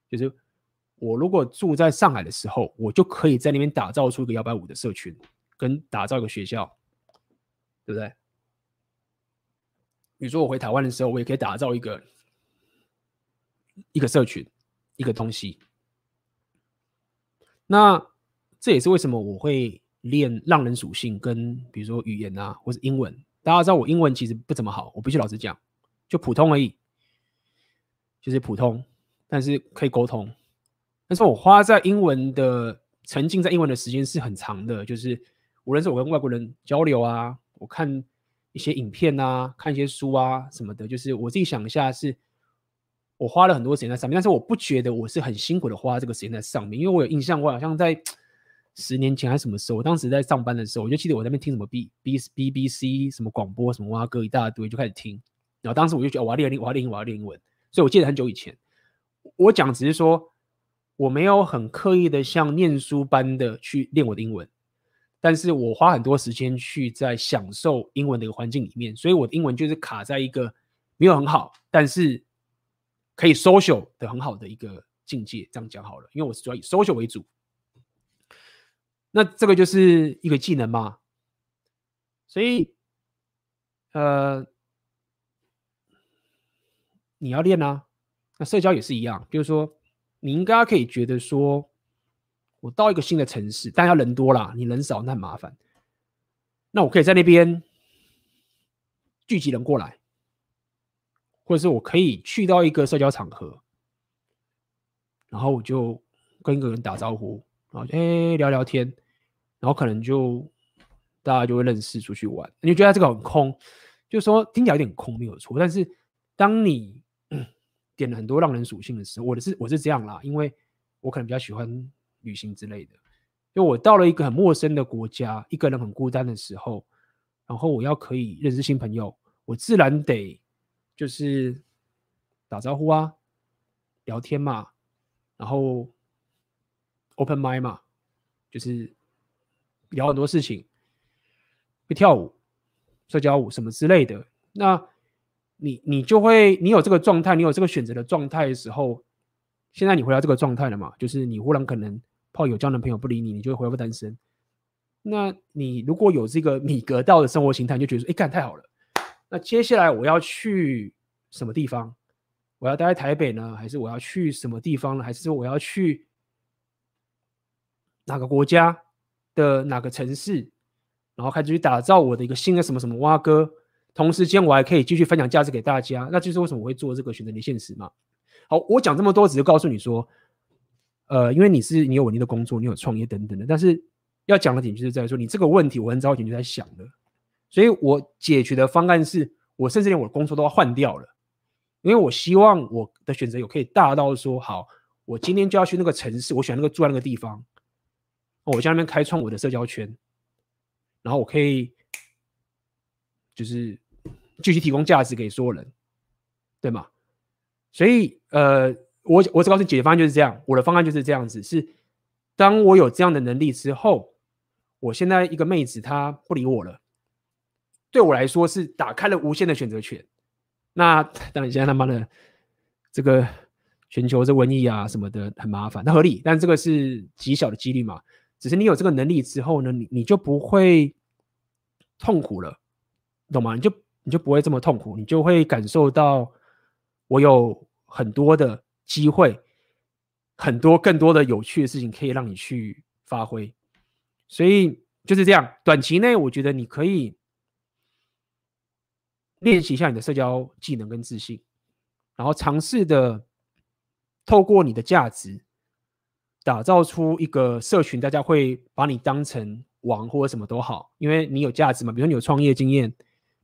就是我如果住在上海的时候，我就可以在那边打造出一个摇摆舞的社群，跟打造一个学校，对不对？比如说我回台湾的时候，我也可以打造一个一个社群，一个东西。那这也是为什么我会练浪人属性跟比如说语言啊，或是英文。大家知道我英文其实不怎么好，我必须老实讲，就普通而已，就是普通，但是可以沟通。但是我花在英文的沉浸在英文的时间是很长的，就是无论是我跟外国人交流啊，我看一些影片啊，看一些书啊什么的，就是我自己想一下是。我花了很多时间在上面，但是我不觉得我是很辛苦的花这个时间在上面，因为我有印象，我好像在十年前还是什么时候，我当时在上班的时候，我就记得我在那边听什么 B B B B C 什么广播什么哇歌一大堆，就开始听。然后当时我就觉得我要练英，我要练英，我要练英文。所以我记得很久以前，我讲只是说我没有很刻意的像念书般的去练我的英文，但是我花很多时间去在享受英文的一个环境里面，所以我的英文就是卡在一个没有很好，但是。可以 social 的很好的一个境界，这样讲好了，因为我是主要以 social 为主。那这个就是一个技能嘛，所以呃，你要练啊。那社交也是一样，就是说你应该可以觉得说，我到一个新的城市，但要人多啦，你人少那很麻烦。那我可以在那边聚集人过来。或者是我可以去到一个社交场合，然后我就跟一个人打招呼，然后哎聊聊天，然后可能就大家就会认识出去玩。你就觉得这个很空，就是说听起来有点空没有错。但是当你点了很多让人属性的时候，我的是我是这样啦，因为我可能比较喜欢旅行之类的。就我到了一个很陌生的国家，一个人很孤单的时候，然后我要可以认识新朋友，我自然得。就是打招呼啊，聊天嘛，然后 open mind 嘛，就是聊很多事情，会跳舞、社交舞什么之类的。那你你就会，你有这个状态，你有这个选择的状态的时候，现在你回到这个状态了嘛？就是你忽然可能炮友交男朋友不理你，你就会恢复单身。那你如果有这个米格道的生活形态，就觉得说，哎，干太好了。那接下来我要去什么地方？我要待在台北呢，还是我要去什么地方呢？还是说我要去哪个国家的哪个城市？然后开始去打造我的一个新的什么什么蛙哥。同时间我还可以继续分享价值给大家。那就是为什么我会做这个选择的现实嘛。好，我讲这么多，只是告诉你说，呃，因为你是你有稳定的工作，你有创业等等的。但是要讲的点就是在说，你这个问题我很早以前就在想的。所以我解决的方案是，我甚至连我的工作都要换掉了，因为我希望我的选择有可以大到说，好，我今天就要去那个城市，我选那个住在那个地方，我在那边开创我的社交圈，然后我可以就是继续提供价值给所有人，对吗？所以呃，我我只告诉解决方案就是这样，我的方案就是这样子，是当我有这样的能力之后，我现在一个妹子她不理我了。对我来说是打开了无限的选择权。那当然，现在他妈的这个全球这瘟疫啊什么的很麻烦，那合理。但这个是极小的几率嘛。只是你有这个能力之后呢，你你就不会痛苦了，懂吗？你就你就不会这么痛苦，你就会感受到我有很多的机会，很多更多的有趣的事情可以让你去发挥。所以就是这样，短期内我觉得你可以。练习一下你的社交技能跟自信，然后尝试的透过你的价值，打造出一个社群，大家会把你当成王或者什么都好，因为你有价值嘛。比如说你有创业经验、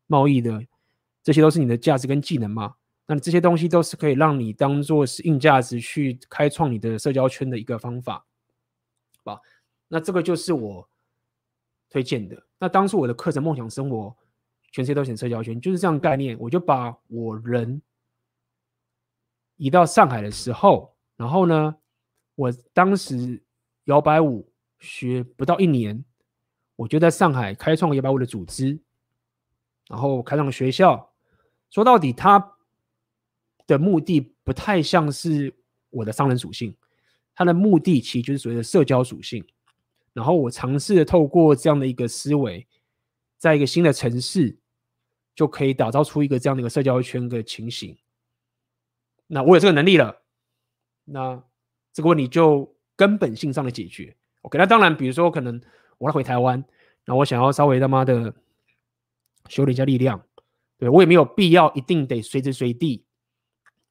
贸易的，这些都是你的价值跟技能嘛。那这些东西都是可以让你当做是硬价值去开创你的社交圈的一个方法，好吧？那这个就是我推荐的。那当初我的课程梦想生活。全世界都选社交圈，就是这样概念。我就把我人移到上海的时候，然后呢，我当时摇摆舞学不到一年，我就在上海开创摇摆舞的组织，然后开上了学校。说到底，它的目的不太像是我的商人属性，它的目的其实就是所谓的社交属性。然后我尝试的透过这样的一个思维，在一个新的城市。就可以打造出一个这样的一个社交圈的情形。那我有这个能力了，那这个问题就根本性上的解决。OK，那当然，比如说可能我要回台湾，那我想要稍微他妈的修炼一下力量，对，我也没有必要一定得随时随地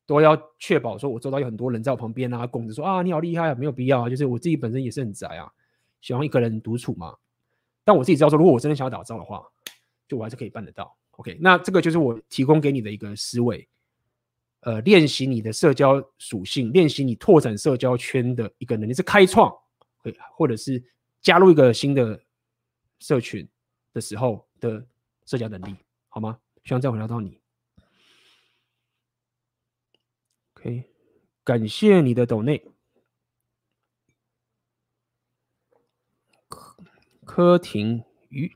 都要确保说我周遭有很多人在我旁边啊，拱着说啊你好厉害啊，没有必要啊，就是我自己本身也是很宅啊，喜欢一个人独处嘛。但我自己知道说，如果我真的想要打造的话，就我还是可以办得到。OK，那这个就是我提供给你的一个思维。呃，练习你的社交属性，练习你拓展社交圈的一个能力，是开创，会或者是加入一个新的社群的时候的社交能力，好吗？希望再回答到你。OK，感谢你的抖内，柯柯廷瑜，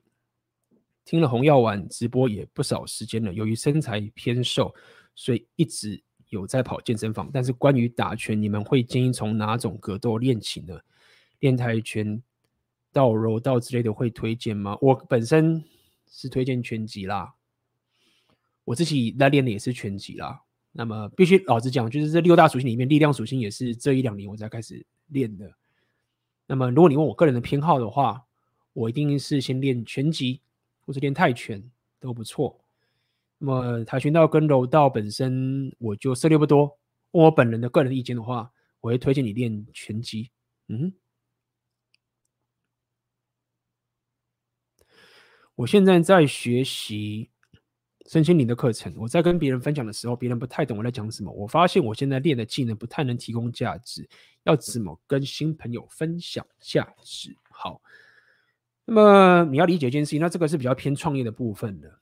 听了红药丸直播也不少时间了，由于身材偏瘦。所以一直有在跑健身房，但是关于打拳，你们会建议从哪种格斗练起呢？练跆拳道、柔道之类的会推荐吗？我本身是推荐拳击啦，我自己在练的也是拳击啦。那么必须老实讲，就是这六大属性里面，力量属性也是这一两年我才开始练的。那么如果你问我个人的偏好的话，我一定是先练拳击或者练泰拳都不错。那么跆拳道跟柔道本身我就涉猎不多。问我本人的个人意见的话，我会推荐你练拳击。嗯哼，我现在在学习身心灵的课程。我在跟别人分享的时候，别人不太懂我在讲什么。我发现我现在练的技能不太能提供价值，要怎么跟新朋友分享价值？好，那么你要理解一件事情，那这个是比较偏创业的部分的。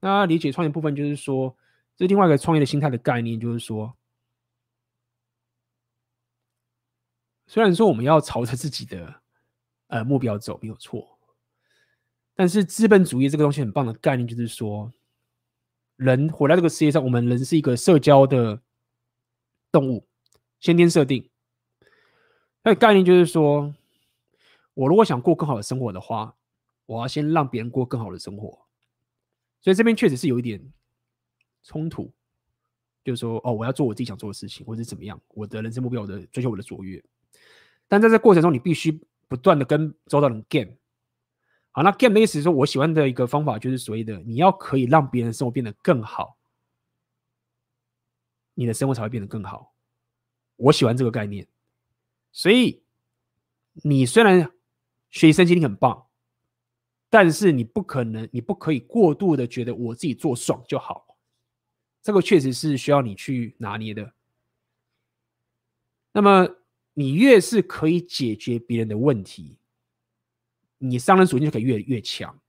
那理解创业部分，就是说，这另外一个创业的心态的概念，就是说，虽然说我们要朝着自己的呃目标走，没有错，但是资本主义这个东西很棒的概念，就是说，人活在这个世界上，我们人是一个社交的动物，先天设定。那个概念就是说，我如果想过更好的生活的话，我要先让别人过更好的生活。所以这边确实是有一点冲突，就是说，哦，我要做我自己想做的事情，或者是怎么样，我的人生目标，我的追求，我的卓越。但在这过程中，你必须不断的跟周遭人 game。好，那 game 的意思是说，我喜欢的一个方法就是所谓的，你要可以让别人生活变得更好，你的生活才会变得更好。我喜欢这个概念。所以，你虽然学习身心灵很棒。但是你不可能，你不可以过度的觉得我自己做爽就好，这个确实是需要你去拿捏的。那么你越是可以解决别人的问题，你商人属性就可以越越强。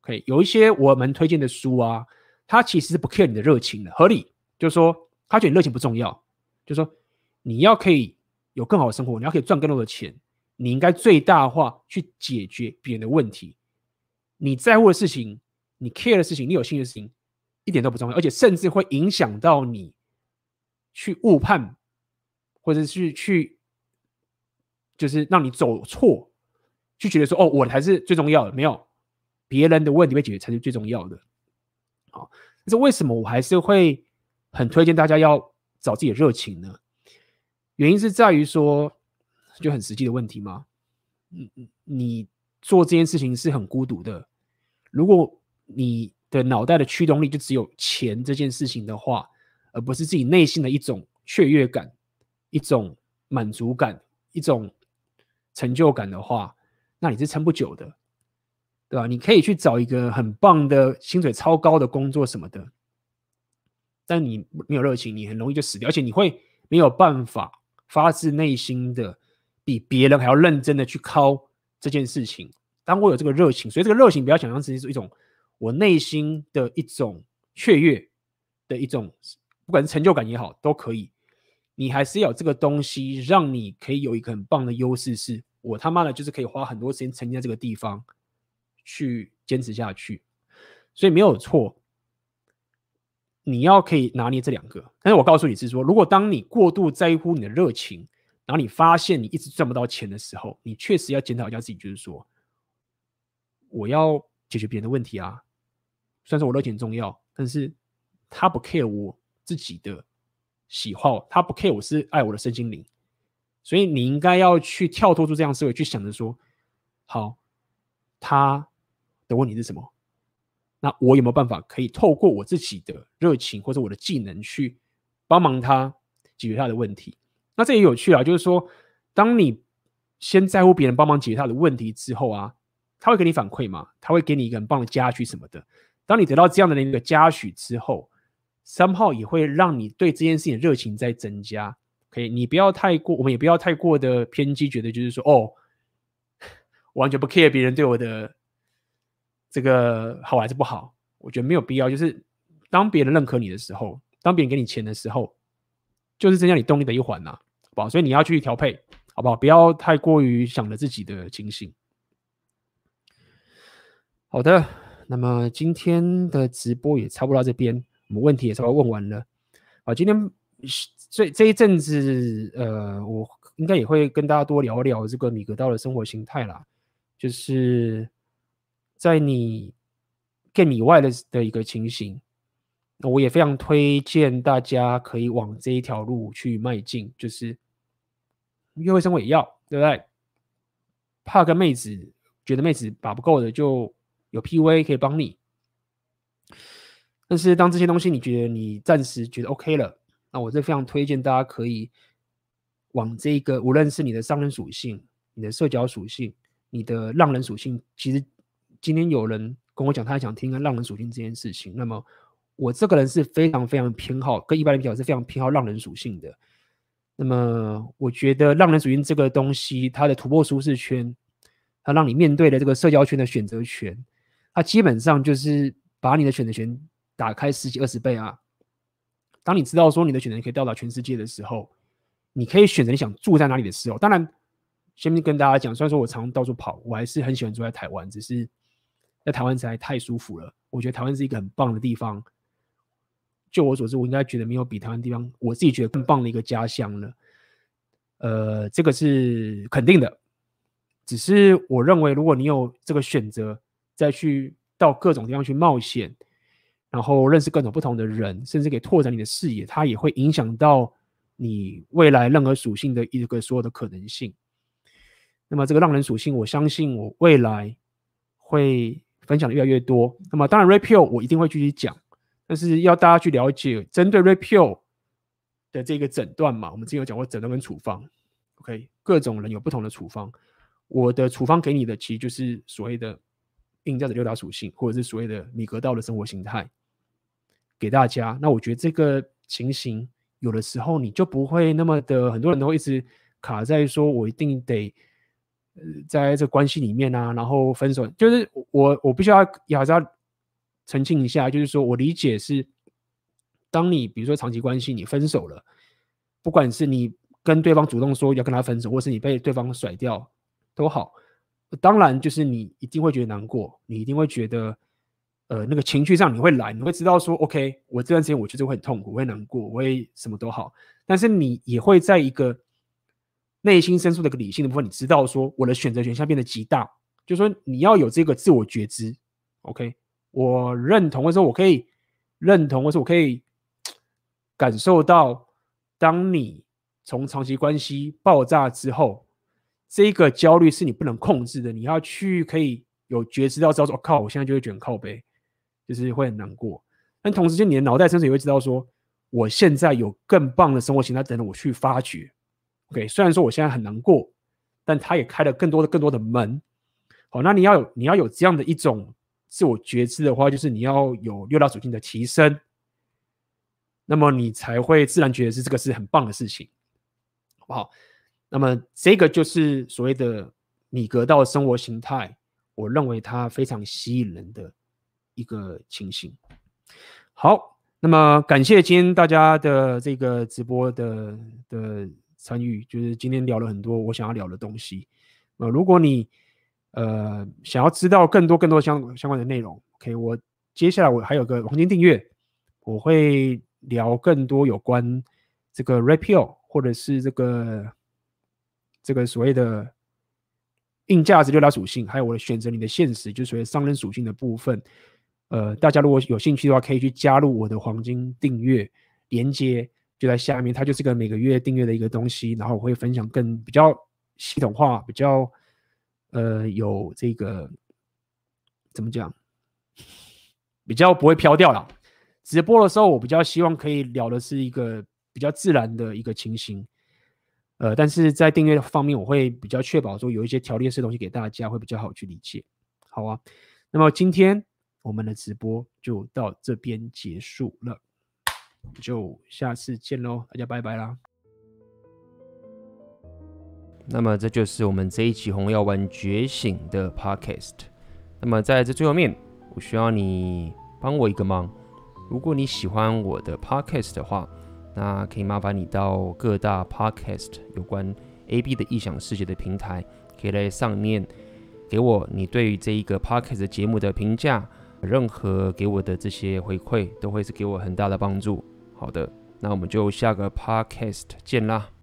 可以有一些我们推荐的书啊，它其实是不 care 你的热情的，合理，就是说他觉得你热情不重要，就是说你要可以有更好的生活，你要可以赚更多的钱。你应该最大化去解决别人的问题。你在乎的事情，你 care 的事情，你有兴趣的事情，一点都不重要，而且甚至会影响到你去误判，或者是去，就是让你走错，就觉得说哦，我才是最重要的，没有别人的问题被解决才是最重要的。好，但是为什么我还是会很推荐大家要找自己的热情呢？原因是在于说。就很实际的问题吗？嗯嗯，你做这件事情是很孤独的。如果你的脑袋的驱动力就只有钱这件事情的话，而不是自己内心的一种雀跃感、一种满足感、一种成就感的话，那你是撑不久的，对吧？你可以去找一个很棒的薪水超高的工作什么的，但你没有热情，你很容易就死掉，而且你会没有办法发自内心的。比别人还要认真的去靠这件事情。当我有这个热情，所以这个热情不要想象成是一种我内心的一种雀跃的一种，不管是成就感也好，都可以。你还是要有这个东西，让你可以有一个很棒的优势，是我他妈的就是可以花很多时间沉浸在这个地方去坚持下去。所以没有错，你要可以拿捏这两个。但是我告诉你是说，如果当你过度在乎你的热情，然后你发现你一直赚不到钱的时候，你确实要检讨一下自己，就是说，我要解决别人的问题啊。虽然说我热情重要，但是他不 care 我自己的喜好，他不 care 我是爱我的身心灵，所以你应该要去跳脱出这样思维，去想着说，好，他的问题是什么？那我有没有办法可以透过我自己的热情或者我的技能去帮忙他解决他的问题？那这也有趣啊，就是说，当你先在乎别人帮忙解决他的问题之后啊，他会给你反馈嘛？他会给你一个很棒的嘉许什么的。当你得到这样的一个嘉许之后，somehow 也会让你对这件事情的热情在增加。可以，你不要太过，我们也不要太过的偏激，觉得就是说，哦，完全不 care 别人对我的这个好还是不好。我觉得没有必要。就是当别人认可你的时候，当别人给你钱的时候，就是增加你动力的一环呐，好不好？所以你要去调配，好不好？不要太过于想着自己的情形。好的，那么今天的直播也差不多到这边，我们问题也差不多问完了。好，今天。所以这一阵子，呃，我应该也会跟大家多聊聊这个米格道的生活形态啦。就是在你 game 以外的的一个情形，那我也非常推荐大家可以往这一条路去迈进。就是约会生活也要，对不对？怕个妹子觉得妹子把不够的，就有 PUA 可以帮你。但是当这些东西你觉得你暂时觉得 OK 了。那我这非常推荐大家可以往这个，无论是你的商人属性、你的社交属性、你的浪人属性，其实今天有人跟我讲，他想听个浪人属性这件事情。那么我这个人是非常非常偏好，跟一般人比较是非常偏好浪人属性的。那么我觉得浪人属性这个东西，它的突破舒适圈，它让你面对的这个社交圈的选择权，它基本上就是把你的选择权打开十几二十倍啊。当你知道说你的选择可以到达全世界的时候，你可以选择你想住在哪里的时候。当然，先跟大家讲，虽然说我常到处跑，我还是很喜欢住在台湾，只是在台湾实在太舒服了。我觉得台湾是一个很棒的地方。就我所知，我应该觉得没有比台湾地方我自己觉得更棒的一个家乡了。呃，这个是肯定的。只是我认为，如果你有这个选择，再去到各种地方去冒险。然后认识各种不同的人，甚至可以拓展你的视野，它也会影响到你未来任何属性的一个所有的可能性。那么这个浪人属性，我相信我未来会分享的越来越多。那么当然，Red Pill 我一定会继续讲，但是要大家去了解针对 Red Pill 的这个诊断嘛，我们之前有讲过诊断跟处方。OK，各种人有不同的处方，我的处方给你的其实就是所谓的硬价值六大属性，或者是所谓的米格道的生活形态。给大家，那我觉得这个情形有的时候你就不会那么的，很多人都会一直卡在说，我一定得在这关系里面啊，然后分手。就是我我必须要也还是要澄清一下，就是说我理解是，当你比如说长期关系你分手了，不管是你跟对方主动说要跟他分手，或是你被对方甩掉都好，当然就是你一定会觉得难过，你一定会觉得。呃，那个情绪上你会来，你会知道说，OK，我这段时间我就是会很痛苦，我会难过，我会什么都好。但是你也会在一个内心深处的一个理性的部分，你知道说，我的选择权现在变得极大，就是说你要有这个自我觉知。OK，我认同，或者说我可以认同，或者我可以感受到，当你从长期关系爆炸之后，这个焦虑是你不能控制的，你要去可以有觉知到，知道说，靠，我现在就会卷靠背。就是会很难过，但同时间你的脑袋深处也会知道说，我现在有更棒的生活形态等着我去发掘。OK，虽然说我现在很难过，但他也开了更多的更多的门。好，那你要有你要有这样的一种自我觉知的话，就是你要有六大属性的提升，那么你才会自然觉得是这个是很棒的事情，好不好？那么这个就是所谓的米格道生活形态，我认为它非常吸引人的。一个情形，好，那么感谢今天大家的这个直播的的参与，就是今天聊了很多我想要聊的东西。呃，如果你呃想要知道更多更多相相关的内容，OK，我接下来我还有个黄金订阅，我会聊更多有关这个 Red Pill 或者是这个这个所谓的硬价值六大属性，还有我的选择你的现实，就所谓商人属性的部分。呃，大家如果有兴趣的话，可以去加入我的黄金订阅，连接就在下面，它就是个每个月订阅的一个东西。然后我会分享更比较系统化、比较呃有这个怎么讲，比较不会飘掉了。直播的时候，我比较希望可以聊的是一个比较自然的一个情形。呃，但是在订阅方面，我会比较确保说有一些条列式东西给大家，会比较好去理解。好啊，那么今天我们的直播就到这边结束了，就下次见喽，大家拜拜啦。那么这就是我们这一期《红药丸觉醒》的 Podcast。那么在这最后面，我需要你帮我一个忙，如果你喜欢我的 Podcast 的话。那可以麻烦你到各大 podcast 有关 AB 的异想世界的平台，可以在上面给我你对于这一个 podcast 节目的评价，任何给我的这些回馈都会是给我很大的帮助。好的，那我们就下个 podcast 见啦。